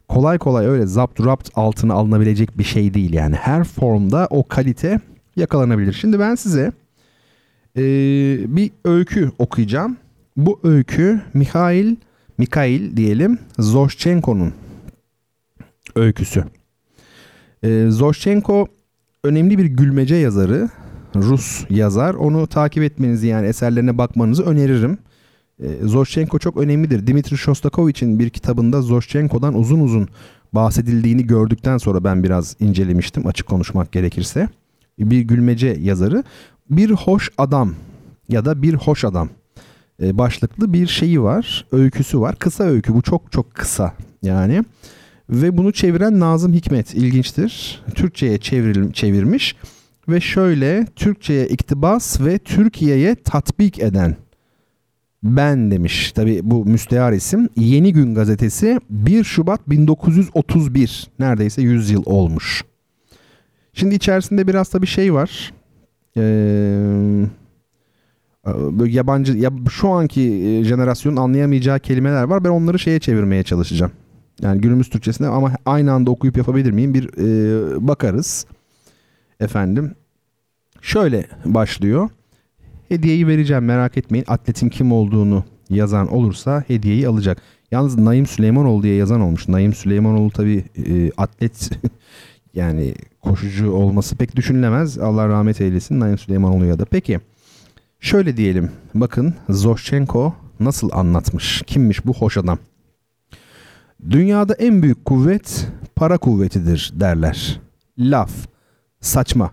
kolay kolay öyle zapt rapt altına alınabilecek bir şey değil yani. Her formda o kalite yakalanabilir. Şimdi ben size e, bir öykü okuyacağım. Bu öykü Mikhail, Mikhail diyelim Zoshchenko'nun öyküsü. E, Zoshchenko önemli bir gülmece yazarı. Rus yazar. Onu takip etmenizi yani eserlerine bakmanızı öneririm. E, Zoshchenko çok önemlidir. Dimitri Shostakovich'in bir kitabında Zoshchenko'dan uzun uzun bahsedildiğini gördükten sonra ben biraz incelemiştim açık konuşmak gerekirse bir gülmece yazarı bir hoş adam ya da bir hoş adam e, başlıklı bir şeyi var, öyküsü var. Kısa öykü bu çok çok kısa yani. Ve bunu çeviren Nazım Hikmet ilginçtir. Türkçe'ye çevril, çevirmiş ve şöyle Türkçe'ye iktibas ve Türkiye'ye tatbik eden ben demiş. Tabi bu müstehar isim. Yeni Gün gazetesi 1 Şubat 1931 neredeyse 100 yıl olmuş. Şimdi içerisinde biraz da bir şey var. Ee, böyle yabancı ya şu anki e, jenerasyonun anlayamayacağı kelimeler var. Ben onları şeye çevirmeye çalışacağım. Yani günümüz Türkçesine ama aynı anda okuyup yapabilir miyim? Bir e, bakarız. Efendim. Şöyle başlıyor. Hediyeyi vereceğim merak etmeyin. Atletin kim olduğunu yazan olursa hediyeyi alacak. Yalnız Naim Süleymanoğlu diye yazan olmuş. Naim Süleymanoğlu tabii e, atlet yani koşucu olması pek düşünülemez. Allah rahmet eylesin Naim Süleymanoğlu'ya da. Peki şöyle diyelim. Bakın Zoşchenko nasıl anlatmış? Kimmiş bu hoş adam? Dünyada en büyük kuvvet para kuvvetidir derler. Laf, saçma.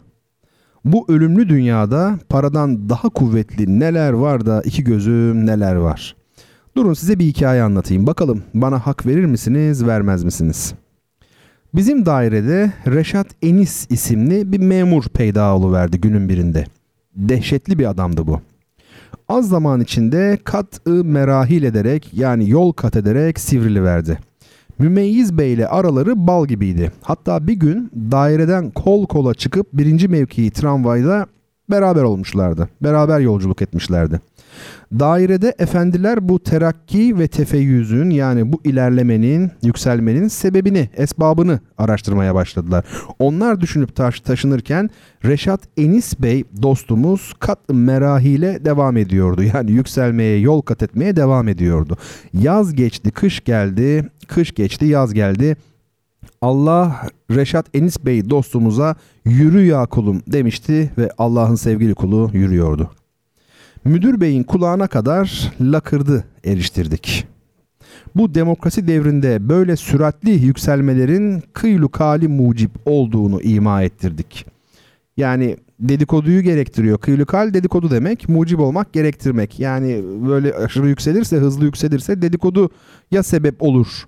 Bu ölümlü dünyada paradan daha kuvvetli neler var da iki gözüm neler var. Durun size bir hikaye anlatayım. Bakalım bana hak verir misiniz, vermez misiniz? Bizim dairede Reşat Enis isimli bir memur peyda verdi günün birinde. Dehşetli bir adamdı bu. Az zaman içinde kat-ı merahil ederek yani yol kat ederek sivrili verdi. Mümeyyiz Bey ile araları bal gibiydi. Hatta bir gün daireden kol kola çıkıp birinci mevkii tramvayda beraber olmuşlardı. Beraber yolculuk etmişlerdi. Dairede efendiler bu terakki ve tefeyyüzün yani bu ilerlemenin, yükselmenin sebebini, esbabını araştırmaya başladılar. Onlar düşünüp taş taşınırken Reşat Enis Bey dostumuz kat merahile devam ediyordu. Yani yükselmeye, yol kat etmeye devam ediyordu. Yaz geçti, kış geldi, kış geçti, yaz geldi. Allah Reşat Enis Bey dostumuza yürü ya kulum demişti ve Allah'ın sevgili kulu yürüyordu. Müdür beyin kulağına kadar lakırdı eriştirdik. Bu demokrasi devrinde böyle süratli yükselmelerin kıylu kali mucip olduğunu ima ettirdik. Yani dedikoduyu gerektiriyor. Kıylu kal dedikodu demek, mucib olmak gerektirmek. Yani böyle aşırı yükselirse, hızlı yükselirse dedikodu ya sebep olur.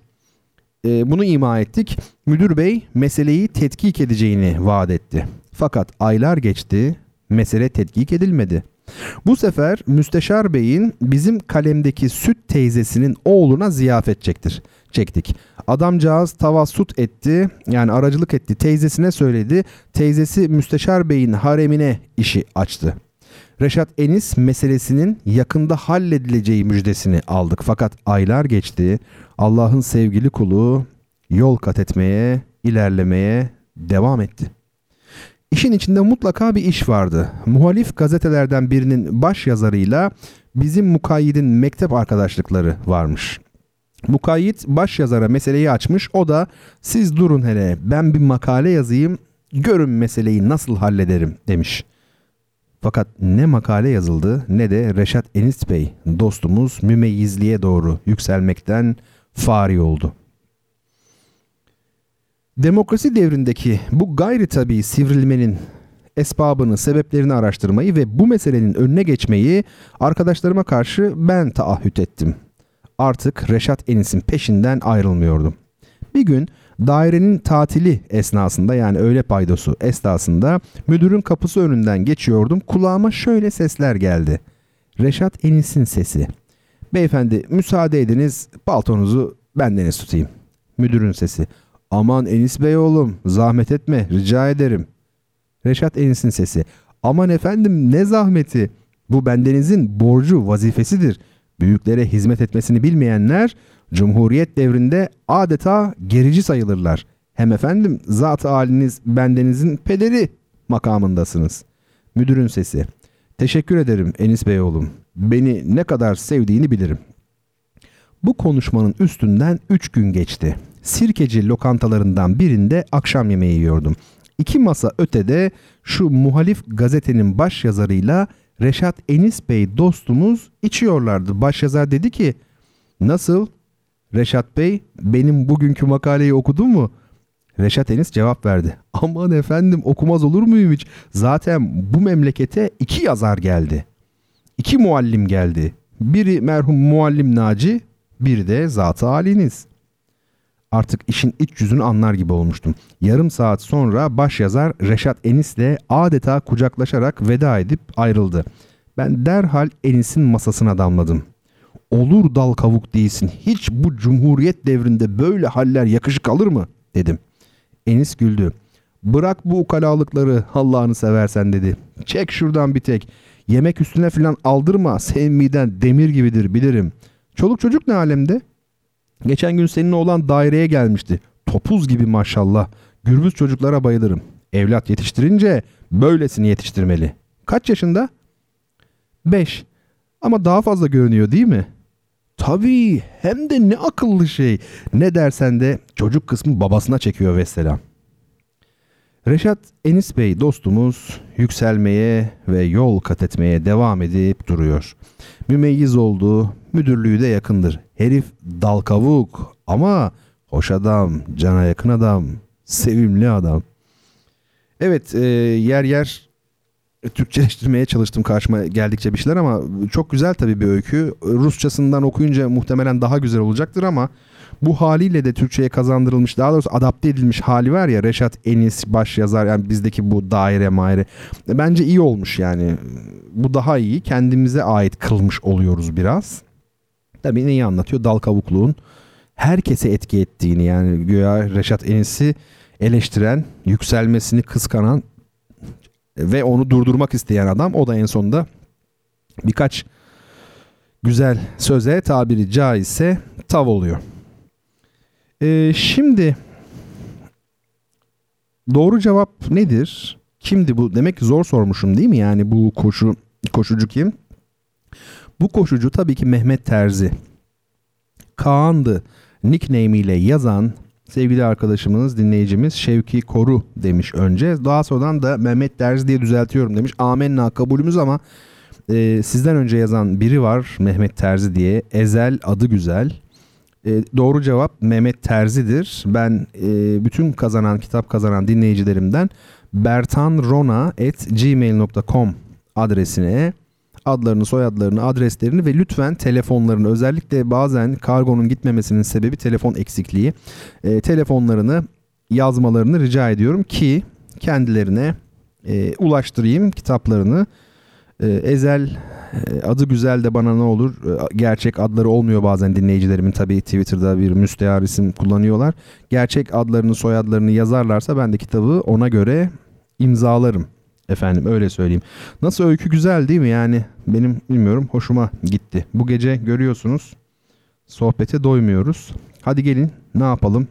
Ee, bunu ima ettik. Müdür bey meseleyi tetkik edeceğini vaat etti. Fakat aylar geçti, mesele tetkik edilmedi. Bu sefer Müsteşar Bey'in bizim kalemdeki süt teyzesinin oğluna ziyafet çektir. Çektik. Adamcağız tavassut etti yani aracılık etti teyzesine söyledi. Teyzesi Müsteşar Bey'in haremine işi açtı. Reşat Enis meselesinin yakında halledileceği müjdesini aldık. Fakat aylar geçti. Allah'ın sevgili kulu yol kat etmeye, ilerlemeye devam etti. İşin içinde mutlaka bir iş vardı. Muhalif gazetelerden birinin baş yazarıyla bizim mukayyidin mektep arkadaşlıkları varmış. Mukayyit baş yazara meseleyi açmış. O da siz durun hele ben bir makale yazayım görün meseleyi nasıl hallederim demiş. Fakat ne makale yazıldı ne de Reşat Enis Bey dostumuz mümeyyizliğe doğru yükselmekten fari oldu. Demokrasi devrindeki bu gayri tabi sivrilmenin esbabını, sebeplerini araştırmayı ve bu meselenin önüne geçmeyi arkadaşlarıma karşı ben taahhüt ettim. Artık Reşat Enis'in peşinden ayrılmıyordum. Bir gün dairenin tatili esnasında yani öğle paydosu esnasında müdürün kapısı önünden geçiyordum. Kulağıma şöyle sesler geldi. Reşat Enis'in sesi. Beyefendi müsaade ediniz paltonuzu bendeniz tutayım. Müdürün sesi. Aman Enis Bey oğlum zahmet etme rica ederim. Reşat Enis'in sesi. Aman efendim ne zahmeti. Bu bendenizin borcu vazifesidir. Büyüklere hizmet etmesini bilmeyenler Cumhuriyet devrinde adeta gerici sayılırlar. Hem efendim zat haliniz bendenizin pederi makamındasınız. Müdürün sesi. Teşekkür ederim Enis Bey oğlum. Beni ne kadar sevdiğini bilirim. Bu konuşmanın üstünden üç gün geçti sirkeci lokantalarından birinde akşam yemeği yiyordum. İki masa ötede şu muhalif gazetenin baş yazarıyla Reşat Enis Bey dostumuz içiyorlardı. Baş yazar dedi ki nasıl Reşat Bey benim bugünkü makaleyi okudun mu? Reşat Enis cevap verdi. Aman efendim okumaz olur muyum hiç? Zaten bu memlekete iki yazar geldi. İki muallim geldi. Biri merhum muallim Naci, biri de zat haliniz. Artık işin iç yüzünü anlar gibi olmuştum. Yarım saat sonra başyazar Reşat Enis'le adeta kucaklaşarak veda edip ayrıldı. Ben derhal Enis'in masasına damladım. Olur dal kavuk değilsin. Hiç bu cumhuriyet devrinde böyle haller yakışık alır mı? dedim. Enis güldü. Bırak bu ukalalıkları Allah'ını seversen dedi. Çek şuradan bir tek. Yemek üstüne filan aldırma. Senin miden demir gibidir bilirim. Çoluk çocuk ne alemde? Geçen gün senin oğlan daireye gelmişti. Topuz gibi maşallah. Gürbüz çocuklara bayılırım. Evlat yetiştirince böylesini yetiştirmeli. Kaç yaşında? Beş. Ama daha fazla görünüyor değil mi? Tabii hem de ne akıllı şey. Ne dersen de çocuk kısmı babasına çekiyor vesselam. Reşat Enis Bey dostumuz yükselmeye ve yol kat etmeye devam edip duruyor. Mümeyyiz olduğu müdürlüğü de yakındır. Herif dal kavuk ama hoş adam, cana yakın adam, sevimli adam. Evet e, yer yer Türkçeleştirmeye çalıştım karşıma geldikçe bir şeyler ama çok güzel tabii bir öykü. Rusçasından okuyunca muhtemelen daha güzel olacaktır ama bu haliyle de Türkçe'ye kazandırılmış daha doğrusu adapte edilmiş hali var ya Reşat Enis baş yazar yani bizdeki bu daire maire. Bence iyi olmuş yani. Bu daha iyi. Kendimize ait kılmış oluyoruz biraz. Tabii neyi anlatıyor? Dal kavukluğun herkese etki ettiğini yani güya Reşat Enis'i eleştiren yükselmesini kıskanan ve onu durdurmak isteyen adam. O da en sonunda birkaç güzel söze tabiri caizse tav oluyor. Ee, şimdi doğru cevap nedir? Kimdi bu? Demek ki zor sormuşum değil mi? Yani bu koşu koşucu kim? Bu koşucu tabii ki Mehmet Terzi. Kaan'dı nickname ile yazan sevgili arkadaşımız, dinleyicimiz Şevki Koru demiş önce. Daha sonradan da Mehmet Terzi diye düzeltiyorum demiş. Amenna kabulümüz ama e, sizden önce yazan biri var Mehmet Terzi diye. Ezel adı güzel. E, doğru cevap Mehmet Terzi'dir. Ben e, bütün kazanan, kitap kazanan dinleyicilerimden bertanrona.gmail.com adresine adlarını, soyadlarını, adreslerini ve lütfen telefonlarını özellikle bazen kargonun gitmemesinin sebebi telefon eksikliği. E, telefonlarını yazmalarını rica ediyorum ki kendilerine e, ulaştırayım kitaplarını. E, Ezel e, adı güzel de bana ne olur e, gerçek adları olmuyor bazen dinleyicilerimin tabii Twitter'da bir müstehar isim kullanıyorlar. Gerçek adlarını soyadlarını yazarlarsa ben de kitabı ona göre imzalarım. Efendim öyle söyleyeyim. Nasıl öykü güzel değil mi? Yani benim bilmiyorum hoşuma gitti. Bu gece görüyorsunuz sohbete doymuyoruz. Hadi gelin ne yapalım?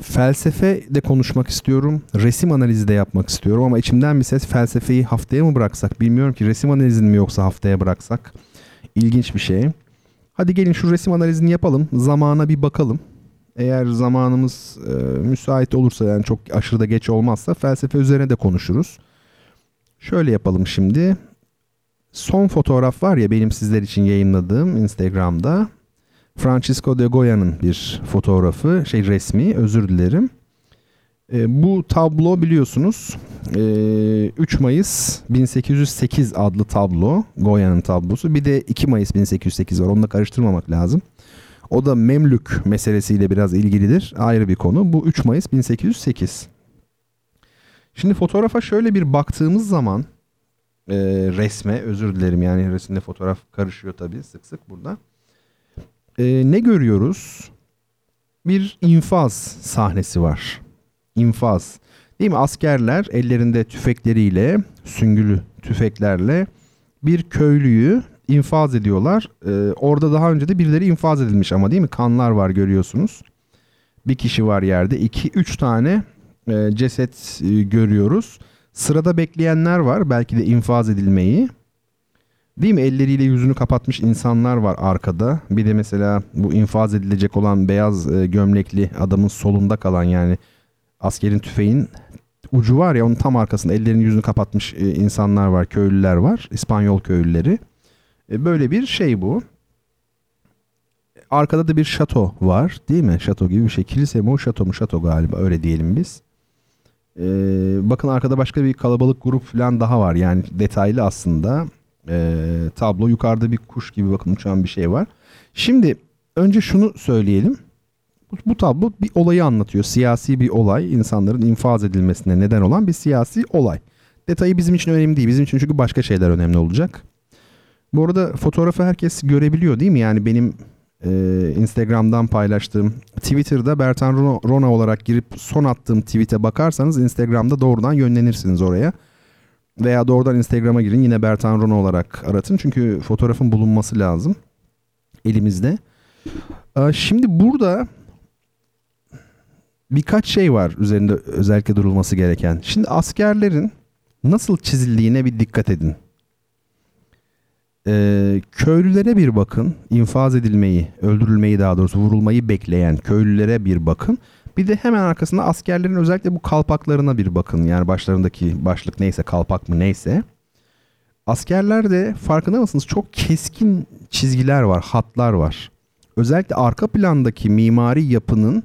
Felsefe de konuşmak istiyorum. Resim analizi de yapmak istiyorum ama içimden bir ses felsefeyi haftaya mı bıraksak bilmiyorum ki resim analizini mi yoksa haftaya bıraksak. İlginç bir şey. Hadi gelin şu resim analizini yapalım. Zamana bir bakalım. Eğer zamanımız e, müsait olursa yani çok aşırı da geç olmazsa felsefe üzerine de konuşuruz. Şöyle yapalım şimdi. Son fotoğraf var ya benim sizler için yayınladığım Instagram'da. Francisco de Goya'nın bir fotoğrafı, şey resmi özür dilerim. E, bu tablo biliyorsunuz e, 3 Mayıs 1808 adlı tablo Goya'nın tablosu. Bir de 2 Mayıs 1808 var onu da karıştırmamak lazım. O da Memlük meselesiyle biraz ilgilidir. Ayrı bir konu. Bu 3 Mayıs 1808. Şimdi fotoğrafa şöyle bir baktığımız zaman e, resme özür dilerim yani resimde fotoğraf karışıyor tabii sık sık burada. E, ne görüyoruz? Bir infaz sahnesi var. İnfaz. Değil mi? Askerler ellerinde tüfekleriyle, süngülü tüfeklerle bir köylüyü infaz ediyorlar. Ee, orada daha önce de birileri infaz edilmiş ama değil mi? Kanlar var görüyorsunuz. Bir kişi var yerde. iki üç tane e, ceset e, görüyoruz. Sırada bekleyenler var. Belki de infaz edilmeyi. Değil mi? Elleriyle yüzünü kapatmış insanlar var arkada. Bir de mesela bu infaz edilecek olan beyaz e, gömlekli adamın solunda kalan yani askerin tüfeğin ucu var ya onun tam arkasında ellerini yüzünü kapatmış e, insanlar var, köylüler var. İspanyol köylüleri. E, böyle bir şey bu. Arkada da bir şato var değil mi? Şato gibi bir şey. Kilise mi o şato mu? Şato galiba öyle diyelim biz. Ee, bakın arkada başka bir kalabalık grup falan daha var. Yani detaylı aslında e, tablo. Yukarıda bir kuş gibi bakın uçan bir şey var. Şimdi önce şunu söyleyelim. Bu, bu tablo bir olayı anlatıyor. Siyasi bir olay. insanların infaz edilmesine neden olan bir siyasi olay. Detayı bizim için önemli değil. Bizim için çünkü başka şeyler önemli olacak. Bu arada fotoğrafı herkes görebiliyor değil mi? Yani benim e, Instagram'dan paylaştığım Twitter'da Bertan Rona, olarak girip son attığım tweet'e bakarsanız Instagram'da doğrudan yönlenirsiniz oraya. Veya doğrudan Instagram'a girin yine Bertan Rona olarak aratın. Çünkü fotoğrafın bulunması lazım elimizde. Ee, Şimdi burada birkaç şey var üzerinde özellikle durulması gereken. Şimdi askerlerin nasıl çizildiğine bir dikkat edin. Ee, köylülere bir bakın. infaz edilmeyi, öldürülmeyi daha doğrusu vurulmayı bekleyen köylülere bir bakın. Bir de hemen arkasında askerlerin özellikle bu kalpaklarına bir bakın. Yani başlarındaki başlık neyse kalpak mı neyse. Askerlerde farkında mısınız çok keskin çizgiler var, hatlar var. Özellikle arka plandaki mimari yapının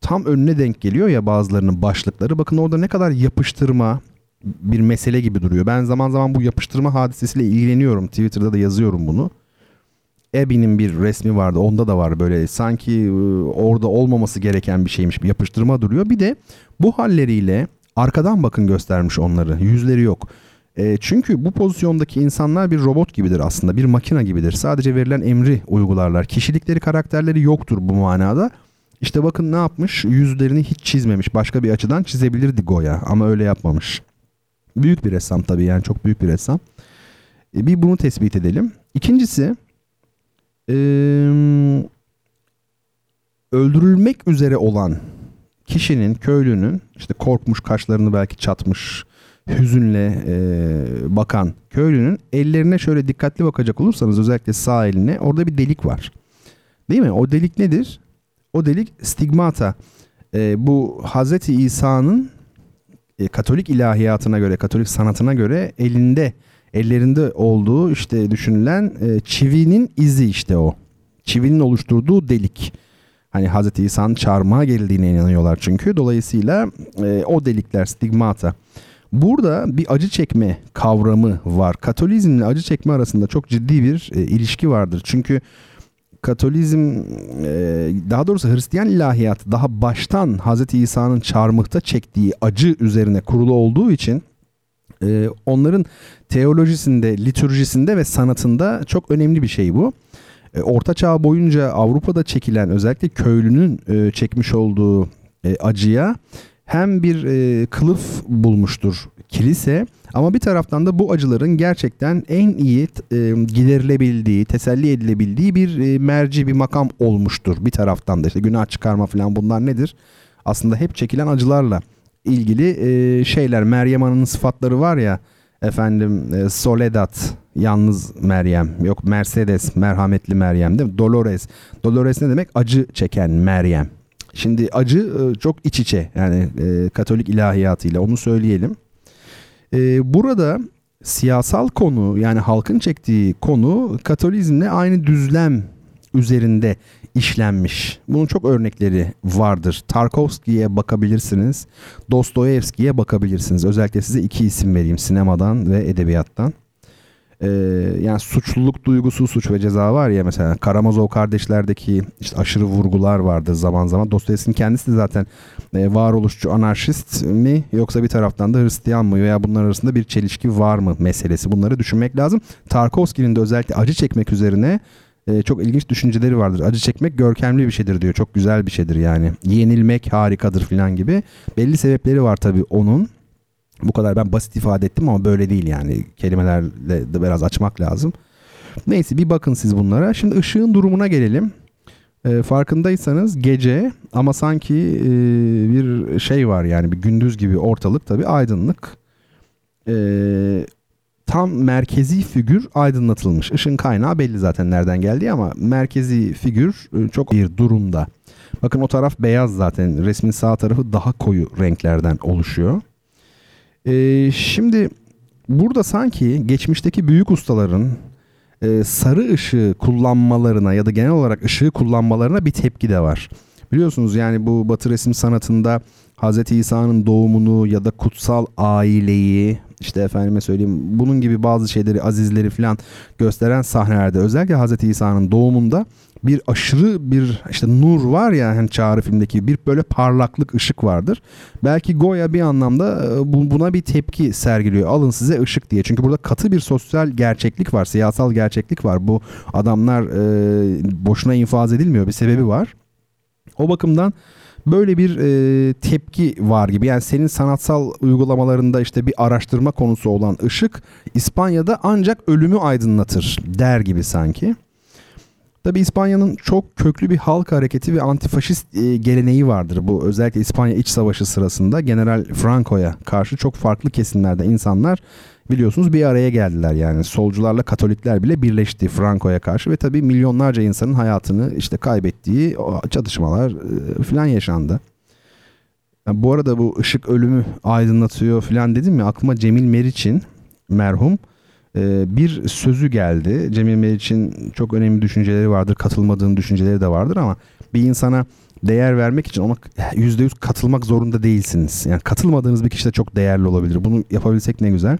tam önüne denk geliyor ya bazılarının başlıkları. Bakın orada ne kadar yapıştırma bir mesele gibi duruyor. Ben zaman zaman bu yapıştırma hadisesiyle ilgileniyorum. Twitter'da da yazıyorum bunu. Ebi'nin bir resmi vardı. Onda da var böyle sanki e, orada olmaması gereken bir şeymiş. Bir yapıştırma duruyor. Bir de bu halleriyle arkadan bakın göstermiş onları. Yüzleri yok. E, çünkü bu pozisyondaki insanlar bir robot gibidir aslında. Bir makina gibidir. Sadece verilen emri uygularlar. Kişilikleri, karakterleri yoktur bu manada. İşte bakın ne yapmış? Yüzlerini hiç çizmemiş. Başka bir açıdan çizebilirdi Goya ama öyle yapmamış. Büyük bir ressam tabii yani çok büyük bir ressam. E, bir bunu tespit edelim. İkincisi e, öldürülmek üzere olan kişinin, köylünün işte korkmuş kaşlarını belki çatmış, hüzünle e, bakan köylünün ellerine şöyle dikkatli bakacak olursanız özellikle sağ eline orada bir delik var. Değil mi? O delik nedir? O delik stigmata. E, bu Hazreti İsa'nın e, Katolik ilahiyatına göre, Katolik sanatına göre elinde, ellerinde olduğu işte düşünülen e, çivinin izi işte o. Çivinin oluşturduğu delik. Hani Hazreti İsa'nın çarmıha geldiğine inanıyorlar çünkü. Dolayısıyla e, o delikler stigmata. Burada bir acı çekme kavramı var. Katolizmle acı çekme arasında çok ciddi bir e, ilişki vardır. Çünkü Katolizm e, daha doğrusu Hristiyan ilahiyatı daha baştan Hz. İsa'nın çarmıhta çektiği acı üzerine kurulu olduğu için e, onların teolojisinde, litürjisinde ve sanatında çok önemli bir şey bu. E, Orta Çağ boyunca Avrupa'da çekilen özellikle köylünün çekmiş olduğu acıya hem bir kılıf bulmuştur kilise ama bir taraftan da bu acıların gerçekten en iyi e, giderilebildiği, teselli edilebildiği bir e, merci, bir makam olmuştur. Bir taraftan da işte günah çıkarma falan bunlar nedir? Aslında hep çekilen acılarla ilgili e, şeyler. Meryem Ana'nın sıfatları var ya efendim e, Soledad yalnız Meryem yok Mercedes merhametli Meryem değil mi? Dolores. Dolores ne demek? Acı çeken Meryem. Şimdi acı e, çok iç içe yani e, Katolik ilahiyatıyla onu söyleyelim. Burada siyasal konu yani halkın çektiği konu Katolizmle aynı düzlem üzerinde işlenmiş. Bunun çok örnekleri vardır. Tarkovski'ye bakabilirsiniz. Dostoyevski'ye bakabilirsiniz. Özellikle size iki isim vereyim sinemadan ve edebiyattan. Ee, yani suçluluk duygusu suç ve ceza var ya mesela Karamazov kardeşlerdeki işte aşırı vurgular vardır zaman zaman. Dostoyevski'nin kendisi de zaten e, varoluşçu anarşist mi yoksa bir taraftan da Hristiyan mı veya bunlar arasında bir çelişki var mı meselesi bunları düşünmek lazım. Tarkovski'nin de özellikle acı çekmek üzerine e, çok ilginç düşünceleri vardır. Acı çekmek görkemli bir şeydir diyor. Çok güzel bir şeydir yani. Yenilmek harikadır falan gibi. Belli sebepleri var tabii onun. Bu kadar ben basit ifade ettim ama böyle değil yani. Kelimelerle de biraz açmak lazım. Neyse bir bakın siz bunlara. Şimdi ışığın durumuna gelelim. E, farkındaysanız gece ama sanki e, bir şey var yani bir gündüz gibi ortalık tabii aydınlık. E, tam merkezi figür aydınlatılmış. Işın kaynağı belli zaten nereden geldiği ama merkezi figür e, çok bir durumda. Bakın o taraf beyaz zaten. Resmin sağ tarafı daha koyu renklerden oluşuyor. E, şimdi burada sanki geçmişteki büyük ustaların e, sarı ışığı kullanmalarına ya da genel olarak ışığı kullanmalarına bir tepki de var. Biliyorsunuz yani bu Batı resim sanatında Hz. İsa'nın doğumunu ya da kutsal aileyi işte efendime söyleyeyim bunun gibi bazı şeyleri azizleri falan gösteren sahnelerde özellikle Hz. İsa'nın doğumunda bir aşırı bir işte nur var ya hani Çağrı filmdeki bir böyle parlaklık ışık vardır. Belki Goya bir anlamda e, buna bir tepki sergiliyor. Alın size ışık diye. Çünkü burada katı bir sosyal gerçeklik var, siyasal gerçeklik var. Bu adamlar e, boşuna infaz edilmiyor. Bir sebebi var. O bakımdan böyle bir e, tepki var gibi. Yani senin sanatsal uygulamalarında işte bir araştırma konusu olan ışık İspanya'da ancak ölümü aydınlatır der gibi sanki. Tabi İspanya'nın çok köklü bir halk hareketi ve antifaşist e, geleneği vardır. Bu özellikle İspanya İç Savaşı sırasında General Franco'ya karşı çok farklı kesimlerde insanlar biliyorsunuz bir araya geldiler. Yani solcularla Katolikler bile birleşti Franco'ya karşı ve tabi milyonlarca insanın hayatını işte kaybettiği çatışmalar e, filan yaşandı. Yani bu arada bu ışık ölümü aydınlatıyor filan dedim mi aklıma Cemil Meriç'in merhum e, bir sözü geldi. Cemil Meriç'in çok önemli düşünceleri vardır, katılmadığın düşünceleri de vardır ama bir insana değer vermek için ona yüzde yüz katılmak zorunda değilsiniz. Yani katılmadığınız bir kişi de çok değerli olabilir. Bunu yapabilsek ne güzel.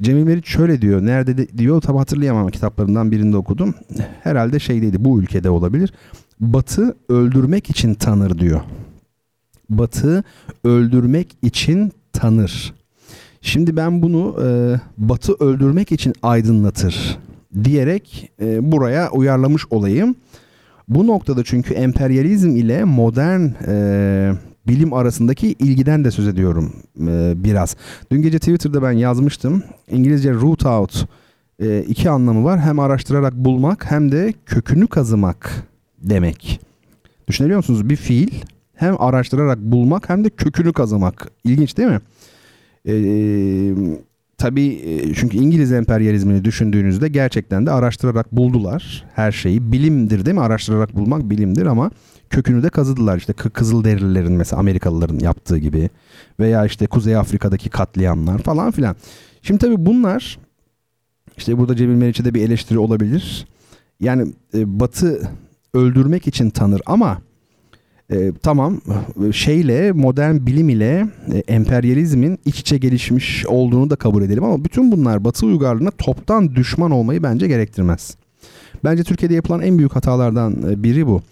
Cemil Meriç şöyle diyor. Nerede de, diyor tam hatırlayamam kitaplarından birinde okudum. Herhalde şeydeydi bu ülkede olabilir. Batı öldürmek için tanır diyor. Batı öldürmek için tanır. Şimdi ben bunu e, Batı öldürmek için aydınlatır diyerek e, buraya uyarlamış olayım. Bu noktada çünkü emperyalizm ile modern e, bilim arasındaki ilgiden de söz ediyorum e, biraz. Dün gece Twitter'da ben yazmıştım. İngilizce root out e, iki anlamı var. Hem araştırarak bulmak hem de kökünü kazımak demek. Düşünebiliyor musunuz? Bir fiil hem araştırarak bulmak hem de kökünü kazımak. İlginç değil mi? Ee, tabii çünkü İngiliz emperyalizmini düşündüğünüzde gerçekten de araştırarak buldular her şeyi. Bilimdir değil mi? Araştırarak bulmak bilimdir ama kökünü de kazıdılar. İşte Kızılderililerin mesela Amerikalıların yaptığı gibi veya işte Kuzey Afrika'daki katliamlar falan filan. Şimdi tabii bunlar işte burada Cemil Meriç'e de bir eleştiri olabilir. Yani e, Batı öldürmek için tanır ama e, tamam şeyle modern bilim ile e, emperyalizmin iç içe gelişmiş olduğunu da kabul edelim ama bütün bunlar Batı uygarlığına toptan düşman olmayı bence gerektirmez. Bence Türkiye'de yapılan en büyük hatalardan e, biri bu.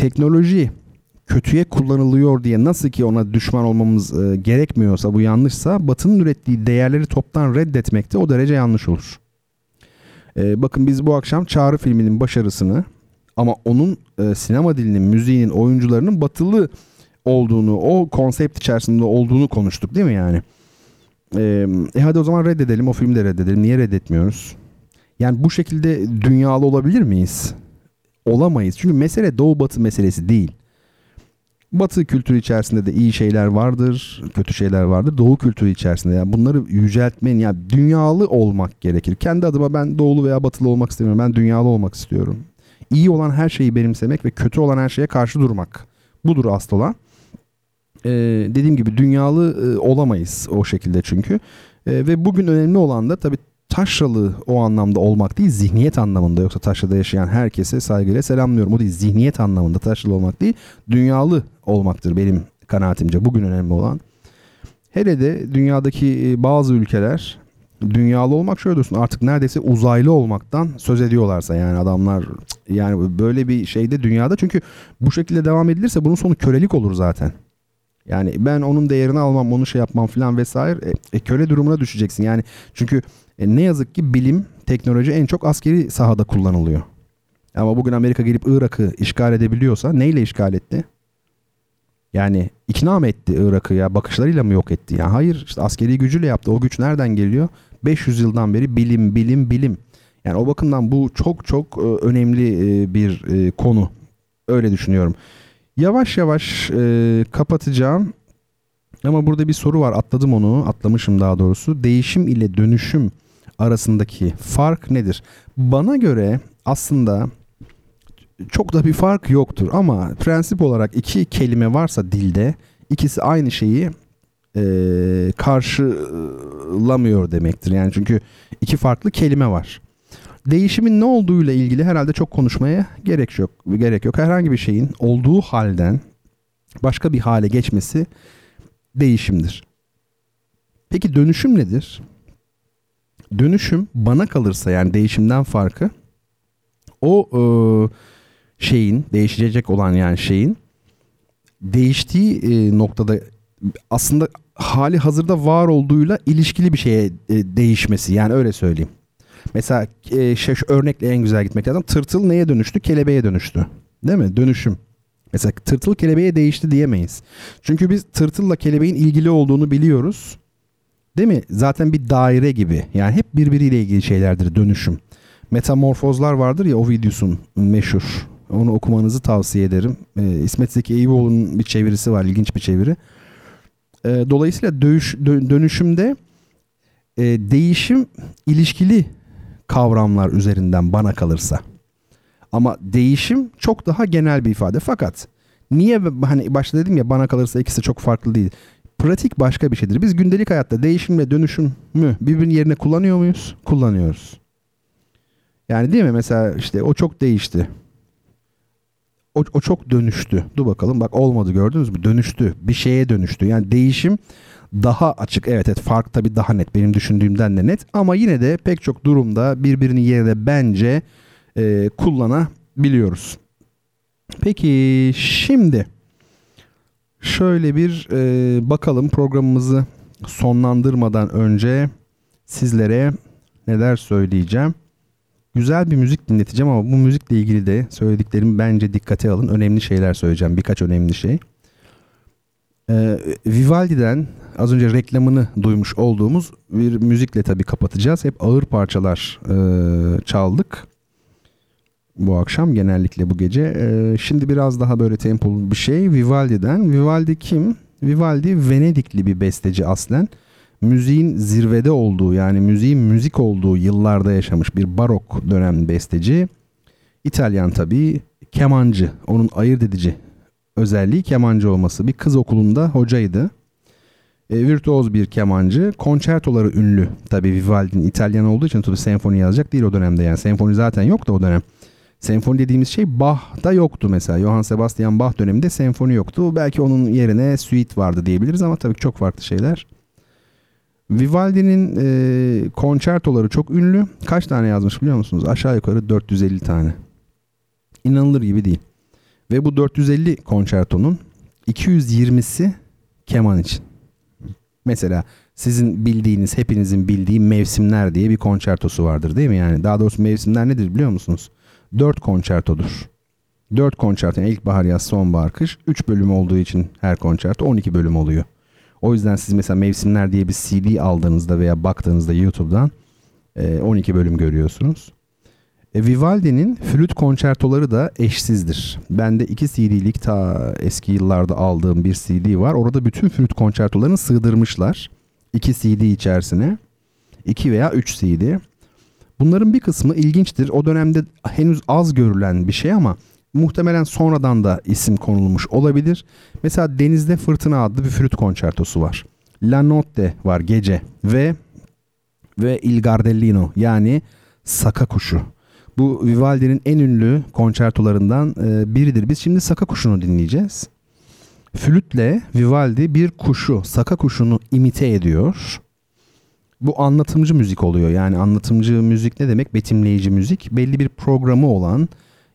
Teknoloji kötüye kullanılıyor diye nasıl ki ona düşman olmamız e, gerekmiyorsa bu yanlışsa Batı'nın ürettiği değerleri toptan reddetmek de o derece yanlış olur. E, bakın biz bu akşam Çağrı filminin başarısını ama onun e, sinema dilinin, müziğinin, oyuncularının batılı olduğunu, o konsept içerisinde olduğunu konuştuk değil mi yani? E, e hadi o zaman reddedelim, o filmi de reddedelim. Niye reddetmiyoruz? Yani bu şekilde dünyalı olabilir miyiz? Olamayız. Çünkü mesele doğu batı meselesi değil. Batı kültürü içerisinde de iyi şeyler vardır, kötü şeyler vardır. Doğu kültürü içerisinde yani bunları yüceltmenin yani dünyalı olmak gerekir. Kendi adıma ben doğulu veya batılı olmak istemiyorum. Ben dünyalı olmak istiyorum iyi olan her şeyi benimsemek ve kötü olan her şeye karşı durmak. Budur asıl olan. Ee, dediğim gibi dünyalı e, olamayız o şekilde çünkü. E, ve bugün önemli olan da tabii taşralı o anlamda olmak değil zihniyet anlamında yoksa taşrada yaşayan herkese saygıyla selamlıyorum. O değil zihniyet anlamında taşralı olmak değil dünyalı olmaktır benim kanaatimce bugün önemli olan. Hele de dünyadaki e, bazı ülkeler dünyalı olmak şöyle diyorsun artık neredeyse uzaylı olmaktan söz ediyorlarsa yani adamlar yani böyle bir şeyde dünyada çünkü bu şekilde devam edilirse bunun sonu kölelik olur zaten. Yani ben onun değerini almam, onu şey yapmam falan vesaire. E, e, köle durumuna düşeceksin. Yani çünkü e, ne yazık ki bilim, teknoloji en çok askeri sahada kullanılıyor. Ama bugün Amerika gelip Irak'ı işgal edebiliyorsa neyle işgal etti? Yani ikna mı etti Irak'ı ya? Bakışlarıyla mı yok etti? Ya hayır işte askeri gücüyle yaptı. O güç nereden geliyor? 500 yıldan beri bilim, bilim, bilim. Yani o bakımdan bu çok çok e, önemli e, bir e, konu. Öyle düşünüyorum. Yavaş yavaş kapatacağım. Ama burada bir soru var. Atladım onu. Atlamışım daha doğrusu. Değişim ile dönüşüm arasındaki fark nedir? Bana göre aslında çok da bir fark yoktur ama prensip olarak iki kelime varsa dilde ikisi aynı şeyi e, karşılamıyor demektir. Yani çünkü iki farklı kelime var. Değişimin ne olduğuyla ilgili herhalde çok konuşmaya gerek yok. Gerek yok. Herhangi bir şeyin olduğu halden başka bir hale geçmesi değişimdir. Peki dönüşüm nedir? Dönüşüm bana kalırsa yani değişimden farkı o e, şeyin değişecek olan yani şeyin değiştiği e, noktada aslında hali hazırda var olduğuyla ilişkili bir şeye e, değişmesi yani öyle söyleyeyim. Mesela e, şey, örnekle en güzel gitmek lazım. Tırtıl neye dönüştü? Kelebeğe dönüştü. Değil mi? Dönüşüm. Mesela tırtıl kelebeğe değişti diyemeyiz. Çünkü biz tırtılla kelebeğin ilgili olduğunu biliyoruz. Değil mi? Zaten bir daire gibi. Yani hep birbiriyle ilgili şeylerdir dönüşüm. Metamorfozlar vardır ya o videosun meşhur. Onu okumanızı tavsiye ederim. E, İsmet Zeki Eyüboğlu'nun bir çevirisi var. ilginç bir çeviri. E, dolayısıyla dövüş, dö, dönüşümde e, değişim ilişkili kavramlar üzerinden bana kalırsa. Ama değişim çok daha genel bir ifade. Fakat niye hani başta dedim ya bana kalırsa ikisi çok farklı değil. Pratik başka bir şeydir. Biz gündelik hayatta değişim ve dönüşüm mü birbirinin yerine kullanıyor muyuz? Kullanıyoruz. Yani değil mi? Mesela işte o çok değişti. O, o çok dönüştü. Dur bakalım bak olmadı gördünüz mü? Dönüştü. Bir şeye dönüştü. Yani değişim daha açık. Evet evet fark tabii daha net. Benim düşündüğümden de net. Ama yine de pek çok durumda birbirinin yerine bence e, kullanabiliyoruz. Peki şimdi şöyle bir e, bakalım programımızı sonlandırmadan önce sizlere neler söyleyeceğim. Güzel bir müzik dinleteceğim ama bu müzikle ilgili de söylediklerimi bence dikkate alın. Önemli şeyler söyleyeceğim. Birkaç önemli şey. Ee, Vivaldi'den az önce reklamını duymuş olduğumuz bir müzikle tabii kapatacağız. Hep ağır parçalar e, çaldık bu akşam genellikle bu gece. Ee, şimdi biraz daha böyle tempolu bir şey Vivaldi'den. Vivaldi kim? Vivaldi Venedikli bir besteci aslen. Müziğin zirvede olduğu yani müziğin müzik olduğu yıllarda yaşamış bir barok dönem besteci. İtalyan tabii kemancı. Onun ayırt edici özelliği kemancı olması. Bir kız okulunda hocaydı. E, virtuoz bir kemancı. Konçertoları ünlü. Tabii Vivaldi'nin İtalyan olduğu için tabii senfoni yazacak değil o dönemde yani. Senfoni zaten yok da o dönem. Senfoni dediğimiz şey Bach'ta yoktu mesela. Johann Sebastian Bach döneminde senfoni yoktu. Belki onun yerine suite vardı diyebiliriz ama tabii çok farklı şeyler. Vivaldi'nin e, konçertoları çok ünlü. Kaç tane yazmış biliyor musunuz? Aşağı yukarı 450 tane. İnanılır gibi değil. Ve bu 450 konçertonun 220'si keman için. Mesela sizin bildiğiniz, hepinizin bildiği mevsimler diye bir konçertosu vardır değil mi? Yani daha doğrusu mevsimler nedir biliyor musunuz? 4 konçertodur. 4 konçerto yani ilkbahar, yaz, sonbahar, kış 3 bölüm olduğu için her konçerto 12 bölüm oluyor. O yüzden siz mesela mevsimler diye bir CD aldığınızda veya baktığınızda YouTube'dan 12 bölüm görüyorsunuz. E, Vivaldi'nin flüt konçertoları da eşsizdir. Bende 2 CD'lik ta eski yıllarda aldığım bir CD var. Orada bütün flüt konçertolarını sığdırmışlar. 2 CD içerisine. 2 veya 3 CD. Bunların bir kısmı ilginçtir. O dönemde henüz az görülen bir şey ama muhtemelen sonradan da isim konulmuş olabilir. Mesela Denizde Fırtına adlı bir flüt konçertosu var. La Notte var gece ve ve Il Gardellino yani Saka Kuşu. Bu Vivaldi'nin en ünlü konçertolarından e, biridir. Biz şimdi Saka Kuşu'nu dinleyeceğiz. Flütle Vivaldi bir kuşu, Saka Kuşu'nu imite ediyor. Bu anlatımcı müzik oluyor. Yani anlatımcı müzik ne demek? Betimleyici müzik. Belli bir programı olan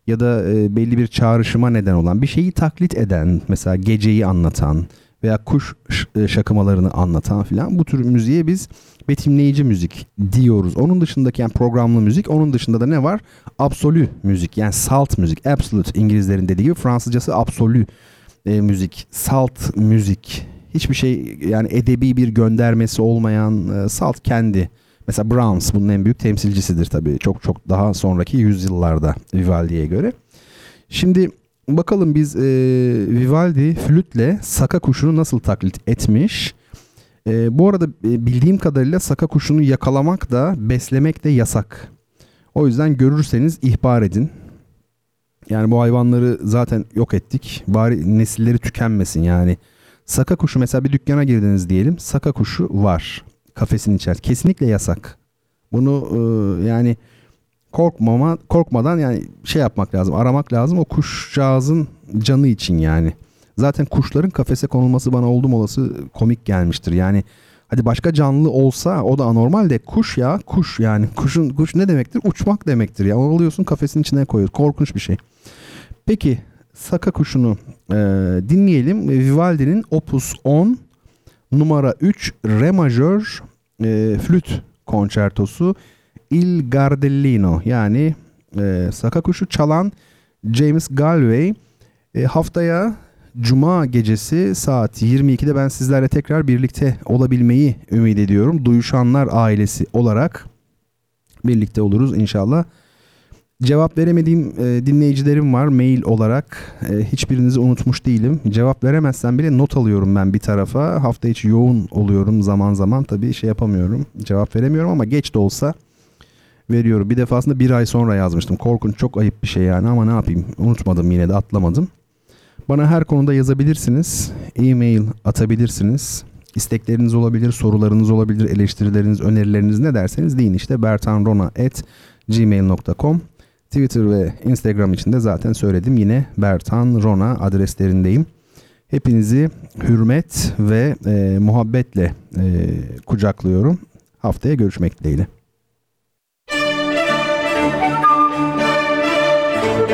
ya da e, belli bir çağrışıma neden olan bir şeyi taklit eden, mesela geceyi anlatan veya kuş e, şakımalarını anlatan filan bu tür müziğe biz betimleyici müzik diyoruz. Onun dışındaki yani programlı müzik, onun dışında da ne var? Absolü müzik yani salt müzik, absolute İngilizlerin dediği gibi Fransızcası absolü e, müzik, salt müzik. Hiçbir şey yani edebi bir göndermesi olmayan e, salt kendi. Mesela Brahms bunun en büyük temsilcisidir tabii. Çok çok daha sonraki yüzyıllarda Vivaldi'ye göre. Şimdi bakalım biz e, Vivaldi flütle saka kuşunu nasıl taklit etmiş? E, bu arada bildiğim kadarıyla saka kuşunu yakalamak da beslemek de yasak. O yüzden görürseniz ihbar edin. Yani bu hayvanları zaten yok ettik. Bari nesilleri tükenmesin yani. Saka kuşu mesela bir dükkana girdiniz diyelim. Saka kuşu var. Kafesin içerisinde. Kesinlikle yasak. Bunu e, yani korkmama korkmadan yani şey yapmak lazım. Aramak lazım o kuşcağızın canı için yani. Zaten kuşların kafese konulması bana oldum olası komik gelmiştir. Yani hadi başka canlı olsa o da anormal de kuş ya kuş yani kuşun kuş ne demektir? Uçmak demektir ya. Onu alıyorsun kafesin içine koyuyorsun. Korkunç bir şey. Peki Saka Kuşu'nu e, dinleyelim. Vivaldi'nin Opus 10 numara 3 Re majör e, flüt konçertosu Il Gardellino yani e, Saka Kuşu çalan James Galway e, haftaya Cuma gecesi saat 22'de ben sizlerle tekrar birlikte olabilmeyi ümit ediyorum. Duyuşanlar ailesi olarak birlikte oluruz inşallah. Cevap veremediğim e, dinleyicilerim var mail olarak. E, hiçbirinizi unutmuş değilim. Cevap veremezsem bile not alıyorum ben bir tarafa. Hafta içi yoğun oluyorum zaman zaman. Tabii şey yapamıyorum. Cevap veremiyorum ama geç de olsa veriyorum. Bir defasında bir ay sonra yazmıştım. Korkunç çok ayıp bir şey yani ama ne yapayım. Unutmadım yine de atlamadım. Bana her konuda yazabilirsiniz. E-mail atabilirsiniz. İstekleriniz olabilir, sorularınız olabilir, eleştirileriniz, önerileriniz ne derseniz deyin işte bertanrona.gmail.com Twitter ve Instagram için de zaten söyledim. Yine Bertan Rona adreslerindeyim. Hepinizi hürmet ve e, muhabbetle e, kucaklıyorum. Haftaya görüşmek dileğiyle.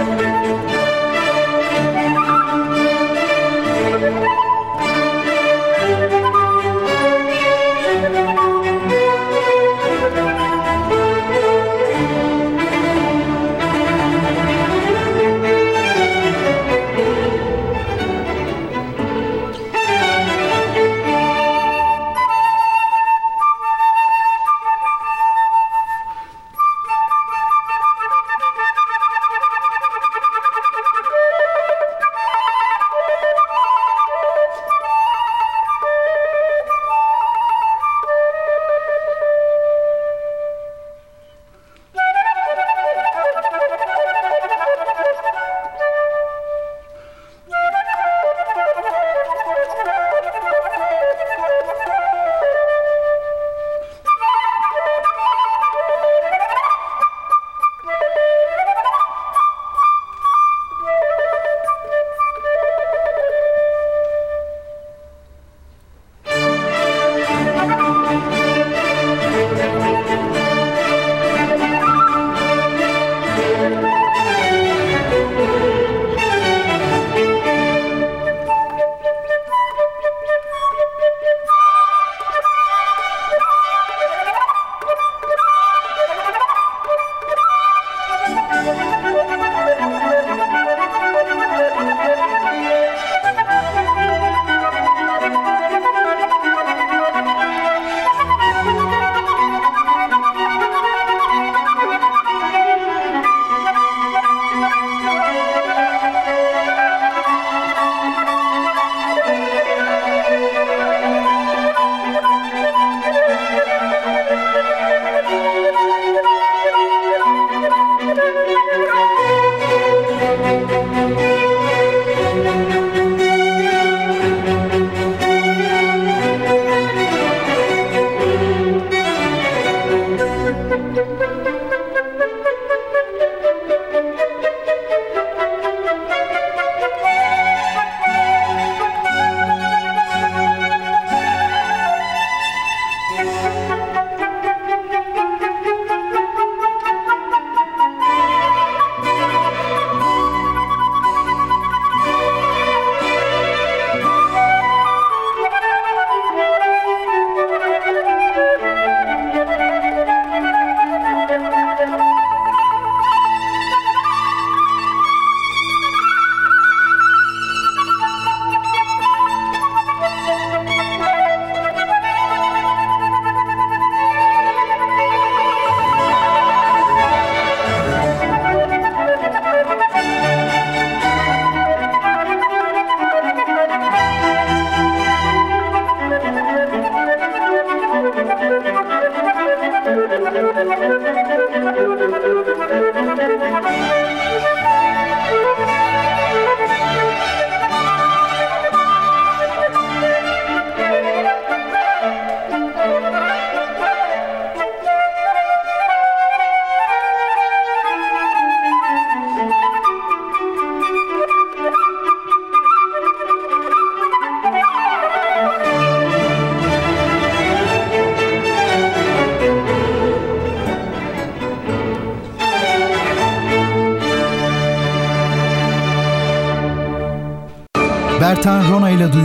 Bertan